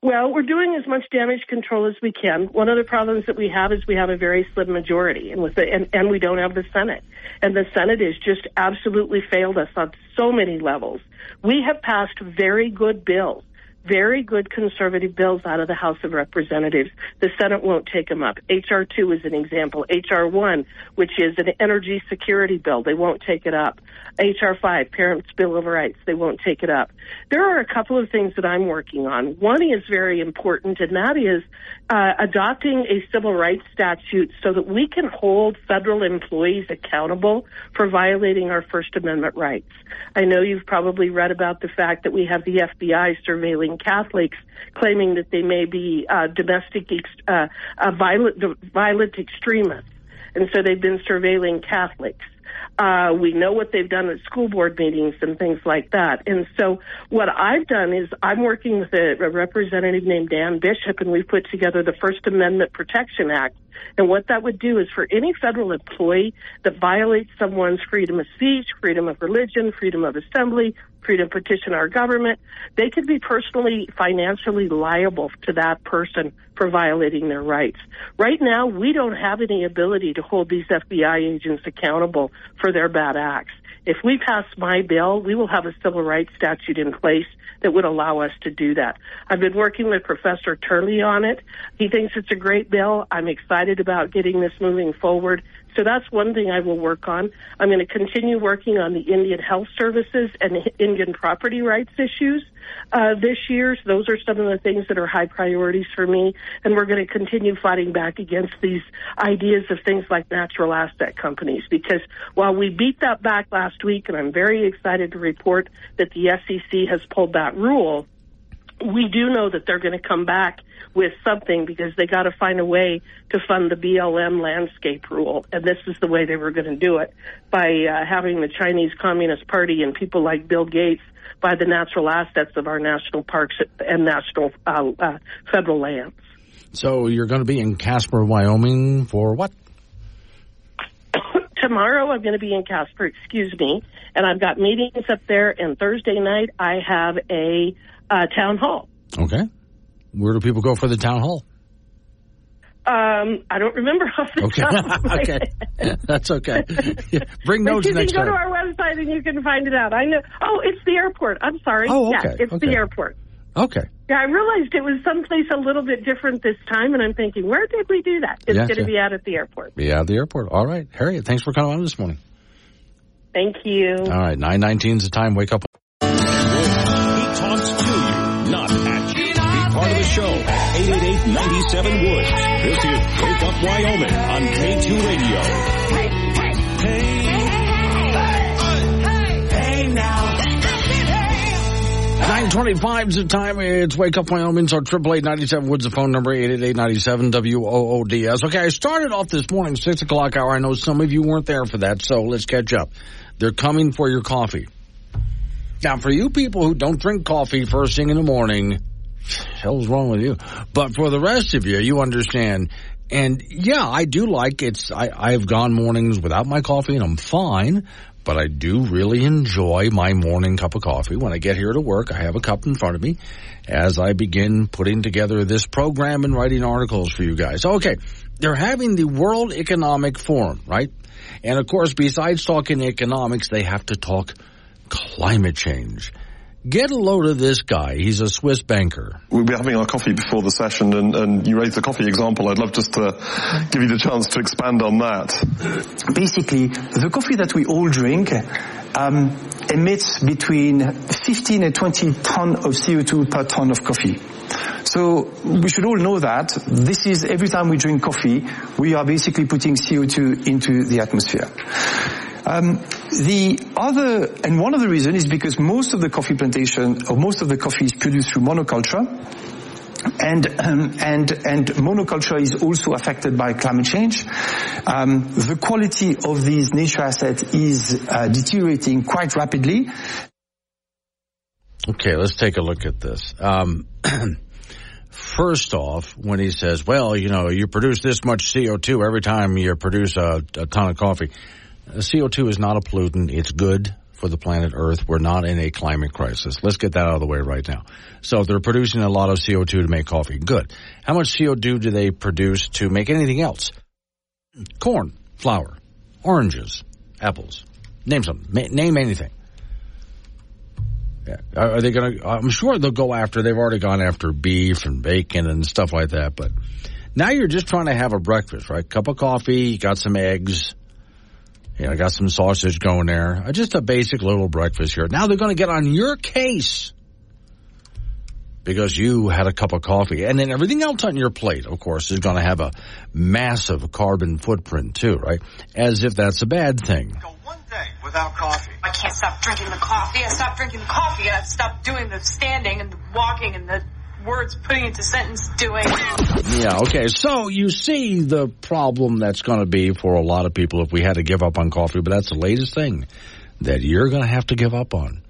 Well, we're doing as much damage control as we can. One of the problems that we have is we have a very slim majority, and with the, and, and we don't have the Senate. And the Senate has just absolutely failed us on so many levels. We have passed very good bills very good conservative bills out of the House of Representatives. The Senate won't take them up. H.R. 2 is an example. H.R. 1, which is an energy security bill, they won't take it up. H.R. 5, Parents' Bill of Rights, they won't take it up. There are a couple of things that I'm working on. One is very important, and that is uh, adopting a civil rights statute so that we can hold federal employees accountable for violating our First Amendment rights. I know you've probably read about the fact that we have the FBI surveilling Catholics, claiming that they may be uh, domestic, uh, violent, violent extremists, and so they've been surveilling Catholics. Uh, we know what they've done at school board meetings and things like that. And so what I've done is I'm working with a, a representative named Dan Bishop, and we've put together the First Amendment Protection Act. And what that would do is for any federal employee that violates someone's freedom of speech, freedom of religion, freedom of assembly, freedom to petition our government, they could be personally, financially liable to that person for violating their rights. Right now, we don't have any ability to hold these FBI agents accountable for their bad acts. If we pass my bill, we will have a civil rights statute in place that would allow us to do that. I've been working with Professor Turley on it. He thinks it's a great bill. I'm excited about getting this moving forward. So that's one thing I will work on. I'm going to continue working on the Indian health services and Indian property rights issues uh, this year. So those are some of the things that are high priorities for me. And we're going to continue fighting back against these ideas of things like natural asset companies. Because while we beat that back last week, and I'm very excited to report that the SEC has pulled that rule, we do know that they're going to come back with something because they got to find a way to fund the BLM landscape rule. And this is the way they were going to do it by uh, having the Chinese Communist Party and people like Bill Gates buy the natural assets of our national parks and national uh, uh, federal lands. So you're going to be in Casper, Wyoming for what? Tomorrow I'm going to be in Casper, excuse me, and I've got meetings up there. And Thursday night I have a uh, town hall. Okay. Where do people go for the town hall? Um, I don't remember off the okay. top. okay, that's okay. Bring notes you can go time. to our website and you can find it out. I know. Oh, it's the airport. I'm sorry. Oh, okay. Yeah, it's Okay. the airport. Okay. Yeah, I realized it was someplace a little bit different this time, and I'm thinking, where did we do that? It's Yeah, going to yeah. be out at the airport. Be at the airport. All right, Harriet. Thanks for coming on this morning. Thank you. All right, nine nineteen is the time. Wake up. 888-97 Woods. This is Wake Up Wyoming on K2 Radio. Hey, hey, hey. Nine twenty-five is the time. It's Wake Up Wyoming. So triple eight ninety seven Woods the phone number eight eight eight ninety seven W O O D S. Okay, I started off this morning six o'clock hour. I know some of you weren't there for that, so let's catch up. They're coming for your coffee. Now, for you people who don't drink coffee first thing in the morning, hell's wrong with you? But for the rest of you, you understand. And yeah, I do like it's. I, I've gone mornings without my coffee, and I'm fine. But I do really enjoy my morning cup of coffee. When I get here to work, I have a cup in front of me as I begin putting together this program and writing articles for you guys. Okay, they're having the World Economic Forum, right? And of course, besides talking economics, they have to talk climate change. Get a load of this guy. He's a Swiss banker. We'll be having our coffee before the session, and, and you raised the coffee example. I'd love just to give you the chance to expand on that. Basically, the coffee that we all drink um, emits between 15 and 20 ton of CO2 per ton of coffee. So we should all know that this is every time we drink coffee, we are basically putting CO2 into the atmosphere. Um, the other, and one of the reasons is because most of the coffee plantation, or most of the coffee is produced through monoculture, and um, and and monoculture is also affected by climate change. Um, the quality of these nature assets is uh, deteriorating quite rapidly. Okay, let's take a look at this. Um, first off, when he says, well, you know, you produce this much CO2 every time you produce a, a ton of coffee. Uh, CO2 is not a pollutant. It's good for the planet Earth. We're not in a climate crisis. Let's get that out of the way right now. So they're producing a lot of CO2 to make coffee, good. How much CO2 do they produce to make anything else? Corn, flour, oranges, apples. Name something. Name anything. Yeah. Are they going to? I'm sure they'll go after. They've already gone after beef and bacon and stuff like that. But now you're just trying to have a breakfast, right? Cup of coffee, got some eggs, you I got some sausage going there. Uh, Just a basic little breakfast here. Now they're going to get on your case because you had a cup of coffee, and then everything else on your plate, of course, is going to have a massive carbon footprint too, right? As if that's a bad thing. Go one day without coffee. I can't stop drinking the coffee. I stopped drinking the coffee. I stopped doing the standing and the walking and the words, putting it to sentence, doing. Yeah, okay. So you see the problem that's going to be for a lot of people if we had to give up on coffee, but that's the latest thing that you're going to have to give up on.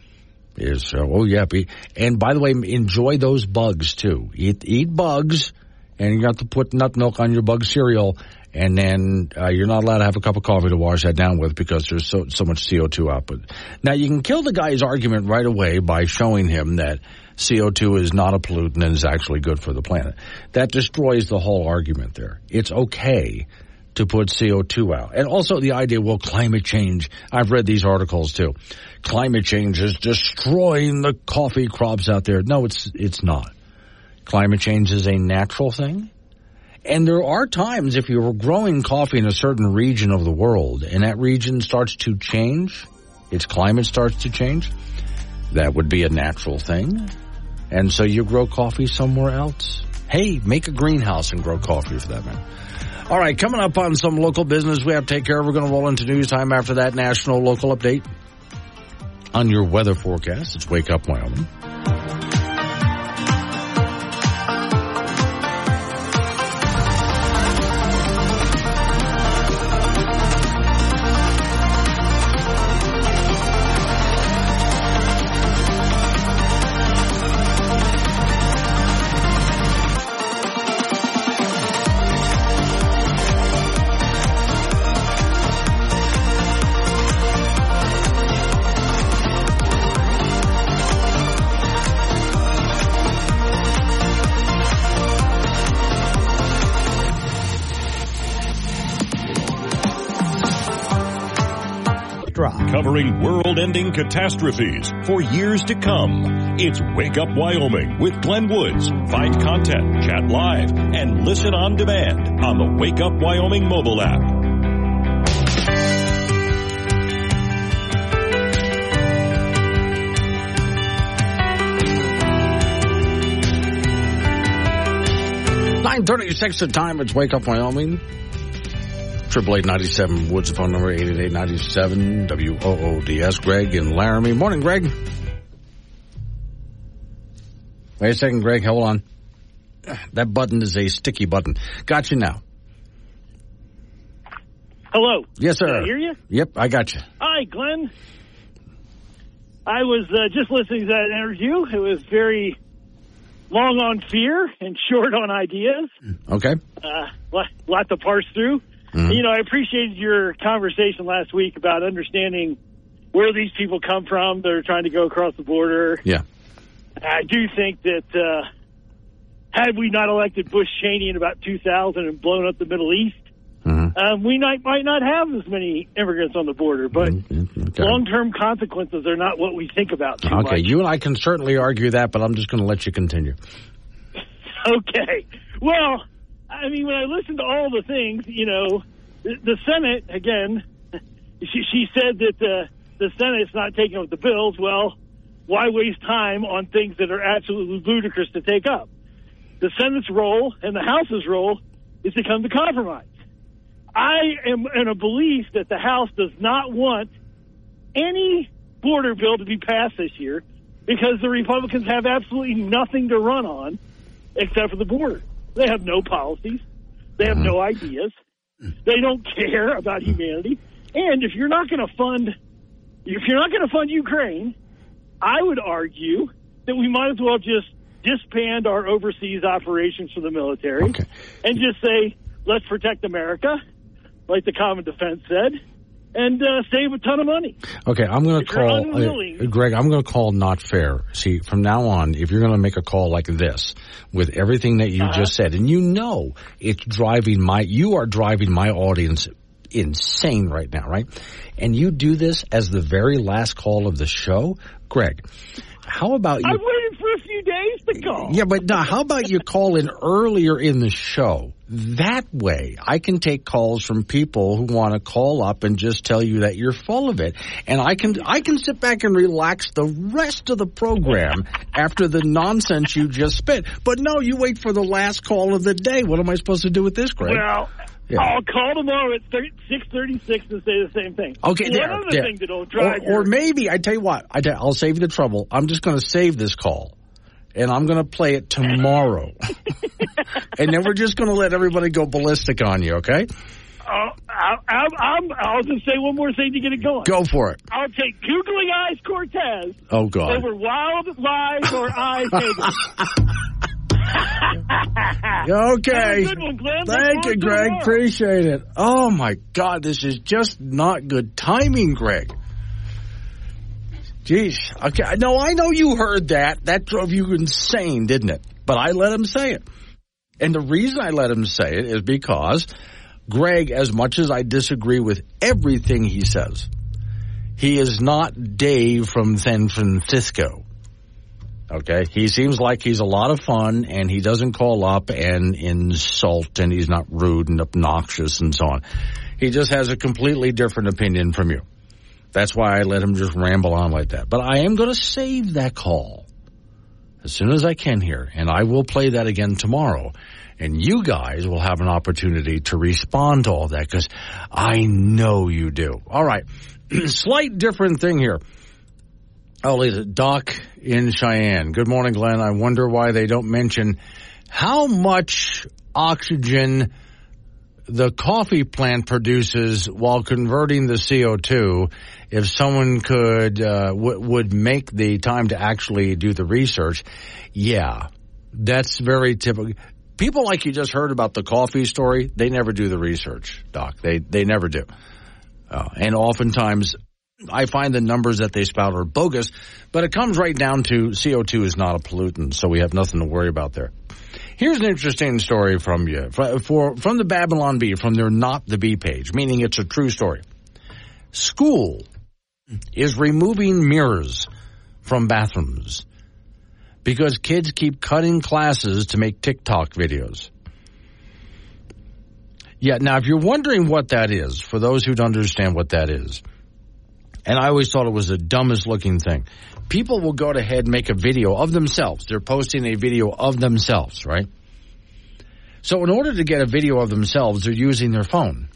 Is uh, oh yeah, be, and by the way, enjoy those bugs too. Eat eat bugs, and you have to put nut milk on your bug cereal, and then uh, you're not allowed to have a cup of coffee to wash that down with because there's so so much CO2 output. Now you can kill the guy's argument right away by showing him that CO2 is not a pollutant and is actually good for the planet. That destroys the whole argument there. It's okay to put CO2 out. And also the idea, well, climate change. I've read these articles too. Climate change is destroying the coffee crops out there. No, it's, it's not. Climate change is a natural thing. And there are times if you're growing coffee in a certain region of the world and that region starts to change, its climate starts to change, that would be a natural thing. And so you grow coffee somewhere else. Hey, make a greenhouse and grow coffee for that man. All right, coming up on some local business we have to take care of. We're going to roll into news time after that national local update on your weather forecast. It's Wake Up Wyoming. Covering world ending catastrophes for years to come. It's Wake Up Wyoming with Glenn Woods. Find content, chat live, and listen on demand on the Wake Up Wyoming mobile app. Nine thirty-six the time. It's Wake Up Wyoming. Triple eight ninety seven Woods phone number eight eight eight ninety seven W O O D S. Greg in Laramie. Morning, Greg. Wait a second, Greg. Hold on. That button is a sticky button. Got you now. Hello. Yes, sir. Can I hear you? Yep, I got you. Hi, Glenn. I was uh, just listening to that interview. It was very long on fear and short on ideas. Okay. Uh, lot, lot to parse through. Mm-hmm. You know, I appreciated your conversation last week about understanding where these people come from that are trying to go across the border. Yeah. I do think that uh, had we not elected Bush Cheney in about 2000 and blown up the Middle East, mm-hmm. um, we might, might not have as many immigrants on the border. But mm-hmm. okay. long term consequences are not what we think about. okay, much. you and I can certainly argue that, but I'm just going to let you continue. okay. Well, I mean, when I listen to all the things, you know, the, the Senate again, she, she said that uh, the Senate's not taking up the bills. Well, why waste time on things that are absolutely ludicrous to take up? The Senate's role and the House's role is to come to compromise. I am in a belief that the House does not want any border bill to be passed this year because the Republicans have absolutely nothing to run on except for the border. They have no policies. They have no ideas. They don't care about humanity. And if you're not going to fund, if you're not going to fund Ukraine, I would argue that we might as well just disband our overseas operations for the military okay. and just say, let's protect America, like the Common Defense said, and uh, save a ton of money. Okay, I'm going to call uh, Greg. I'm going to call not fair. See, from now on, if you're going to make a call like this with everything that you uh-huh. just said, and you know it's driving my, you are driving my audience insane right now, right? And you do this as the very last call of the show, Greg. How about you? I waited for a few days to call. Yeah, but now, how about you call in earlier in the show? That way, I can take calls from people who want to call up and just tell you that you're full of it, and I can I can sit back and relax the rest of the program after the nonsense you just spit. But no, you wait for the last call of the day. What am I supposed to do with this, Greg? Well, yeah. I'll call tomorrow at six thirty six and say the same thing. Okay, One there, other there. thing that'll drive or, or maybe I tell you what, I will save you the trouble. I'm just going to save this call. And I'm going to play it tomorrow. and then we're just going to let everybody go ballistic on you, okay? Uh, I, I, I'm, I'll just say one more thing to get it going. Go for it. I'll take Googly Eyes Cortez Oh, God. over Wild Lies or Eyes. Okay. Good one, Glenn. Thank you, Greg. tomorrow. Appreciate it. Oh, my God. This is just not good timing, Greg. Jeez. Okay. No, I know you heard that. That drove you insane, didn't it? But I let him say it. And the reason I let him say it is because Greg, as much as I disagree with everything he says, he is not Dave from San Francisco. Okay. He seems like he's a lot of fun and he doesn't call up and insult and he's not rude and obnoxious and so on. He just has a completely different opinion from you. That's why I let him just ramble on like that. But I am going to save that call as soon as I can here and I will play that again tomorrow. And you guys will have an opportunity to respond to all that because I know you do. All right. Slight different thing here. Oh, is it Doc in Cheyenne. Good morning, Glenn. I wonder why they don't mention how much oxygen the coffee plant produces while converting the CO2. If someone could uh, w- would make the time to actually do the research, yeah, that's very typical. People like you just heard about the coffee story, they never do the research, Doc. They they never do, uh, and oftentimes I find the numbers that they spout are bogus, but it comes right down to CO2 is not a pollutant, so we have nothing to worry about there. Here's an interesting story from you, for, for from the Babylon Bee, from their Not the Bee page, meaning it's a true story. School is removing mirrors from bathrooms because kids keep cutting classes to make TikTok videos. Yeah, now if you're wondering what that is, for those who don't understand what that is, and I always thought it was the dumbest looking thing. People will go ahead and make a video of themselves. They're posting a video of themselves, right? So in order to get a video of themselves, they're using their phone.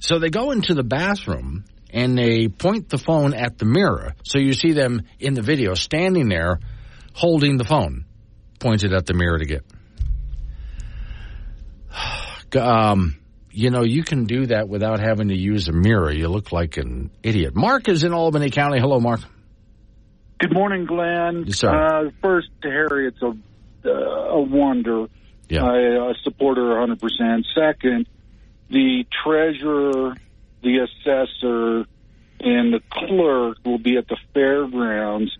So they go into the bathroom and they point the phone at the mirror. So you see them in the video standing there holding the phone pointed at the mirror to get. Um, you know, you can do that without having to use a mirror. You look like an idiot. Mark is in Albany County. Hello, Mark. Good morning, Glenn. Yes. Uh, first, to Harriet's a, uh, a wonder. Yeah. I uh, support her 100%. Second, the treasurer, the assessor, and the clerk will be at the fairgrounds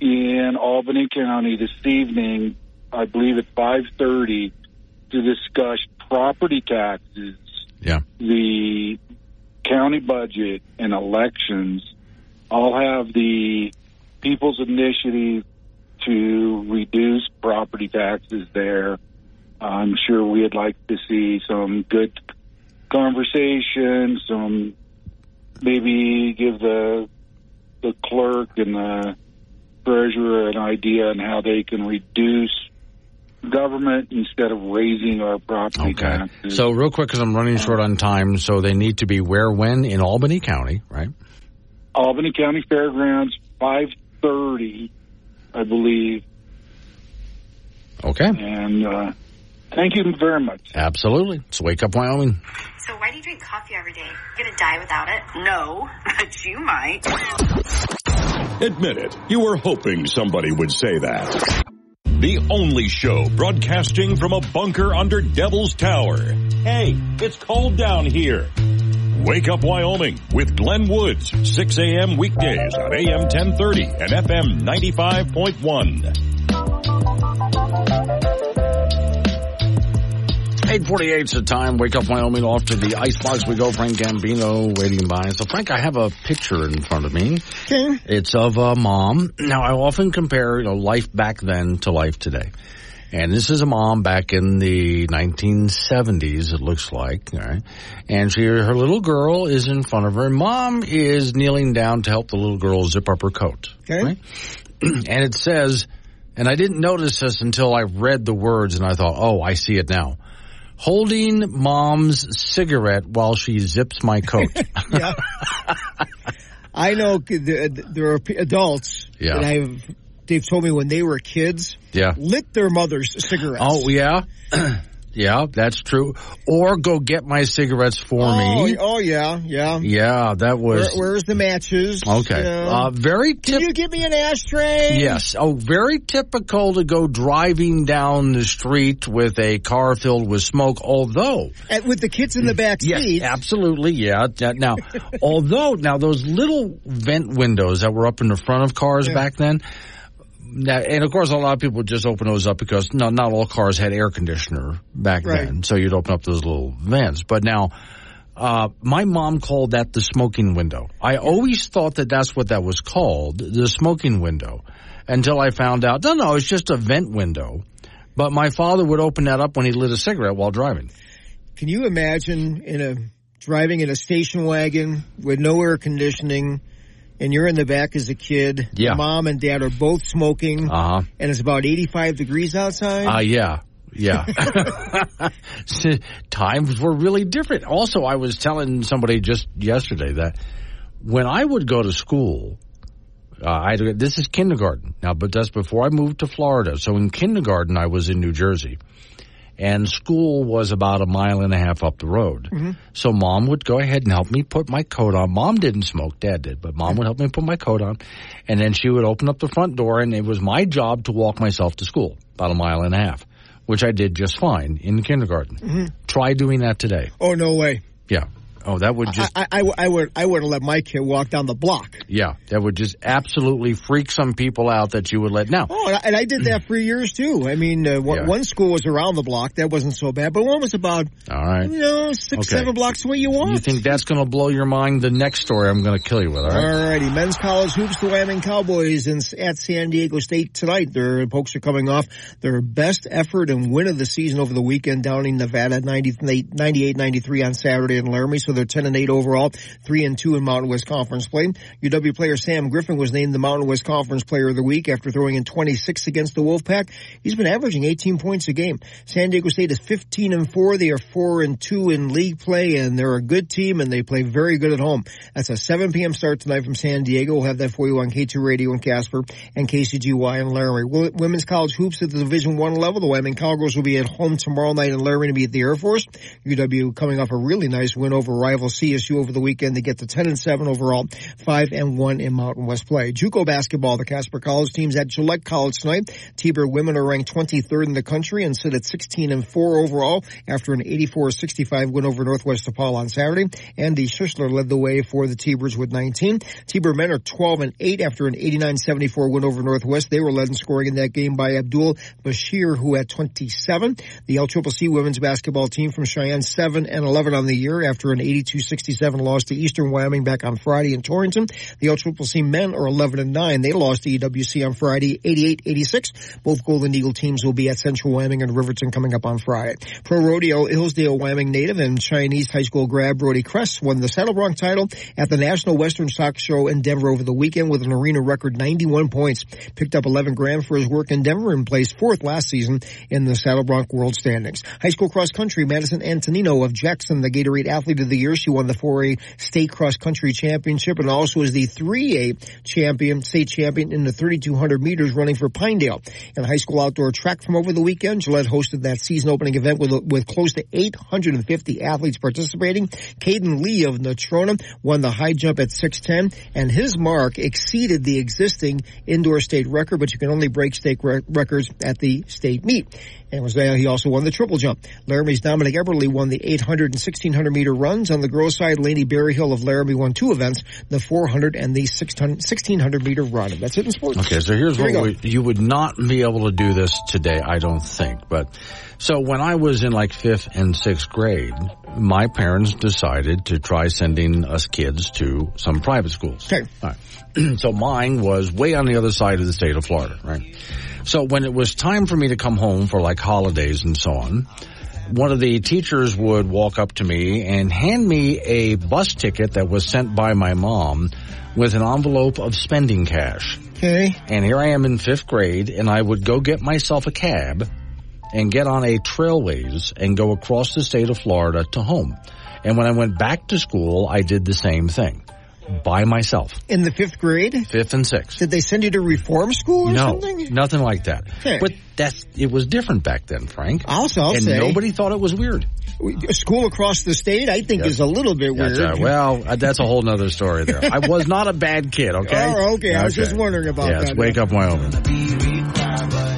in Albany County this evening, I believe at 5.30, to discuss property taxes, Yeah. the county budget, and elections. I'll have the People's Initiative to reduce property taxes there. I'm sure we'd like to see some good conversation, some maybe give the the clerk and the treasurer an idea on how they can reduce government instead of raising our property taxes. Okay. taxes. So real quick, because I'm running short on time, so they need to be where, when in Albany County, right? Albany County Fairgrounds, five thirty, I believe. Okay. And uh, thank you very much. Absolutely. It's Wake Up Wyoming. So why do you drink coffee every day? You gonna die without it? No, but you might. Admit it, you were hoping somebody would say that. The only show broadcasting from a bunker under Devil's Tower. Hey, it's cold down here. Wake Up Wyoming with Glenn Woods, 6 a.m. weekdays on AM 1030 and FM 95.1. 848 is the time. Wake up Wyoming off to the icebox we go. Frank Gambino waiting by. So Frank, I have a picture in front of me. Okay. It's of a mom. Now I often compare, you know, life back then to life today. And this is a mom back in the 1970s, it looks like, right? And she, her little girl is in front of her. Mom is kneeling down to help the little girl zip up her coat. Okay. Right? and it says, and I didn't notice this until I read the words and I thought, oh, I see it now. Holding mom's cigarette while she zips my coat. yeah. I know there are adults Yeah. that have they've told me when they were kids, Yeah. lit their mother's cigarettes. Oh yeah, yeah, that's true. Or go get my cigarettes for oh, me. oh, yeah, yeah. Yeah, that was Where, where's the matches? okay. You know? Uh, very Can you give me an ashtray? Yes. Oh, very typical to go driving down the street with a car filled with smoke, although. And with the kids in the back seat. absolutely. Yeah. Now, although, now those little vent windows that were up in the front of cars Yeah. back then, and of course, a lot of people would just open those up because no, not all cars had air conditioner back Right. then. So you'd open up those little vents. But now, uh, my mom called that the smoking window. I always thought that that's what that was called, the smoking window, until I found out, no, no, it's just a vent window. But my father would open that up when he lit a cigarette while driving. Can you imagine in a driving in a station wagon with no air conditioning, and you're in the back as a kid? Yeah. Mom and dad are both smoking, Uh huh. and it's about 85 degrees outside. Uh, yeah. Yeah. Times were really different. Also, I was telling somebody just yesterday that when I would go to school, uh, I this is kindergarten now, but that's before I moved to Florida. So in kindergarten, I was in New Jersey, and school was about a mile and a half up the road. Mm-hmm. So mom would go ahead and help me put my coat on. Mom didn't smoke, dad did, but mom would help me put my coat on. And then she would open up the front door and it was my job to walk myself to school, about a mile and a half, which I did just fine in kindergarten. Mhm. Try doing that today. Oh no way! Yeah. Oh, that would just, I, I, I would I wouldn't let my kid walk down the block. yeah, that would just absolutely freak some people out that you would let. Now, Oh, and I, and I did that for years too. I mean, uh, one, Yeah. one school was around the block. That wasn't so bad, but one was about all right. you know six Okay. seven blocks away. You want? You think that's going to blow your mind? The next story I'm going to kill you with, all right? Alrighty, men's college hoops, the Wyoming Cowboys in, at San Diego State tonight. Their Pokes are coming off their best effort and win of the season over the weekend down in Nevada, 98-93 on Saturday in Laramie. So they're 10 and 8 overall, 3 and 2 in Mountain West Conference play. UW player Sam Griffin was named the Mountain West Conference Player of the Week after throwing in 26 against the Wolfpack. He's been averaging 18 points a game. San Diego State is 15 and 4. They are 4 and 2 in league play and they're a good team and they play very good at home. That's a 7 p.m. start tonight from San Diego. We'll have that for you on K2 Radio in Casper and KCGY in Laramie. Wo- Women's college hoops at the Division One level. The Wyoming Cowgirls will be at home tomorrow night in Laramie to meet the Air Force. UW coming off a really nice win over rival CSU over the weekend They get to 10 and 7 overall, 5 and 1 in Mountain West play. JUCO basketball, the Casper College teams at Gillette College tonight. T-Bird women are ranked 23rd in the country and sit at 16 and 4 overall after an 84-65 win over Northwest DePaul on Saturday. Andy Schussler led the way for the T-Birds with 19. T-Bird men are 12 and 8 after an 89-74 win over Northwest. They were led in scoring in that game by Abdul Bashir, who had 27. The LCCC women's basketball team from Cheyenne 7 and 11 on the year after an 82-67 loss to Eastern Wyoming back on Friday in Torrington. The LCCC men are 11 and 9. They lost to EWC on Friday 88-86. Both Golden Eagle teams will be at Central Wyoming and Riverton coming up on Friday. Pro Rodeo Hillsdale Wyoming native and Chinese high school grad Brody Cress won the Saddle Bronc title at the National Western Stock Show in Denver over the weekend with an arena record 91 points. Picked up 11 grand for his work in Denver and placed fourth last season in the Saddle Bronc World Standings. High school cross country Madison Antonino of Jackson, the Gatorade Athlete of the She won the 4A State Cross Country Championship and also is the 3A champion, state champion in the 3200 meters running for Pinedale. In high school outdoor track from over the weekend, Gillette hosted that season opening event with, with close to 850 athletes participating. Caden Lee of Natrona won the high jump at 6'10 and his mark exceeded the existing indoor state record, but you can only break state rec- records at the state meet. And was there, he also won the triple jump. Laramie's Dominic Eberly won the 800 and 1600 meter runs. On the girls side, Laney Berryhill of Laramie won two events, the 400 and the 600 1600 meter run. That's it in sports. Okay, so here's Here what we, you would not be able to do this today, I don't think. But so when I was in like fifth and sixth grade, my parents decided to try sending us kids to some private schools. Okay. All right. so mine was way on the other side of the state of Florida, right? So when it was time for me to come home for like holidays and so on, one of the teachers would walk up to me and hand me a bus ticket that was sent by my mom with an envelope of spending cash. Okay. And here I am in fifth grade, and I would go get myself a cab and get on a trailways and go across the state of Florida to home. And when I went back to school, I did the same thing. By myself. In the fifth grade? Fifth and sixth. Did they send you to reform school or no, something? nothing like that. Okay. But that's it was different back then, Frank. Also, I'll and say- nobody thought it was weird. School across the state, I think, is a little bit That's, weird. uh, well, uh, that's a whole nother story there. I was not a bad kid, okay? Oh, okay. I was just wondering about yes, that. Wake up, Wyoming.